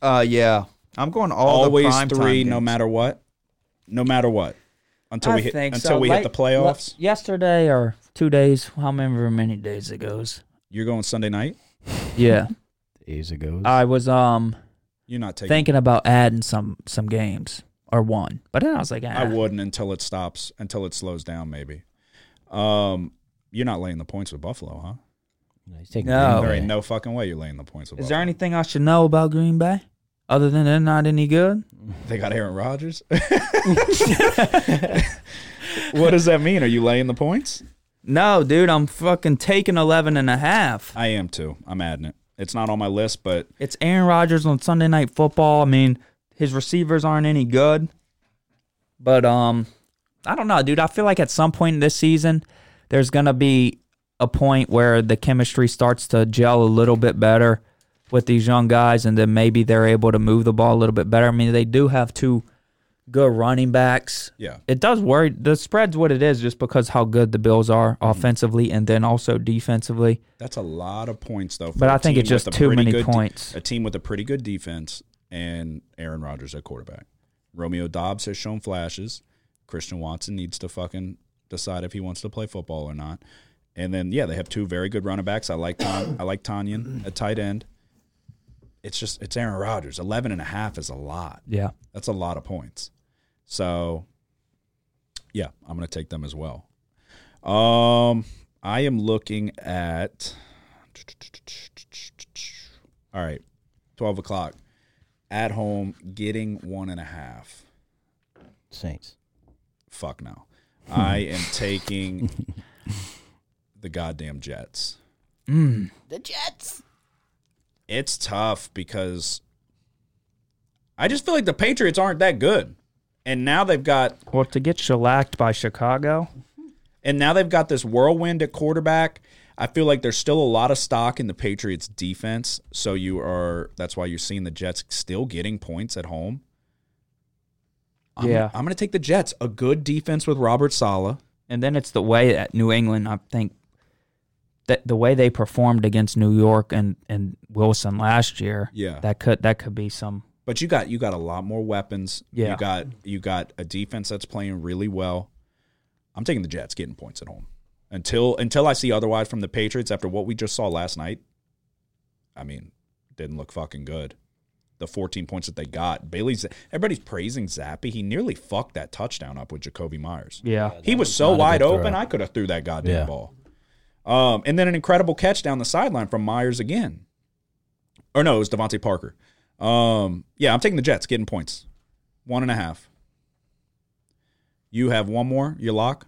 Uh, yeah, I'm going all Always the prime three, time no games. matter what. No matter what. Until I we hit until so. we Like- hit the playoffs. Yesterday or two days, however many days it goes. You're going Sunday night. Yeah, Days ago. I was um You're not taking. thinking about adding some some games or one, but then I was like, ah. I wouldn't until it stops, until it slows down, maybe. Um, you're not laying the points with Buffalo, huh? He's taking No. Green There Bay. ain't no fucking way you're laying the points with Buffalo. Is Buffalo. there anything I should know about Green Bay Other than they're not any good. <laughs> They got Aaron Rodgers. <laughs> <laughs> what does that mean? Are you laying the points? No, dude, I'm fucking taking 11 and a half. I am too. I'm adding it. It's not on my list, but It's Aaron Rodgers on Sunday Night Football. I mean, his receivers aren't any good. But um I don't know, dude. I feel like at some point in this season there's going to be a point where the chemistry starts to gel a little bit better with these young guys and then maybe they're able to move the ball a little bit better. I mean, they do have two good running backs. yeah. It does worry. The spread's what it is just because how good the Bills are mm-hmm. offensively and then also defensively. That's a lot of points, though. for But I think it's just too many good points. a team with a pretty good defense and Aaron Rodgers at quarterback. Romeo Doubs has shown flashes. Christian Watson needs to fucking decide if he wants to play football or not. And then yeah, they have two very good running backs. I like Tan- I like Tonyan at tight end. It's just it's Aaron Rodgers. 11 and a half is a lot. Yeah. That's a lot of points. So, yeah, I'm going to take them as well. Um, I am looking at. All right, 12 o'clock. At home, getting one and a half. Saints. Fuck no. I am <laughs> taking the goddamn Jets. The Jets. It's tough because I just feel like the Patriots aren't that good. And now they've got Well, to get shellacked by Chicago, And now they've got this whirlwind at quarterback. I feel like there's still a lot of stock in the Patriots defense. So you are that's why you're seeing the Jets still getting points at home. I'm, Yeah. I'm gonna take the Jets. A good defense with Robert Saleh. and then it's the way at New England. I think that the way they performed against New York and, and Wilson last year. Yeah. that could that could be some. But you got you got a lot more weapons. Yeah. You got you got a defense that's playing really well. I'm taking the Jets getting points at home. Until until I see otherwise from the Patriots after what we just saw last night. I mean, didn't look fucking good. The 14 points that they got. Bailey's everybody's praising Zappe. He nearly fucked that touchdown up with Jakobi Meyers. Yeah, He was so wide good throw. open, I could have threw that goddamn Yeah. ball. Um, and then an incredible catch down the sideline from Meyers again. Or no, it was DeVante Parker. Um, yeah, I'm taking the Jets, getting points. One and a half. You have one more, your lock?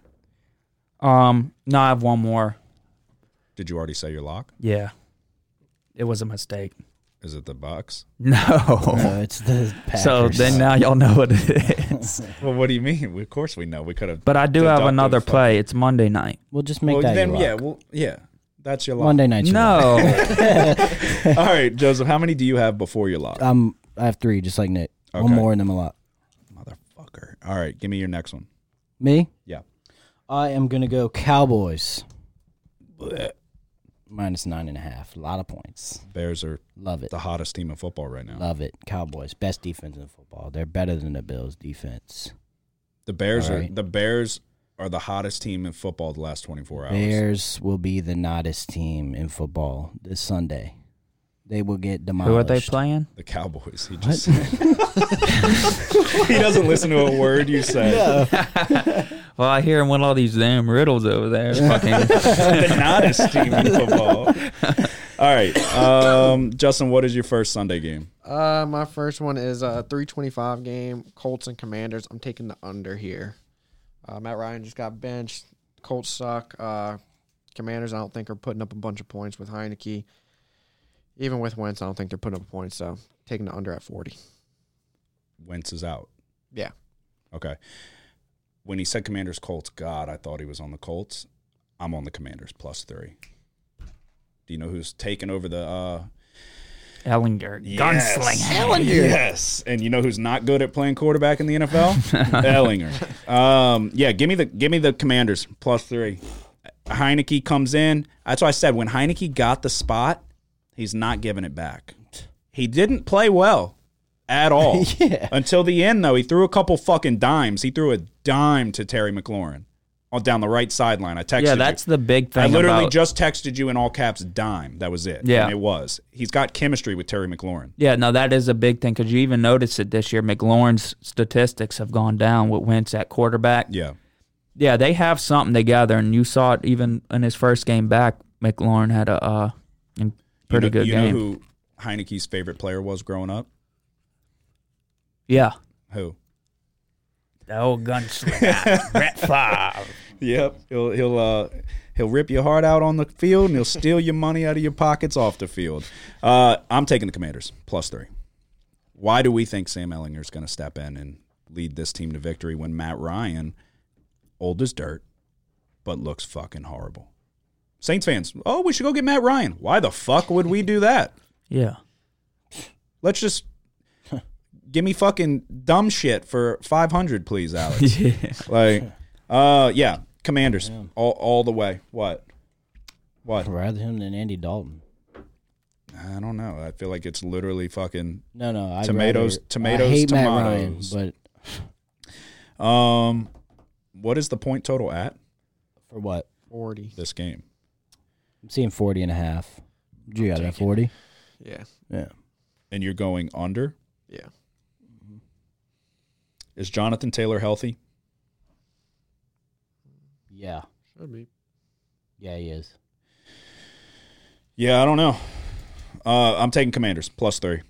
Um, no, I have one more. Did you already say your lock? Yeah, it was a mistake. Is it the box? <laughs> No. No, it's the Packers. so then now y'all know what it <laughs> is. Well, what do you mean? Of course we know. We could have. But I do have another fucking- play. It's Monday night. we'll just make well, that then your yeah, well, yeah, that's your lock. Monday night. No. <laughs> All right, Joseph. How many do you have before your lock? Um, I have three, just like Nick. One more and then a lot. Motherfucker. All right, give me your next one. Me? Yeah. I am gonna go Cowboys. Minus nine and a half. A lot of points. Bears are Love it. the hottest team in football right now. Love it. Cowboys. Best defense in football. They're better than the Bills defense. The Bears are the Bears are the hottest team in football the last 24 hours. Bears will be the hottest team in football this Sunday. They will get demolished. Who are they playing? The Cowboys. He just <laughs> he doesn't listen to a word you say. <laughs> Well, I hear him with all these damn riddles over there. <laughs> Fucking. the hottest team in football. All right, um, Justin. What is your first Sunday game? Uh, my first one is a 325 game, Colts and Commanders. I'm taking the under here. Uh, Matt Ryan just got benched. Colts suck. Uh, Commanders, I don't think are putting up a bunch of points with Heinicke. Even with Wentz, I don't think they're putting up points. So taking the under at 40. Wentz is out. Yeah. Okay. When he said Commanders Colts, God, I thought he was on the Colts. I'm on the Commanders plus three. Do you know who's taking over the uh Ehlinger, gunslinger. Ehlinger. Yes. And you know who's not good at playing quarterback in the NFL? <laughs> Ehlinger. Um, yeah, give me the give me the Commanders plus three. Heinicke comes in. That's why I said when Heinicke got the spot, he's not giving it back. He didn't play well at <laughs> all. Yeah. Until the end, though, he threw a couple fucking dimes. He threw a dime to Terry McLaurin on down the right sideline. I texted Yeah, you. that's the big thing. I literally about, just texted you in all caps dime. That was it. Yeah. And it was. He's got chemistry with Terry McLaurin. Yeah, no, that is a big thing because you even notice it this year. McLaurin's statistics have gone down with Wentz at quarterback. Yeah. Yeah, they have something together, and you saw it even in his first game back. McLaurin had a uh, a pretty you know, good you game. know who Heinicke's favorite player was growing up? Yeah. Who? The old gunslinger, <laughs> Brett Favre. Yep. He'll he'll uh he'll rip your heart out on the field and he'll steal your money out of your pockets off the field. Uh, I'm taking the Commanders plus three. Why do we think Sam Ehlinger is going to step in and lead this team to victory when Matt Ryan, old as dirt, but looks fucking horrible? Saints fans, oh, we should go get Matt Ryan. Why the fuck would we do that? Yeah. Let's just give me fucking dumb shit for 500, please, Alex. <laughs> Yeah. Like, uh, yeah, Commanders all all the way. What? What? I'd rather him than Andy Dalton. I don't know. I feel like it's literally fucking. No, no. I'd Tomatoes- rather- tomatoes, I hate Matt Ryan, tomatoes. but Um, what is the point total at for what? 40. this game? I'm seeing 40 and a half. You got it at 40? Yeah. Yeah. And you're going under. Yeah. Is Jonathan Taylor healthy? Yeah. Should be. Yeah, he is. Yeah, I don't know. Uh, I'm taking Commanders plus three,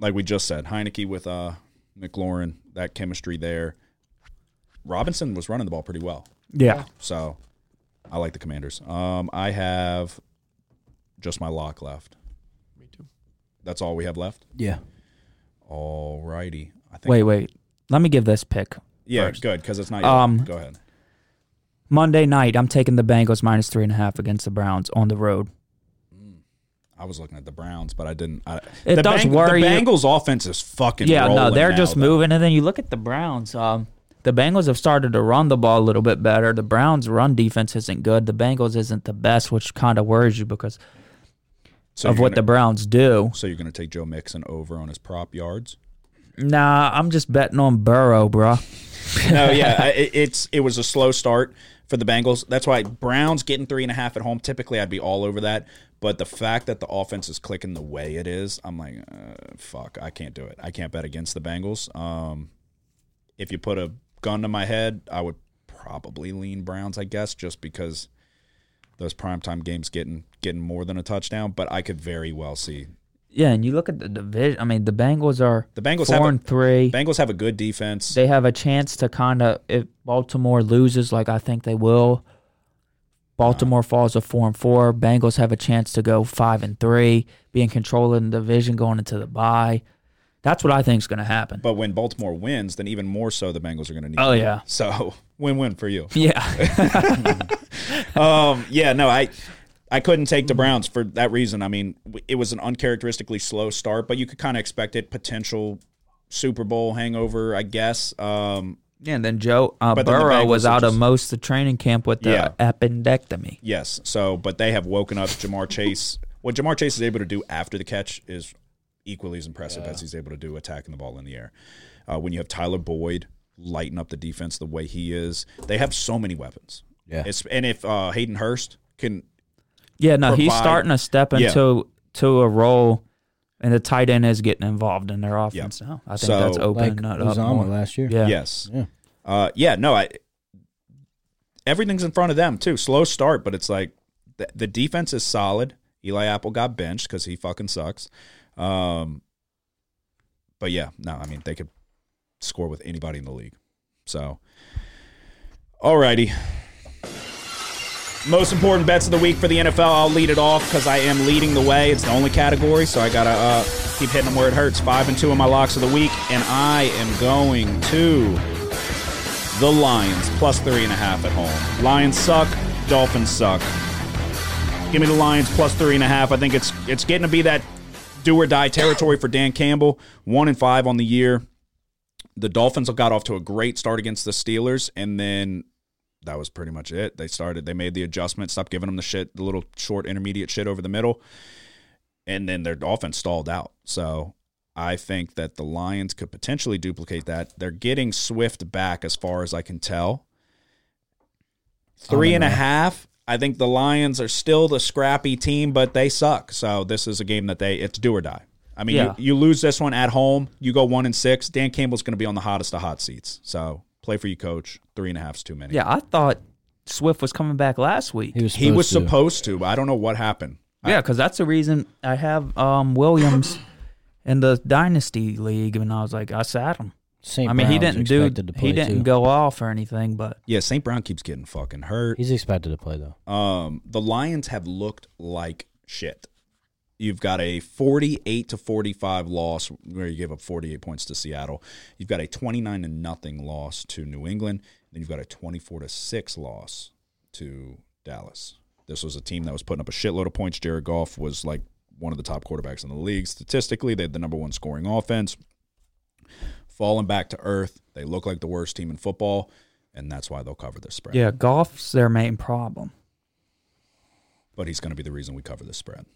like we just said. Heinicke with uh McLaurin, that chemistry there. Robinson was running the ball pretty well. Yeah. So I like the Commanders. Um, I have just my lock left. Me too. That's all we have left. Yeah. All righty. I think. Wait, wait. Let me give this pick. Yeah, first. good because it's not. Your Um, Go ahead. Monday night, I'm taking the Bengals minus three and a half against the Browns on the road. I was looking at the Browns, but I didn't. I, It the does worry The you. Bengals' offense is fucking. Yeah, no, rolling they're now, just though. moving, and then you look at the Browns. Um, the Bengals have started to run the ball a little bit better. The Browns' run defense isn't good. The Bengals isn't the best, which kind of worries you because So of what gonna- the Browns do. So you're going to take Joe Mixon over on his prop yards? Nah, I'm just betting on Burrow, bro. <laughs> no, yeah, it, it's it was a slow start for the Bengals. That's why Browns getting three and a half at home. Typically, I'd be all over that. But the fact that the offense is clicking the way it is, I'm like, uh, fuck, I can't do it. I can't bet against the Bengals. Um, if you put a gun to my head, I would probably lean Browns, I guess, just because those primetime games getting getting more than a touchdown. But I could very well see Yeah, and you look at the division. I mean, the Bengals are the Bengals four have a, and three. Bengals have a good defense. they have a chance to kind of if Baltimore loses, like I think they will. Baltimore falls to four and four. Bengals have a chance to go five and three, be in control of the division going into the bye. That's what I think is going to happen. but when Baltimore wins, then even more so the Bengals are going to need. Oh, to yeah. win. So <laughs> win-win for you. yeah, <laughs> um, yeah, no, I I couldn't take the Browns for that reason. I mean, it was an uncharacteristically slow start, but you could kind of expect it. Potential Super Bowl hangover, I guess. Um, yeah. And then Joe uh, But then the Burrow Bengals was are out of most of the training camp with the Yeah. appendectomy. yes, so but they have woken up Ja'Marr Chase. What Ja'Marr Chase is able to do after the catch is equally as impressive as he's able to do attacking the ball in the air. Uh, when you have Tyler Boyd lighten up the defense the way he is, they have so many weapons. Yeah. It's, and if uh, Hayden Hurst can Yeah, no, he's starting to step Yeah. into to a role, and the tight end is getting involved in their offense now. I think So- that's Like opening it up Uzomah more. last year. Yeah, Yes. Yeah. Uh, yeah, no, I. Everything's in front of them too. Slow start, but it's like the, the defense is solid. Eli Apple got benched because he fucking sucks. Um, but yeah, no, I mean they could score with anybody in the league. So, alrighty. Most important bets of the week for the NFL. I'll lead it off because I am leading the way. It's the only category, so I gotta uh, keep hitting them where it hurts. Five and two in my locks of the week, and I am going to the Lions plus three and a half at home. Lions suck. Dolphins suck. Give me the Lions plus three and a half. I think it's it's getting to be that do or die territory for Dan Campbell. One and five on the year. The Dolphins have got off to a great start against the Steelers, and then that was pretty much it. They started, they made the adjustment, stopped giving them the shit, the little short intermediate shit over the middle, and then their offense stalled out. So I think that the Lions could potentially duplicate that. They're getting Swift back, as far as I can tell. Three and a half. I think the Lions are still the scrappy team, but they suck. So this is a game that they it's do or die. I mean, Yeah. you, you lose this one at home, you go one and six. Dan Campbell's going to be on the hottest of hot seats. So play for you, coach. Three and a half's too many. yeah. I thought Swift was coming back last week. He was he was supposed to. supposed to, but I don't know what happened. Yeah, because that's the reason I have um, Williams in the dynasty league, and I was like, I sat him. St. I mean, he Brown's didn't do expected to play he didn't too. go off or anything, but Yeah, St. Brown keeps getting fucking hurt. He's expected to play though. Um, the Lions have looked like shit. You've got a 48 to 45 loss where you gave up 48 points to Seattle. You've got a 29 to nothing loss to New England. Then you've got a 24 to 6 loss to Dallas. This was a team that was putting up a shitload of points. Jared Goff was like one of the top quarterbacks in the league statistically. They had the number one scoring offense. Falling back to earth. They look like the worst team in football, and that's why they'll cover this spread. yeah, Goff's their main problem. But he's going to be the reason we cover this spread.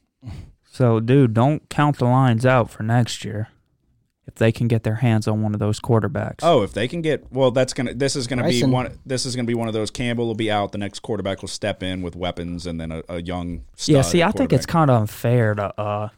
So, dude, don't count the Lions out for next year if they can get their hands on one of those quarterbacks. Oh, if they can get well, that's gonna. This is gonna be one. This is gonna be one of those. Campbell will be out. The next quarterback will step in with weapons, and then a, a young. yeah. See, I think it's kind of unfair to uh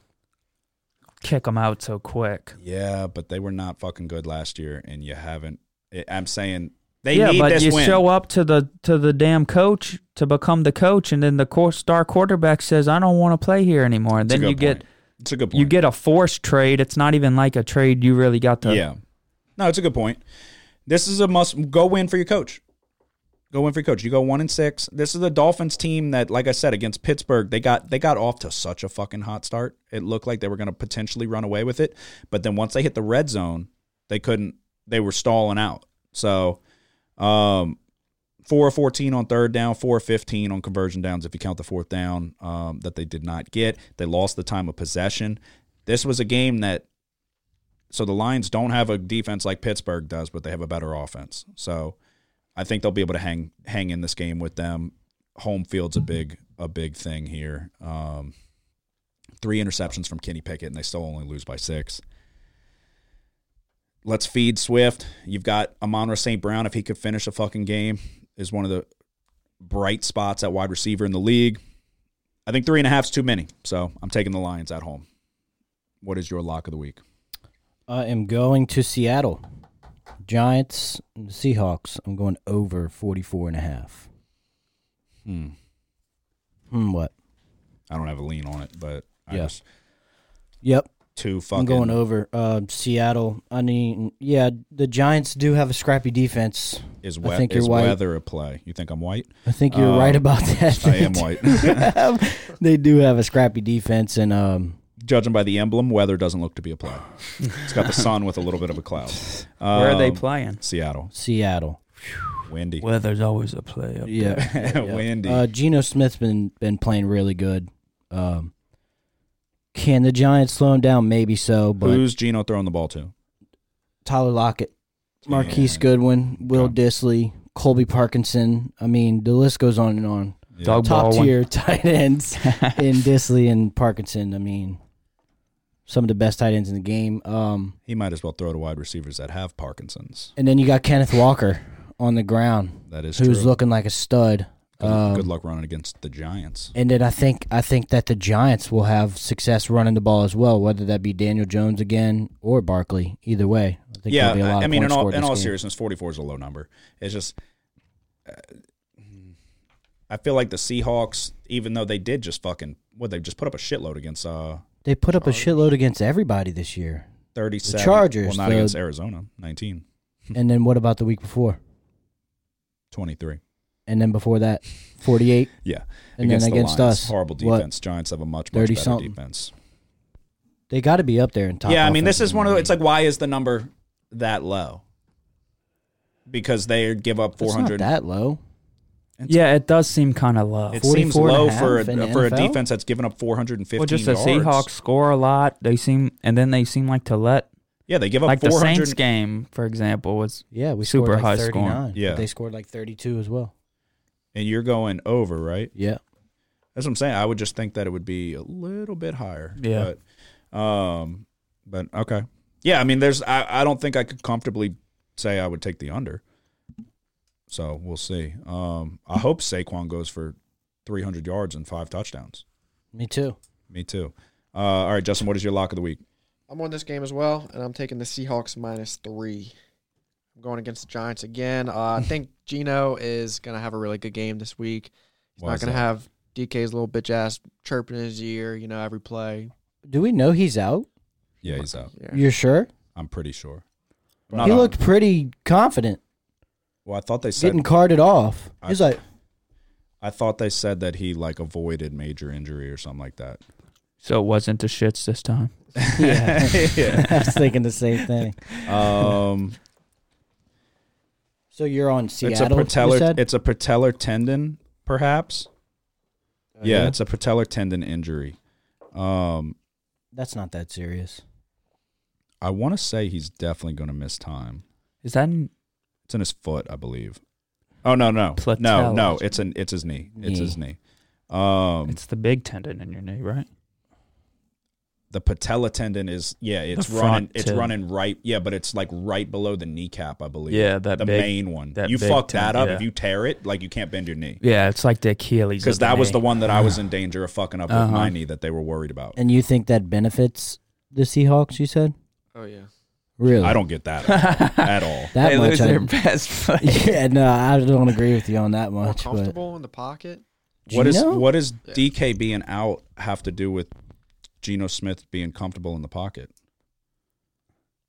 kick them out so quick. Yeah, but they were not fucking good last year, and you haven't. I- I'm saying they yeah, need but this you win. show up to the to the damn coach to become the coach, and then the core star quarterback says, "I don't want to play here anymore." And then you get. It's a good point. you get a forced trade. It's not even like a trade you really got to. yeah. No, it's a good point. This is a must go win for your coach. Go win for coach. You go one and six. This is the Dolphins team that, like I said, against Pittsburgh, they got they got off to such a fucking hot start. It looked like they were going to potentially run away with it, but then once they hit the red zone, they couldn't. They were stalling out. So, um, fourteen on third down, four of fifteen on conversion downs. If you count the fourth down, um, that they did not get, they lost the time of possession. This was a game that so the Lions don't have a defense like Pittsburgh does, but they have a better offense. So I think they'll be able to hang hang in this game with them. Home field's a big a big thing here. Um, three interceptions from Kenny Pickett, and they still only lose by six. Let's feed Swift. You've got Amon St. Brown. If he could finish a fucking game, is one of the bright spots at wide receiver in the league. I think three and a half is too many, so I'm taking the Lions at home. What is your lock of the week? I am going to Seattle. Giants, and the Seahawks. I'm going over 44 and a half. Hmm. Hmm, what? I don't have a lean on it, but I just Yep. two fucking I'm going over uh, Seattle. I mean, yeah, the Giants do have a scrappy defense. is, I we- think you're white. weather a play. You think I'm white? I think you're Um, right about that. I am white. <laughs> they do have a scrappy defense, and um, Judging by the emblem, weather doesn't look to be a play. It's got the <laughs> sun with a little bit of a cloud. Where are they Um, playing? Seattle, Seattle. windy, Weather's always a play. Up Yeah, there. yeah, <laughs> yeah. windy. Uh, Geno Smith's been been playing really good. Um, can the Giants slow him down? Maybe so, but Who's Geno throwing the ball to? Tyler Lockett, Marquise Yeah. Goodwin, Will Okay. Dissly, Colby Parkinson. I mean, the list goes on and on. Yeah. Doug Top Baldwin. tier <laughs> tight ends in Dissly and Parkinson. I mean, some of the best tight ends in the game. Um, He might as well throw to wide receivers that have Parkinson's. and then you got Kenneth Walker on the ground, That is who's true. looking like a stud. good, um, good luck running against the Giants. And then I think I think that the Giants will have success running the ball as well, whether that be Daniel Jones again or Barkley. Either way, I think Yeah, there'll be a lot I, I mean, in all, in all seriousness, 44 is a low number. It's just, uh, I feel like the Seahawks, even though they did just fucking, what they just put up a shitload against uh They put up a shitload against everybody this year. 37. Chargers, Well, not the- against Arizona, 19, and then what about the week before? <laughs> 23. And then before that, forty-eight. <laughs> Yeah, And then the against Lions. us, horrible what? defense. Giants have a much much 30 better something. defense. They got to be up there in top. yeah, I mean, this is one of the the, it's like why is the number that low? Because they give up 400. that low. Yeah, it does seem kind of low. It seems 44 and low for a, in for a defense that's given up 415 well, just the yards. Seahawks score a lot. They seem, and then they seem like to let, Yeah, they give up like the Saints game, for example, was Yeah, we Super scored like high scoring. 39. Yeah. they scored like thirty-two as well. and you're going over, right? Yeah, That's what I'm saying. I would just think that it would be a little bit higher. Yeah. But, um, but okay. Yeah, I mean, there's. I, I don't think I could comfortably say I would take the under. So we'll see. Um, I hope Saquon goes for 300 yards and five touchdowns. me too. Me too. Uh, all right, Justin. What is your lock of the week? I'm on this game as well, and I'm taking the Seahawks minus three. I'm going against the Giants again. Uh, I think <laughs> Geno is going to have a really good game this week. He's Why not going to have DK's little bitch ass chirping in his ear, you know, every play. Do we know he's out? Yeah, he's out. Yeah. You're sure? I'm pretty sure. he Not on- looked pretty confident, Well, I thought they said getting carted off. I- He's like, I thought they said that he like avoided major injury or something like that. So it wasn't the shits this time. <laughs> yeah. Yeah. <laughs> I was thinking the same thing. Um, So you're on it's a Seattle. you patellar. said? It's a patellar tendon, perhaps. Uh, yeah, it's a patellar tendon injury. Um, That's not that serious. I want to say he's definitely going to miss time. Is that in, It's in his foot, I believe. Oh no, no, no, no! It's an it's his knee. It's Knee. his knee. Um, it's the big tendon in your knee, right? the patella tendon is yeah, it's front running. It's too. running right. Yeah, but it's like right below the kneecap, I believe. Yeah, that the big- main one. that you big fuck that tendon, up yeah. if you tear it, like you can't bend your knee. Yeah, it's like the Achilles. Because of that was knee. the one that I was in danger of fucking up with Uh-huh. my knee that they were worried about. And you think that benefits the Seahawks? You said Oh yeah. Really? I don't get that <laughs> at all. that they much. lose I- their best <laughs> player. yeah, no, I don't agree with you on that More much. But comfortable in the pocket. What is Geno? what does DK being out have to do with Geno Smith being comfortable in the pocket?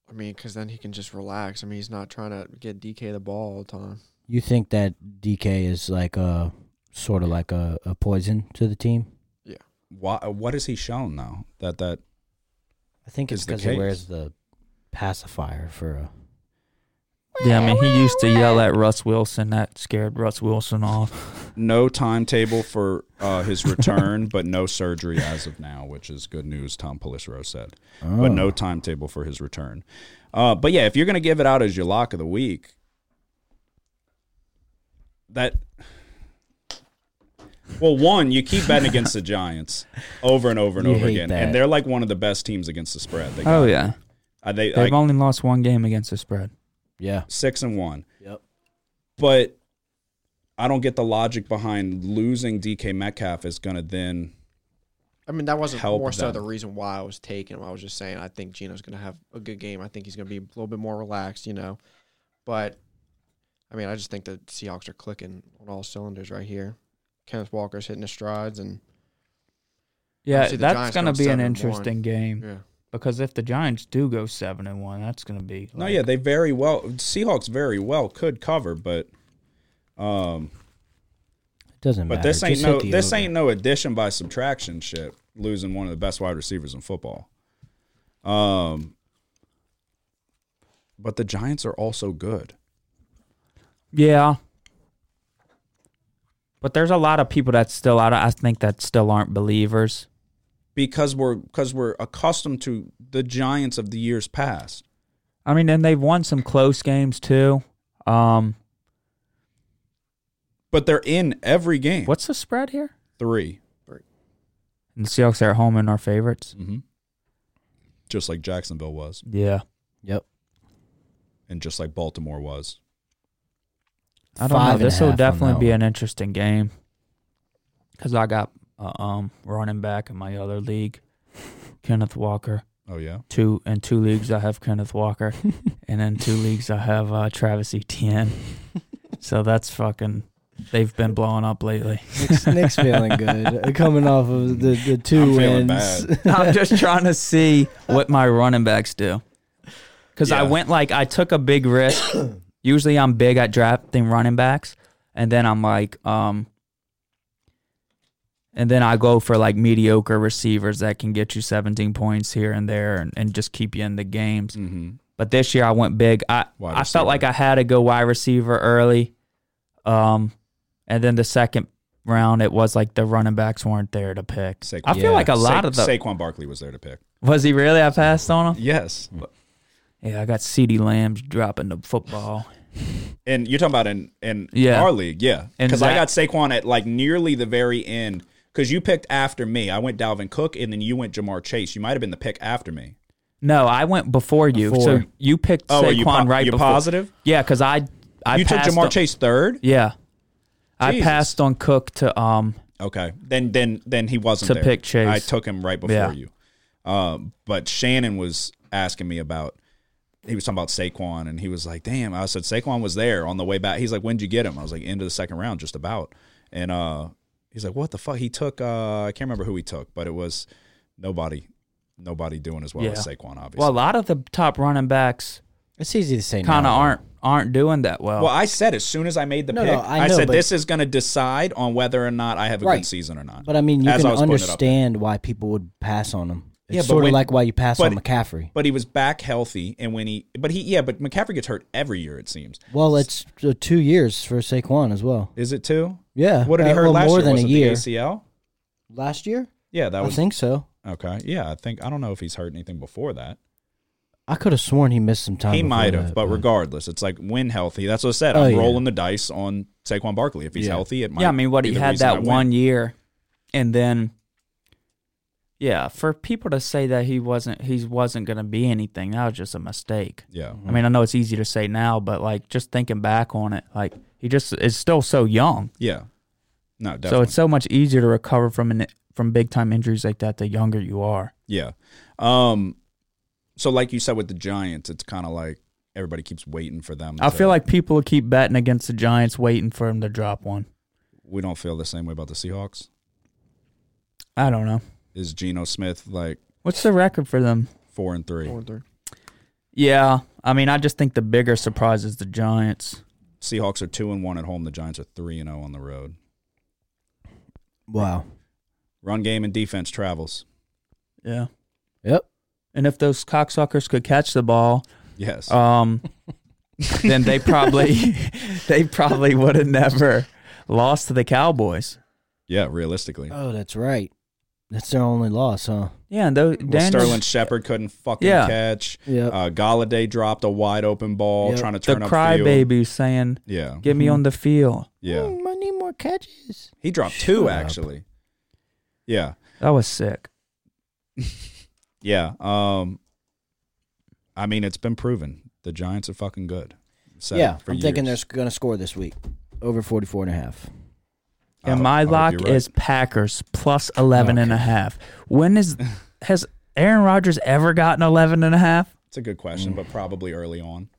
I mean, because then he can just relax. I mean, he's not trying to get DK the ball all the time. You think that DK is like a sort of like a, a poison to the team? Yeah. Why, what has he shown though? that that I think it's because he wears the pacifier for a. Yeah, I mean, he used to yell at Russ Wilson. That scared Russ Wilson off. <laughs> no timetable for uh, his return, but no surgery as of now, which is good news. Tom Pelissero said, but Oh. no timetable for his return. Uh, but yeah, if you're gonna give it out as your lock of the week, that well, one you keep betting against the Giants over and over and <laughs> You over again, that. and they're like one of the best teams against the spread. They Oh got- yeah, uh, they they've like only lost one game against the spread. Yeah. six and one. Yep. But I don't get the logic behind losing DK Metcalf is going to then. I mean, that wasn't Help more so them. the reason why I was taking him. I was just saying I think Geno's going to have a good game. I think he's going to be a little bit more relaxed, you know. But I mean, I just think the Seahawks are clicking on all cylinders right here. Kenneth Walker's hitting his strides, and Yeah, that's gonna be an seven and interesting game yeah, because if the Giants do go seven and one, that's gonna be. No, yeah, they very well. Seahawks very well could cover, but. Um, It doesn't but matter. this ain't Just no this over. ain't no addition by subtraction shit. Losing one of the best wide receivers in football. Um, but the Giants are also good. Yeah. But there's a lot of people that still I, I think that still aren't believers. Because we're because we're accustomed to the Giants of the years past. I mean, and they've won some close games too. Um, But they're in every game. what's the spread here? three? Three. And the Seahawks are at home and are favorites. Mm-hmm. Just like Jacksonville was, Yeah. Yep. and just like Baltimore was. I don't Five know. This will definitely be an interesting game because I got uh, um running back in my other league, <laughs> Kenneth Walker. Oh yeah, Two in two leagues I have Kenneth Walker, <laughs> and in two leagues I have uh, Travis Etienne. so that's fucking. They've been blowing up lately. Nick's, Nick's feeling good. <laughs> Coming off of the, the 2 I'm wins. bad. I'm just trying to see what my running backs do. Because I went like I took a big risk. <coughs> Usually I'm big at drafting running backs, and then I'm like, um, and then I go for like mediocre receivers that can get you 17 points here and there, and, and just keep you in the games. mm-hmm. But this year I went big. I I felt like I had to go wide receiver early, um, and then the second round it was like the running backs weren't there to pick. Saquon. I feel Yeah. like a lot Sa- of the Saquon Barkley was there to pick. was he really? I passed on him. Yes, Yeah, I got CeeDee Lamb's dropping the football. and you're talking about in in Yeah. our league, yeah. Because I got Saquon at like nearly the very end. Because you picked after me, I went Dalvin Cook, and then you went Ja'Marr Chase. You might have been the pick after me. No, I went before you. Before. So you picked Oh, Saquon you po- right you before. positive? Yeah, because I I you took Ja'Marr on- Chase third. Yeah, I passed on Cook to um Okay, then then then he wasn't To there. pick Chase. I took him right before Yeah. you. Um, but Shannon was asking me about. He was talking about Saquon, and he was like, "Damn!" I said Saquon was there on the way back. He's like, "When'd you get him?" I was like, "Into the second round, just about." And uh, he's like, "What the fuck?" He took. Uh, I can't remember who he took, but it was nobody. nobody doing as well as Yeah. Saquon, obviously. Well, a lot of the top running backs It's easy to say. kind of though. aren't aren't doing that well. Well, I said as soon as I made the No, pick, no, I I, know, said but- this is going to decide on whether or not I have a Right. good season or not. But I mean, you As can was putting it up there. understand why people would pass on him. It's Yeah, but sort when- of like why you pass but- on McCaffrey. But he was back healthy, and when he, but he, yeah, but McCaffrey gets hurt every year. It seems. Well, it's uh, two years for Saquon as well. Is it too? Yeah. What did he Uh, hurt well, last more year? than was a it year. the ACL? Last year, Yeah, that was. I think so. okay. Yeah, I think I don't know if he's hurt anything before that. I could have sworn he missed some time. he might have, that, but regardless, it's like when healthy. That's what I said. Oh, I'm yeah. rolling the dice on Saquon Barkley. If he's Yeah. healthy, it might. yeah, I mean, what be he had that one year, and then, yeah, for people to say that he wasn't he wasn't going to be anything, that was just a mistake. Yeah, I mean, I know it's easy to say now, but like just thinking back on it, like he just is still so young, yeah. No, so it's so much easier to recover from an from big time injuries like that the younger you are. Yeah. Um. So, like you said with the Giants, it's kind of like everybody keeps waiting for them. I to- feel like people keep betting against the Giants, waiting for them to drop one. we don't feel the same way about the Seahawks. I don't know. Is Geno Smith like What's the record for them? four and three? Four and three. Yeah, I mean, I just think the bigger surprise is the Giants. Seahawks are two and one at home. The Giants are three and zero on the road. Wow. Run game and defense travels. Yeah, Yep. and if those cocksuckers could catch the ball, Yes. um, <laughs> then they probably they probably would have never lost to the Cowboys. yeah. Realistically, Oh, that's right. That's their only loss, huh? Yeah, and those well, Daniels- Sterling Shepard couldn't fucking Yeah. catch. Yep. Uh, Golladay dropped a wide open ball Yep. trying to the turn up crybaby saying, Yeah. "Get me on the field." Yeah. Mm, I need more catches. He dropped Shut two up. actually. Yeah. That was sick. <laughs> Yeah. Um I mean it's been proven. The Giants are fucking good. Said yeah, for I'm thinking they're going to score this week. Over 44 and a half. And my I hope lock right. is Packers plus 11 and a half. When is <laughs> has Aaron Rodgers ever gotten 11 and a half? It's a good question, but probably early on.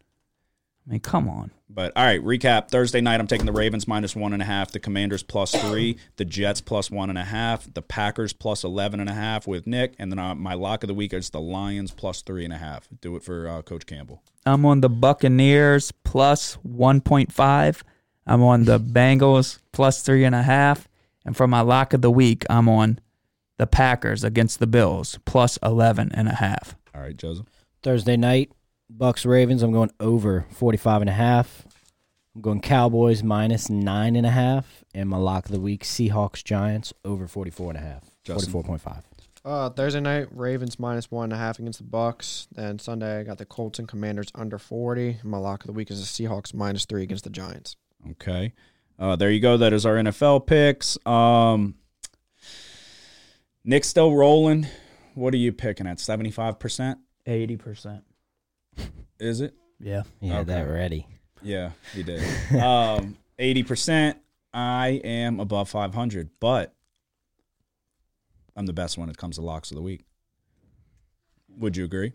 I mean, come on. But all right, recap. Thursday night, I'm taking the Ravens minus one and a half, the Commanders plus three, the Jets plus one and a half, the Packers plus eleven and a half with Nick, and then uh, my lock of the week is the Lions plus three and a half. Do it for uh, Coach Campbell. I'm on the Buccaneers plus 1.5. I'm on the Bengals plus three and a half. And for my lock of the week, I'm on the Packers against the Bills plus 11 and a half. All right, Joseph. Thursday night, Bucks Ravens. I'm going over 45 and a half. I'm going Cowboys minus nine and a half. And my lock of the week, Seahawks Giants over 44 and a half. Justin. 44.5. Uh, Thursday night, Ravens minus one and a half against the Bucks. Then Sunday, I got the Colts and Commanders under forty. My lock of the week is the Seahawks minus three against the Giants. Okay. Uh, there you go. That is our NFL picks. Um, Nick's still rolling. What are you picking at? Seventy five percent? 80%. Is it? Yeah. Yeah, Okay. that ready. Yeah, he did. <laughs> Um, eighty percent. I am above five hundred, but I'm the best when it comes to locks of the week. Would you agree?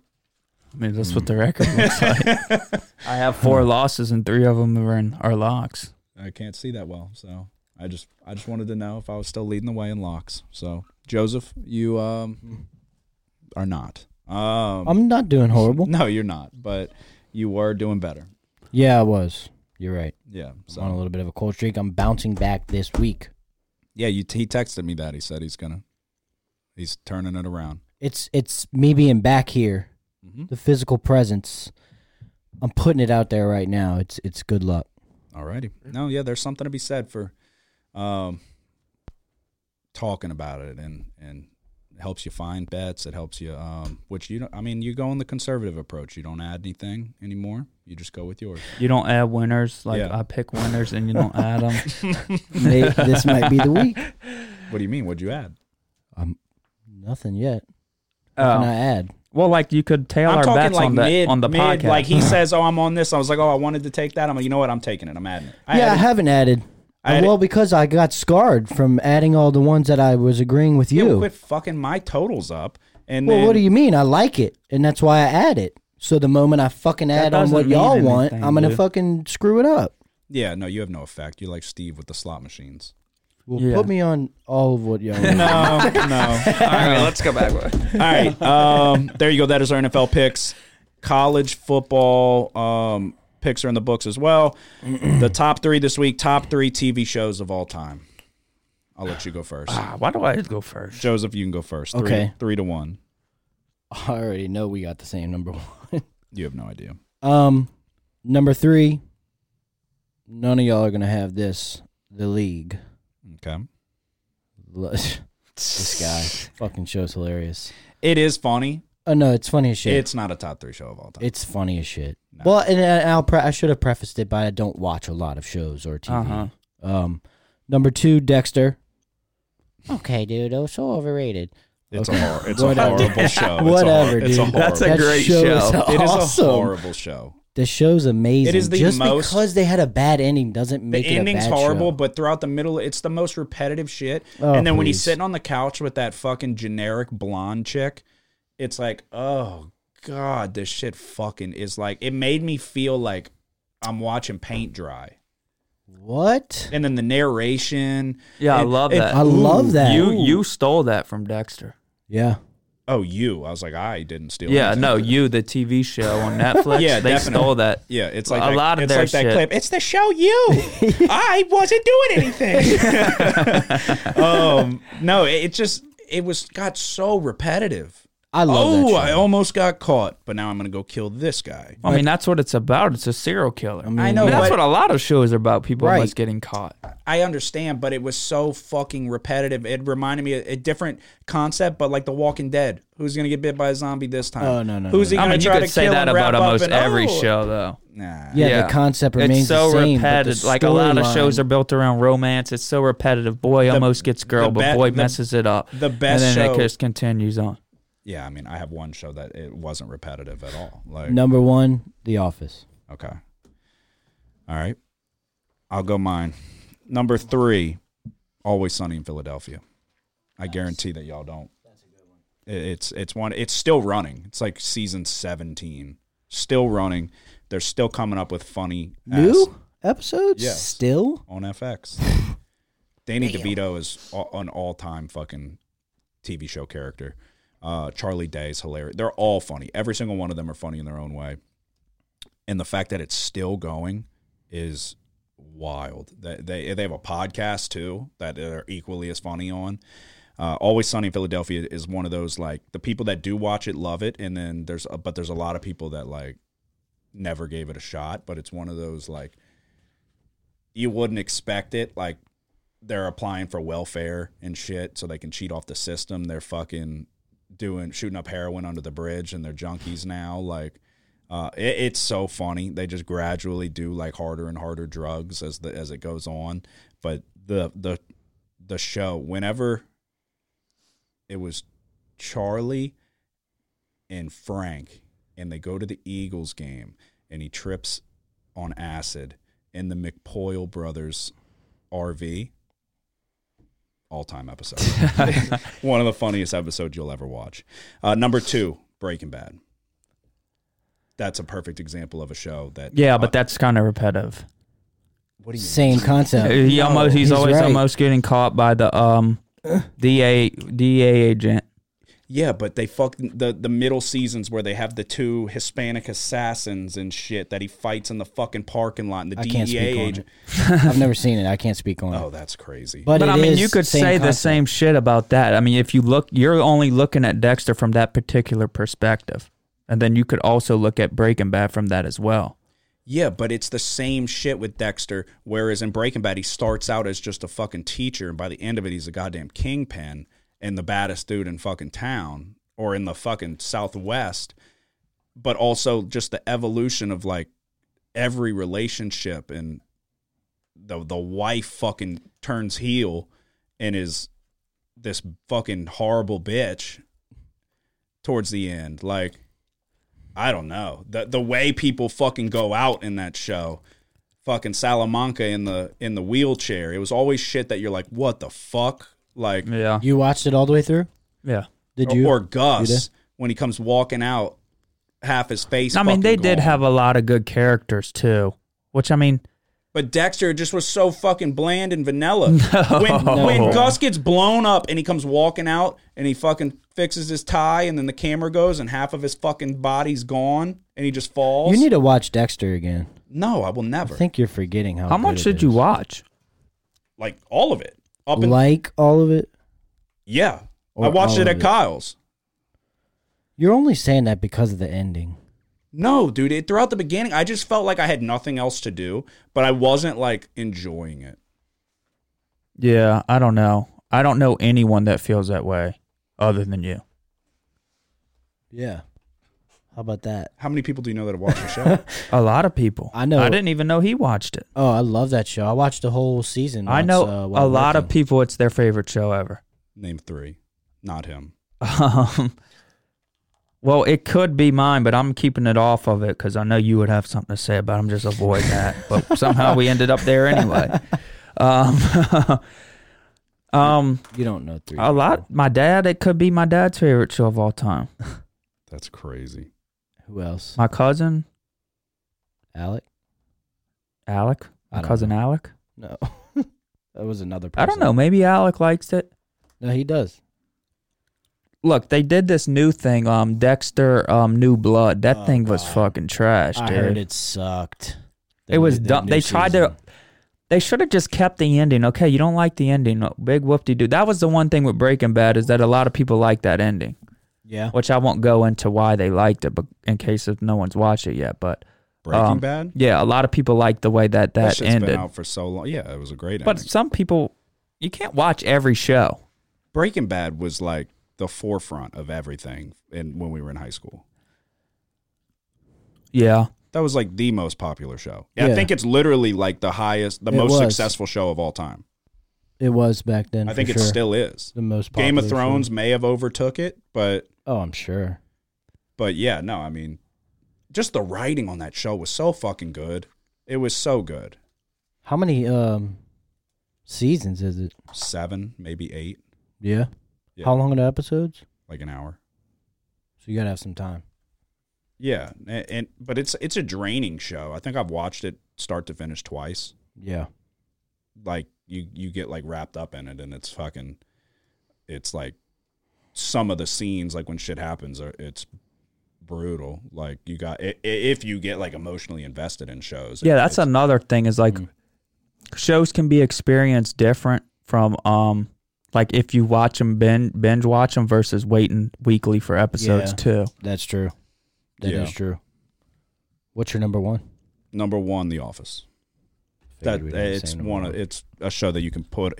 I mean, that's what the record looks like. <laughs> I have four losses and three of them are in our locks. I can't see that well, so I just I just wanted to know if I was still leading the way in locks. So Joseph, you um are not. Um, I'm not doing horrible. no, you're not, but you were doing better. Yeah, I was. You're right. Yeah. I'm on a little bit of a cold streak. I'm bouncing back this week. yeah, you he texted me that he said he's gonna he's turning it around. It's it's me being back here, Mm-hmm. the physical presence. I'm putting it out there right now. It's it's good luck. Alrighty. No, yeah, there's something to be said for um, talking about it and and it helps you find bets. It helps you, um, which you don't. I mean, you go in the conservative approach. You don't add anything anymore. You just go with yours. You don't add winners. Like, Yeah. I pick winners and you don't add them. <laughs> May- this might be the week. What do you mean? What'd you add? Um, nothing yet. What can I add? Well, like, you could tail I'm our talking bets like on the, mid, on the mid. podcast. Like he says, <laughs> "Oh, I'm on this." I was like, "Oh, I wanted to take that." I'm like, "You know what? I'm taking it. I'm adding it." I yeah, I haven't added. I added- well, because I got scarred from adding all the ones that I was agreeing with you. well, quit fucking my totals up. And well, then, what do you mean? I like it, and that's why I add it. So the moment I fucking add on what y'all mean want, anything, I'm gonna dude. fucking screw it up. Yeah, no, you have no effect. You're like Steve with the slot machines. Well, Yeah. put me on all of what y'all. <laughs> No, no. All right, let's go back. All right. Um, there you go. That is our NFL picks. College football um, picks are in the books as well. <clears throat> the top three this week. Top three TV shows of all time. I'll let you go first. Ah, why do I go first? Joseph, you can go first. Three, Okay. Three to one. I already know we got the same number one. You have no idea. Um, number three. None of y'all are gonna have this. The league. Okay. <laughs> This guy fucking show's hilarious. It is funny. Oh no, it's funny as shit. It's not a top three show of all time. It's funny as shit. No. Well, and I- I'll pre- I should have prefaced it by I don't watch a lot of shows or TV. Uh-huh. Um, number two, Dexter. Okay, dude, was so overrated. It's Okay. a hor- it's a horrible show. It's a Whatever, hor- it's a dude. That's a great show. It is a horrible show. The show's amazing. It is the Just most- because they had a bad ending doesn't The make it a ending's bad horrible, show. but throughout the middle, it's the most repetitive shit. Oh, and then when he's sitting on the couch with that fucking generic blonde chick, it's like, oh god, this shit fucking is like. It made me feel like I'm watching paint dry. what? And then the narration. Yeah, I love it- that. I love that. You you stole that from Dexter. Yeah. Oh, you. I was like, I didn't steal. Yeah, anything. no, you the TV show on Netflix. <laughs> Yeah, they definitely. stole that. Yeah, it's like A that, lot of it's their like that shit. clip. It's the show you. <laughs> I wasn't doing anything. <laughs> um, no, it, it just it was got so repetitive. I love that oh. I almost got caught, but now I'm gonna go kill this guy. I mean, that's what it's about. It's a serial killer. I mean, I know, that's but- what a lot of shows are about. People Right. almost getting caught. I understand, but it was so fucking repetitive. It reminded me of a different concept, but like The Walking Dead. Who's gonna get bit by a zombie this time? Oh, no, no, Who's no, he I gonna be? I mean, you try could to say kill that and wrap about up almost and- every oh. show, though. Nah. yeah, the concept remains it's so the same. but the repetitive. Like a lot of storyline- shows are built around romance. It's so repetitive. Boy almost gets girl, the but be- boy the- messes it up. the best and then show- it just continues on. Yeah, I mean, I have one show that it wasn't repetitive at all. Like, Number one, The Office. okay, all right, I'll go mine. Number three, Always Sunny in Philadelphia. I guarantee that y'all don't. It- It's it's one. It's still running. It's like season seventeen, still running. They're still coming up with funny ass- New episodes? Yes. Still? on FX. <laughs> Danny DeVito is an all-time fucking TV show character. Uh, Charlie Day is hilarious. They're all funny. Every single one of them are funny in their own way. And the fact that it's still going is wild. They they, they have a podcast too that are equally as funny on. Uh, Always Sunny in Philadelphia is one of those like the people that do watch it love it, and then there's a, but there's a lot of people that like never gave it a shot. But it's one of those like you wouldn't expect it. Like they're applying for welfare and shit so they can cheat off the system. They're fucking doing shooting up heroin under the bridge and they're junkies now. Like uh, it, it's so funny. They just gradually do like harder and harder drugs as the as it goes on. But the the the show whenever it was Charlie and Frank and they go to the Eagles game and he trips on acid in the McPoyle brothers RV. All time episode. <laughs> One of the funniest episodes you'll ever watch. Uh, number two, Breaking Bad. That's a perfect example of a show that. Yeah, but that's kind of repetitive. what do you Same concept. He almost he's, he's always right. almost getting caught by the um DA DA agent. Yeah, but they fuck the the middle seasons where they have the two Hispanic assassins and shit that he fights in the fucking parking lot and the I DEA can't speak on agent. it. <laughs> I've never seen it. I can't speak on Oh, it. that's crazy. But, But I mean, you could same say the same shit about that. I mean, if you look, you're only looking at Dexter from that particular perspective, and then you could also look at Breaking Bad from that as well. Yeah, but it's the same shit with Dexter. Whereas in Breaking Bad, he starts out as just a fucking teacher, and by the end of it, he's a goddamn kingpin and the baddest dude in fucking town or in the fucking Southwest. But also just the evolution of like every relationship and the the wife fucking turns heel and is this fucking horrible bitch towards the end. Like I don't know. The the way people fucking go out in that show. Fucking Salamanca in the in the wheelchair. It was always shit that you're like, what the fuck? Like Yeah, You watched it all the way through? yeah. Did you? or You Gus did? when he comes walking out, half his face. I mean, fucking they did gone. have a lot of good characters too. Which I mean, But Dexter just was so fucking bland and vanilla. <laughs> When when Gus gets blown up and he comes walking out and he fucking fixes his tie and then the camera goes and half of his fucking body's gone and he just falls. You need to watch Dexter again. no, I will never. I think you're forgetting how. How much it did you is. watch? like all of it. Up and Like all of it. yeah. I watched it at it? Kyle's. You're only saying that because of the ending. No, dude. It, throughout the beginning, I just felt like I had nothing else to do, but I wasn't like enjoying it. Yeah, I don't know. I don't know anyone that feels that way other than you. Yeah. How about that? How many people do you know that have watched the show? <laughs> A lot of people. I know- I didn't even know he watched it. Oh, I love that show. I watched the whole season. I once, know uh, a while lot of working. people. It's their favorite show ever. Name three. Not him. Um, well, it could be mine, but I'm keeping it off of it because I know you would have something to say about. it. I'm just avoid that. <laughs> But somehow we ended up there anyway. Um, <laughs> um, You don't know three. a lot. My dad. It could be my dad's favorite show of all time. That's crazy. Who else? My cousin Alec? Alec. I My don't cousin. Alec. No. <laughs> that was another person. I don't know. Maybe Alec likes it. No, he does. Look, they did this new thing, um, Dexter, um, New Blood. That Oh, thing was God. fucking trash, I dude. heard it sucked. It was dumb. They tried to. They should have just kept the ending. Okay, you don't like the ending. Big whoop de doo. That was the one thing with Breaking Bad is that a lot of people like that ending, Yeah. which I won't go into why they liked it, but in case if no one's watched it yet. But Breaking Um, Bad. yeah, a lot of people like the way that That that, shit's ended. been out for so long. Yeah, it was a great But ending. some people, you can't watch every show. Breaking Bad was like the forefront of everything in when we were in high school. Yeah, That was like the most popular show. I Yeah. think it's literally like the highest, the It most was. successful show of all time. It was back then. I for think it still is. the most Game of Thrones show. may have overtook it, but Oh, I'm sure. but yeah, no, I mean, just the writing on that show was so fucking good. It was so good. How many um seasons is it? Seven, maybe eight, Yeah. Yeah. How long are the episodes? like an hour. So you gotta have some time. Yeah, and, and but it's it's a draining show. I think I've watched it start to finish twice. Yeah. Like you you get like wrapped up in it, and it's fucking. It's like some of the scenes, like when shit happens, are it's brutal. Like you got i- i- if you get like emotionally invested in shows. yeah. That's it's- another thing is like Mm. shows can be experienced different from um like if you watch them binge binge watch them versus waiting weekly for episodes Yeah. too. That's true. That is Yeah. true. What's your number one? number one, The Office. that Figured we'd have the it's same number one of it's a show that you can put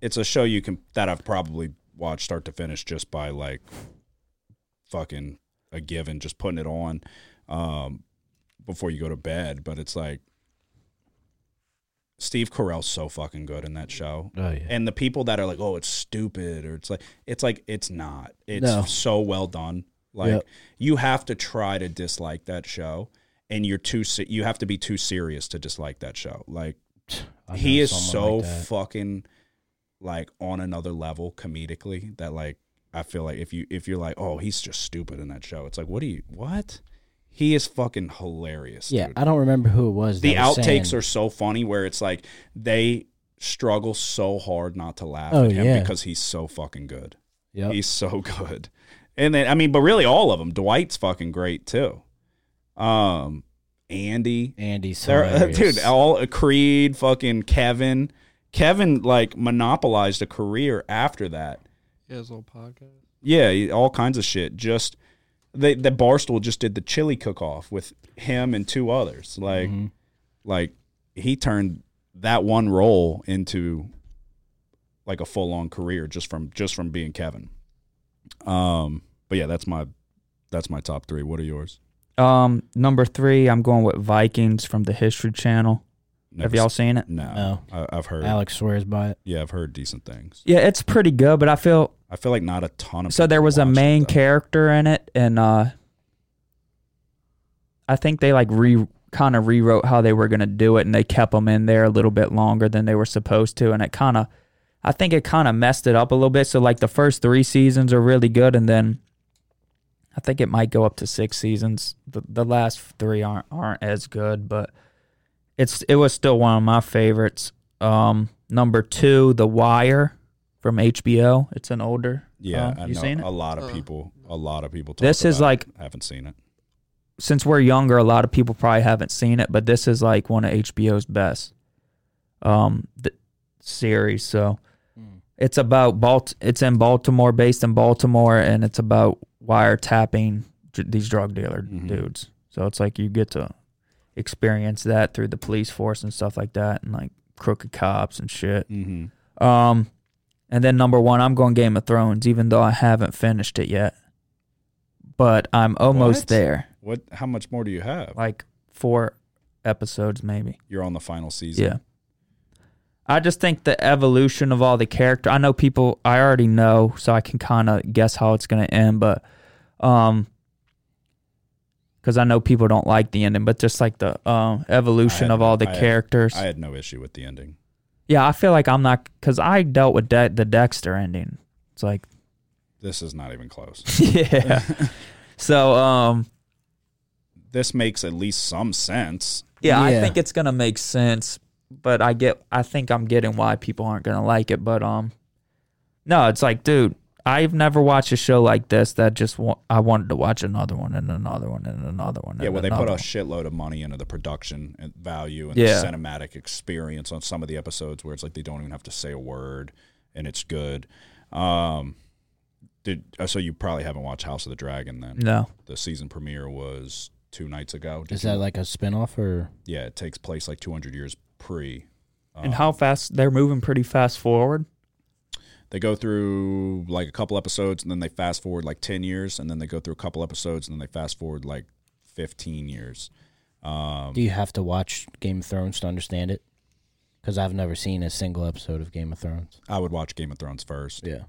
it's a show you can that I've probably watched start to finish just by like fucking a given just putting it on um before you go to bed but it's like Steve Carell's so fucking good in that show Oh yeah. and the people that are like oh it's stupid or it's like it's like it's not it's No. so well done like Yep. you have to try to dislike that show and you're too you have to be too serious to dislike that show like I he is so like fucking like on another level comedically that like I feel like if you if you're like oh he's just stupid in that show it's like what do you what he is fucking hilarious Yeah, dude. I don't remember who it was. the was outtakes saying- are so funny where it's like they struggle so hard not to laugh Oh, at him yeah. because he's so fucking good Yeah, he's so <laughs> good and then I mean but really all of them Dwight's fucking great too um Andy Andy's <laughs> hilarious. dude, all Creed, fucking Kevin. Kevin like monopolized a career after that. Yeah, his little podcast. Yeah, all kinds of shit. Just they the Barstool just did the chili cook off with him and two others. Like Mhm. like he turned that one role into like a full on career just from just from being Kevin. Um but yeah, that's my that's my top 3. What are yours? Um, number three, I'm going with Vikings from the History Channel. Have y'all seen it? No. No. I, I've heard. Alex swears by it. Yeah, I've heard decent things. Yeah, it's pretty good, but I feel I feel like not a ton of so. There was a watched it, main though. character in it, and uh, I think they like re kind of rewrote how they were gonna do it, and they kept them in there a little bit longer than they were supposed to, and it kind of, I think it kind of messed it up a little bit. So like the first three seasons are really good, and then I think it might go up to six seasons. The the last three aren't aren't as good, but it's it was still one of my favorites. Um, number two, The Wire from HBO. It's an older. Yeah, uh, I you know seen it? a lot of Uh. people. A lot of people. Talk This is about like- it. haven't seen it. Since we're younger, a lot of people probably haven't seen it, but this is like one of HBO's best um th- series. So it's about Balt. It's in Baltimore, based in Baltimore, and it's about wiretapping dr- these drug dealer Mhm. dudes. So it's like you get to experience that through the police force and stuff like that, and like crooked cops and shit. Mm-hmm. Um, and then number one, I'm going Game of Thrones, even though I haven't finished it yet. But I'm almost What? there, What? How much more do you have? like four episodes maybe. You're on the final season. Yeah. I just think the evolution of all the character. I know people. I already know, so I can kind of guess how it's going to end. But, um, because I know people don't like the ending, but just like the um evolution had of all no- the I had- characters. I had no issue with the ending. yeah, I feel like I'm not because I dealt with De- the Dexter ending. It's like This is not even close. <laughs> yeah. <laughs> so um this makes at least some sense. yeah, I think it's gonna make sense, but I get I think I'm getting why people aren't gonna like it, but um no, it's like dude, I've never watched a show like this that just wa- I wanted to watch another one and another one and another one. Yeah, and well, they put a one. shitload of money into the production and value and Yeah. the cinematic experience on some of the episodes where it's like they don't even have to say a word and it's good. Um, did uh, so you probably haven't watched House of the Dragon then? no. The season premiere was two nights ago. Did Is you- that like a spinoff or? yeah? It takes place like 200 years pre. and Um, how fast they're moving pretty fast forward. They go through like a couple episodes and then they fast forward like 10 years and then they go through a couple episodes and then they fast forward like 15 years. Um, Do you have to watch Game of Thrones to understand it? Because I've never seen a single episode of Game of Thrones. I would watch Game of Thrones first. Yeah.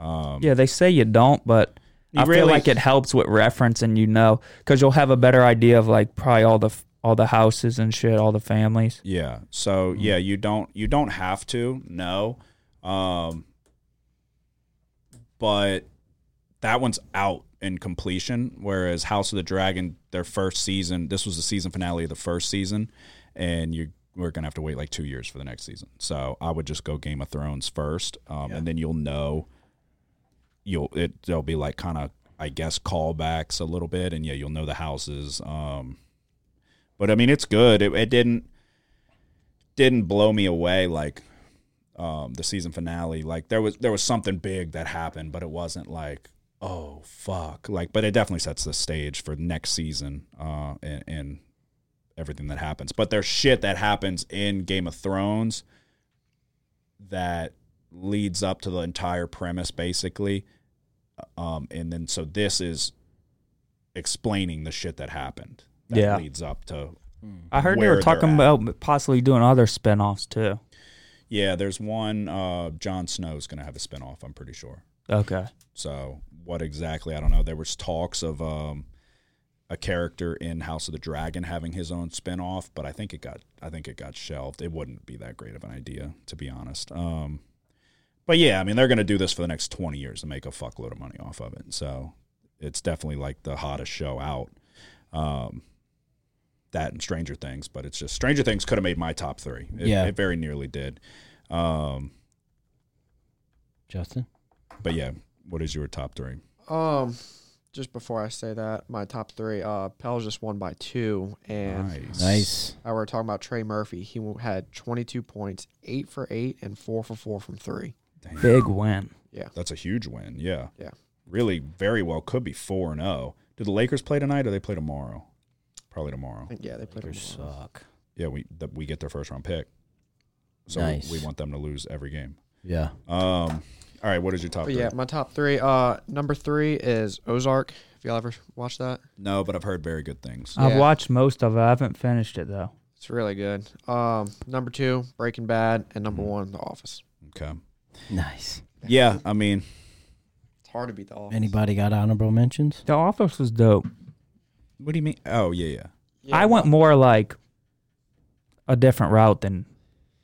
Um, Yeah, they say you don't, but You I feel like it helps with reference and you know because you'll have a better idea of like probably all the all the houses and shit, all the families. Yeah. So Mm-hmm. yeah, you don't you don't have to. No. Um but that one's out in completion whereas House of the Dragon their first season, this was the season finale of the first season and you we're going to have to wait like 2 years for the next season. So I would just go Game of Thrones first um, and then you'll know you'll it there'll be like kind of I guess callbacks a little bit and yeah, you'll know the houses um but I mean it's good. It, it didn't didn't blow me away like um, the season finale. Like there was there was something big that happened, but it wasn't like oh fuck. Like, but it definitely sets the stage for next season uh, and, and everything that happens. But there's shit that happens in Game of Thrones that leads up to the entire premise, basically. Um, and then so this is explaining the shit that happened. That Yeah. leads up to I heard they were talking about possibly doing other spin-offs too. Yeah, there's one. Uh, Jon Snow's going to have a spinoff. I'm pretty sure. Okay. So what exactly? I don't know. There was talks of um, a character in House of the Dragon having his own spinoff, but I think it got. I think it got shelved. It wouldn't be that great of an idea, to be honest. Um, but yeah, I mean, they're going to do this for the next 20 years and make a fuckload of money off of it. So it's definitely like the hottest show out. Um, that and Stranger Things, but it's just Stranger Things could have made my top three. It, Yeah. it very nearly did. Um, Justin? but yeah, what is your top three? Um, just before I say that, my top three. Uh, Pels just won by two, and Nice. Nice. uh, we're talking about Trey Murphy. He had 22 points, eight for eight, and four for four from three. Damn. Big win. Yeah, that's a huge win. Yeah. Yeah. Really, very well could be four and zero. Do the Lakers play tonight or they play tomorrow? Probably tomorrow. Think yeah, they played. Lakers tomorrow. suck. Yeah, we the, we get their first round pick, so Nice. we want them to lose every game. Yeah. Um. All right, what is your top But three? yeah, my top three. Uh, number three is Ozark. If y'all ever watched that, No, but I've heard very good things. I've watched most of it. I haven't finished it though. it's really good. Um, number two, Breaking Bad, and number Mm-hmm. one, The Office. Okay. Nice. Yeah, I mean, It's hard to beat The Office. Anybody got honorable mentions? The Office was dope. What do you mean? Oh yeah, yeah. Yeah, I went more like a different route than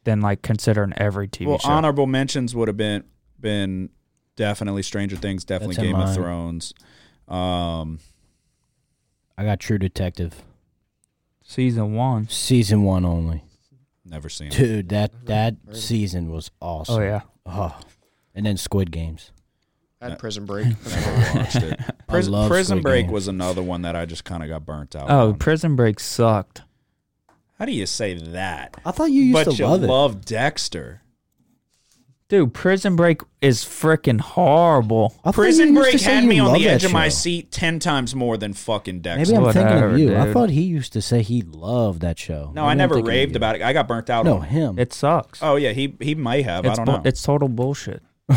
than like considering every TV well, show. honorable mentions would have been been definitely Stranger Things, definitely That's in Game of mine. Thrones. Um, I got True Detective. Season one. Season one only. Never seen it. Dude, that that season was awesome. Oh yeah. Oh. And then Squid Games. I had Prison Break. <laughs> Never watched it. I Prison, love Prison Squid Break Games. was another one that I just kind of got burnt out. Oh, on. Prison Break sucked. How do you say that? I thought you used but to you love it. love Dexter. Dude, Prison Break is freaking horrible. I thought Prison you used Break to say had you me on loved the edge that of my show. seat ten times more than fucking Dexter. Maybe I'm thinking Whatever, of you. I dude. thought he used to say he loved that show. no, Maybe I I'm never thinking of raved you. about it. I got burnt out No, on it. him. It sucks. Oh yeah, he he may have. it's I don't bu- know. it's total bullshit. <laughs> <laughs>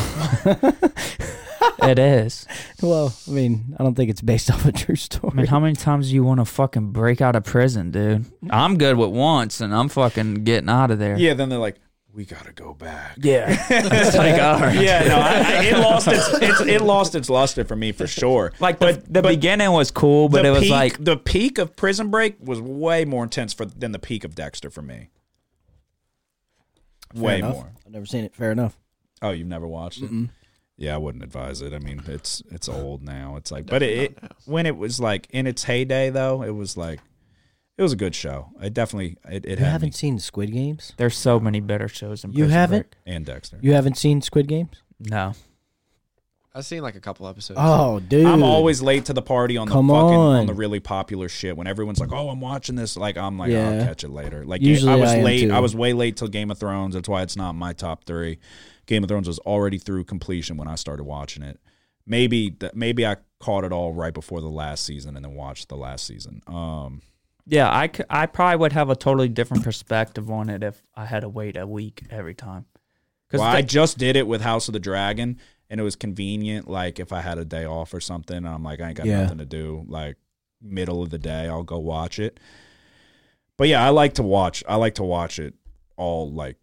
<laughs> it is. well, I mean, I don't think it's based <laughs> off a true story. I mean, how many times do you want to fucking break out of prison, dude? I'm good with once, and I'm fucking getting out of there. yeah, then they're like, we gotta go back. yeah. <laughs> it's like, all right. yeah, no, I, I, it lost its, its it lost its luster for me for sure. Like the, the beginning was cool, but it was peak, like the peak of Prison Break was way more intense for than the peak of Dexter for me. Fair Way enough. more. I've never seen it. Fair enough. Oh, you've never watched it? Yeah, I wouldn't advise it. I mean, it's it's old now. It's like, but it, it when it was like in its heyday though, it was like it was a good show. I definitely it, it You had haven't me seen Squid Games? there's so many better shows than You Prison haven't? Break. and Dexter. You haven't seen Squid Games? No. I've seen like a couple episodes. Oh, dude. I'm always late to the party on the fucking on. on. the really popular shit. When everyone's like, "Oh, I'm watching this," like I'm like, Yeah. "I'll catch it later." Like Usually I was I late. too. I was way late till Game of Thrones. That's why it's not my top three. Game of Thrones was already through completion when I started watching it. Maybe that maybe I caught it all right before the last season and then watched the last season. Um, Yeah, I probably would have a totally different perspective on it if I had to wait a week every time. Because well, I just did it with House of the Dragon, and it was convenient. Like if I had a day off or something, and I'm like, I ain't got Yeah. nothing to do. Like middle of the day, I'll go watch it. But yeah, I like to watch. I like to watch it all like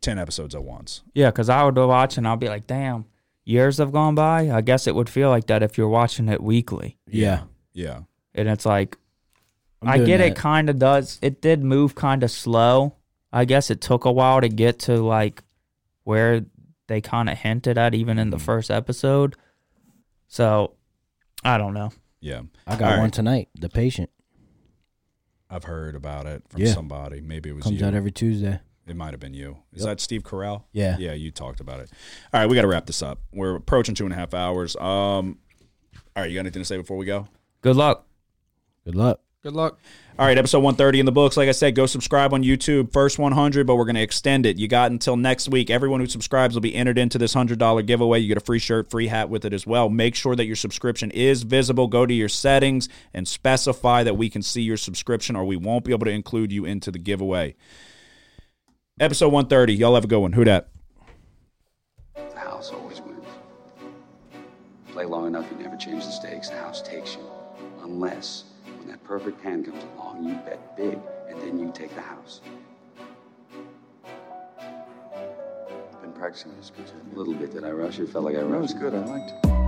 ten episodes at once. yeah, because I would watch and I'll be like, damn, years have gone by. I guess it would feel like that if you're watching it weekly. Yeah. Yeah, And it's like, I'm I doing get it kind of does. It did move kind of slow. I guess it took a while to get to like where they kind of hinted at even in the Mhm. first episode. So I don't know. yeah. I got All one right. tonight. The Patient I've heard about it from Yeah. somebody. Maybe it was comes you. out every Tuesday. It might have been you. Is Yep. that Steve Carell? Yeah. Yeah, you talked about it. All right, we got to wrap this up. We're approaching two and a half hours. Um, all right, you got anything to say before we go? Good luck. Good luck. Good luck. All right, episode 130 in the books. Like I said, go subscribe on YouTube. First 100, but we're going to extend it. You got until next week. Everyone who subscribes will be entered into this $100 giveaway. You get a free shirt, free hat with it as well. Make sure that your subscription is visible. Go to your settings and specify that we can see your subscription or we won't be able to include you into the giveaway. Episode 130. Y'all have a good one. Who dat? The house always wins. Play long enough, you never change the stakes. The house takes you. Unless, when that perfect hand comes along, you bet big, and then you take the house. I've Been practicing this, Peter. A little bit. Did I rush it? Felt like I rushed. That was good. I liked it.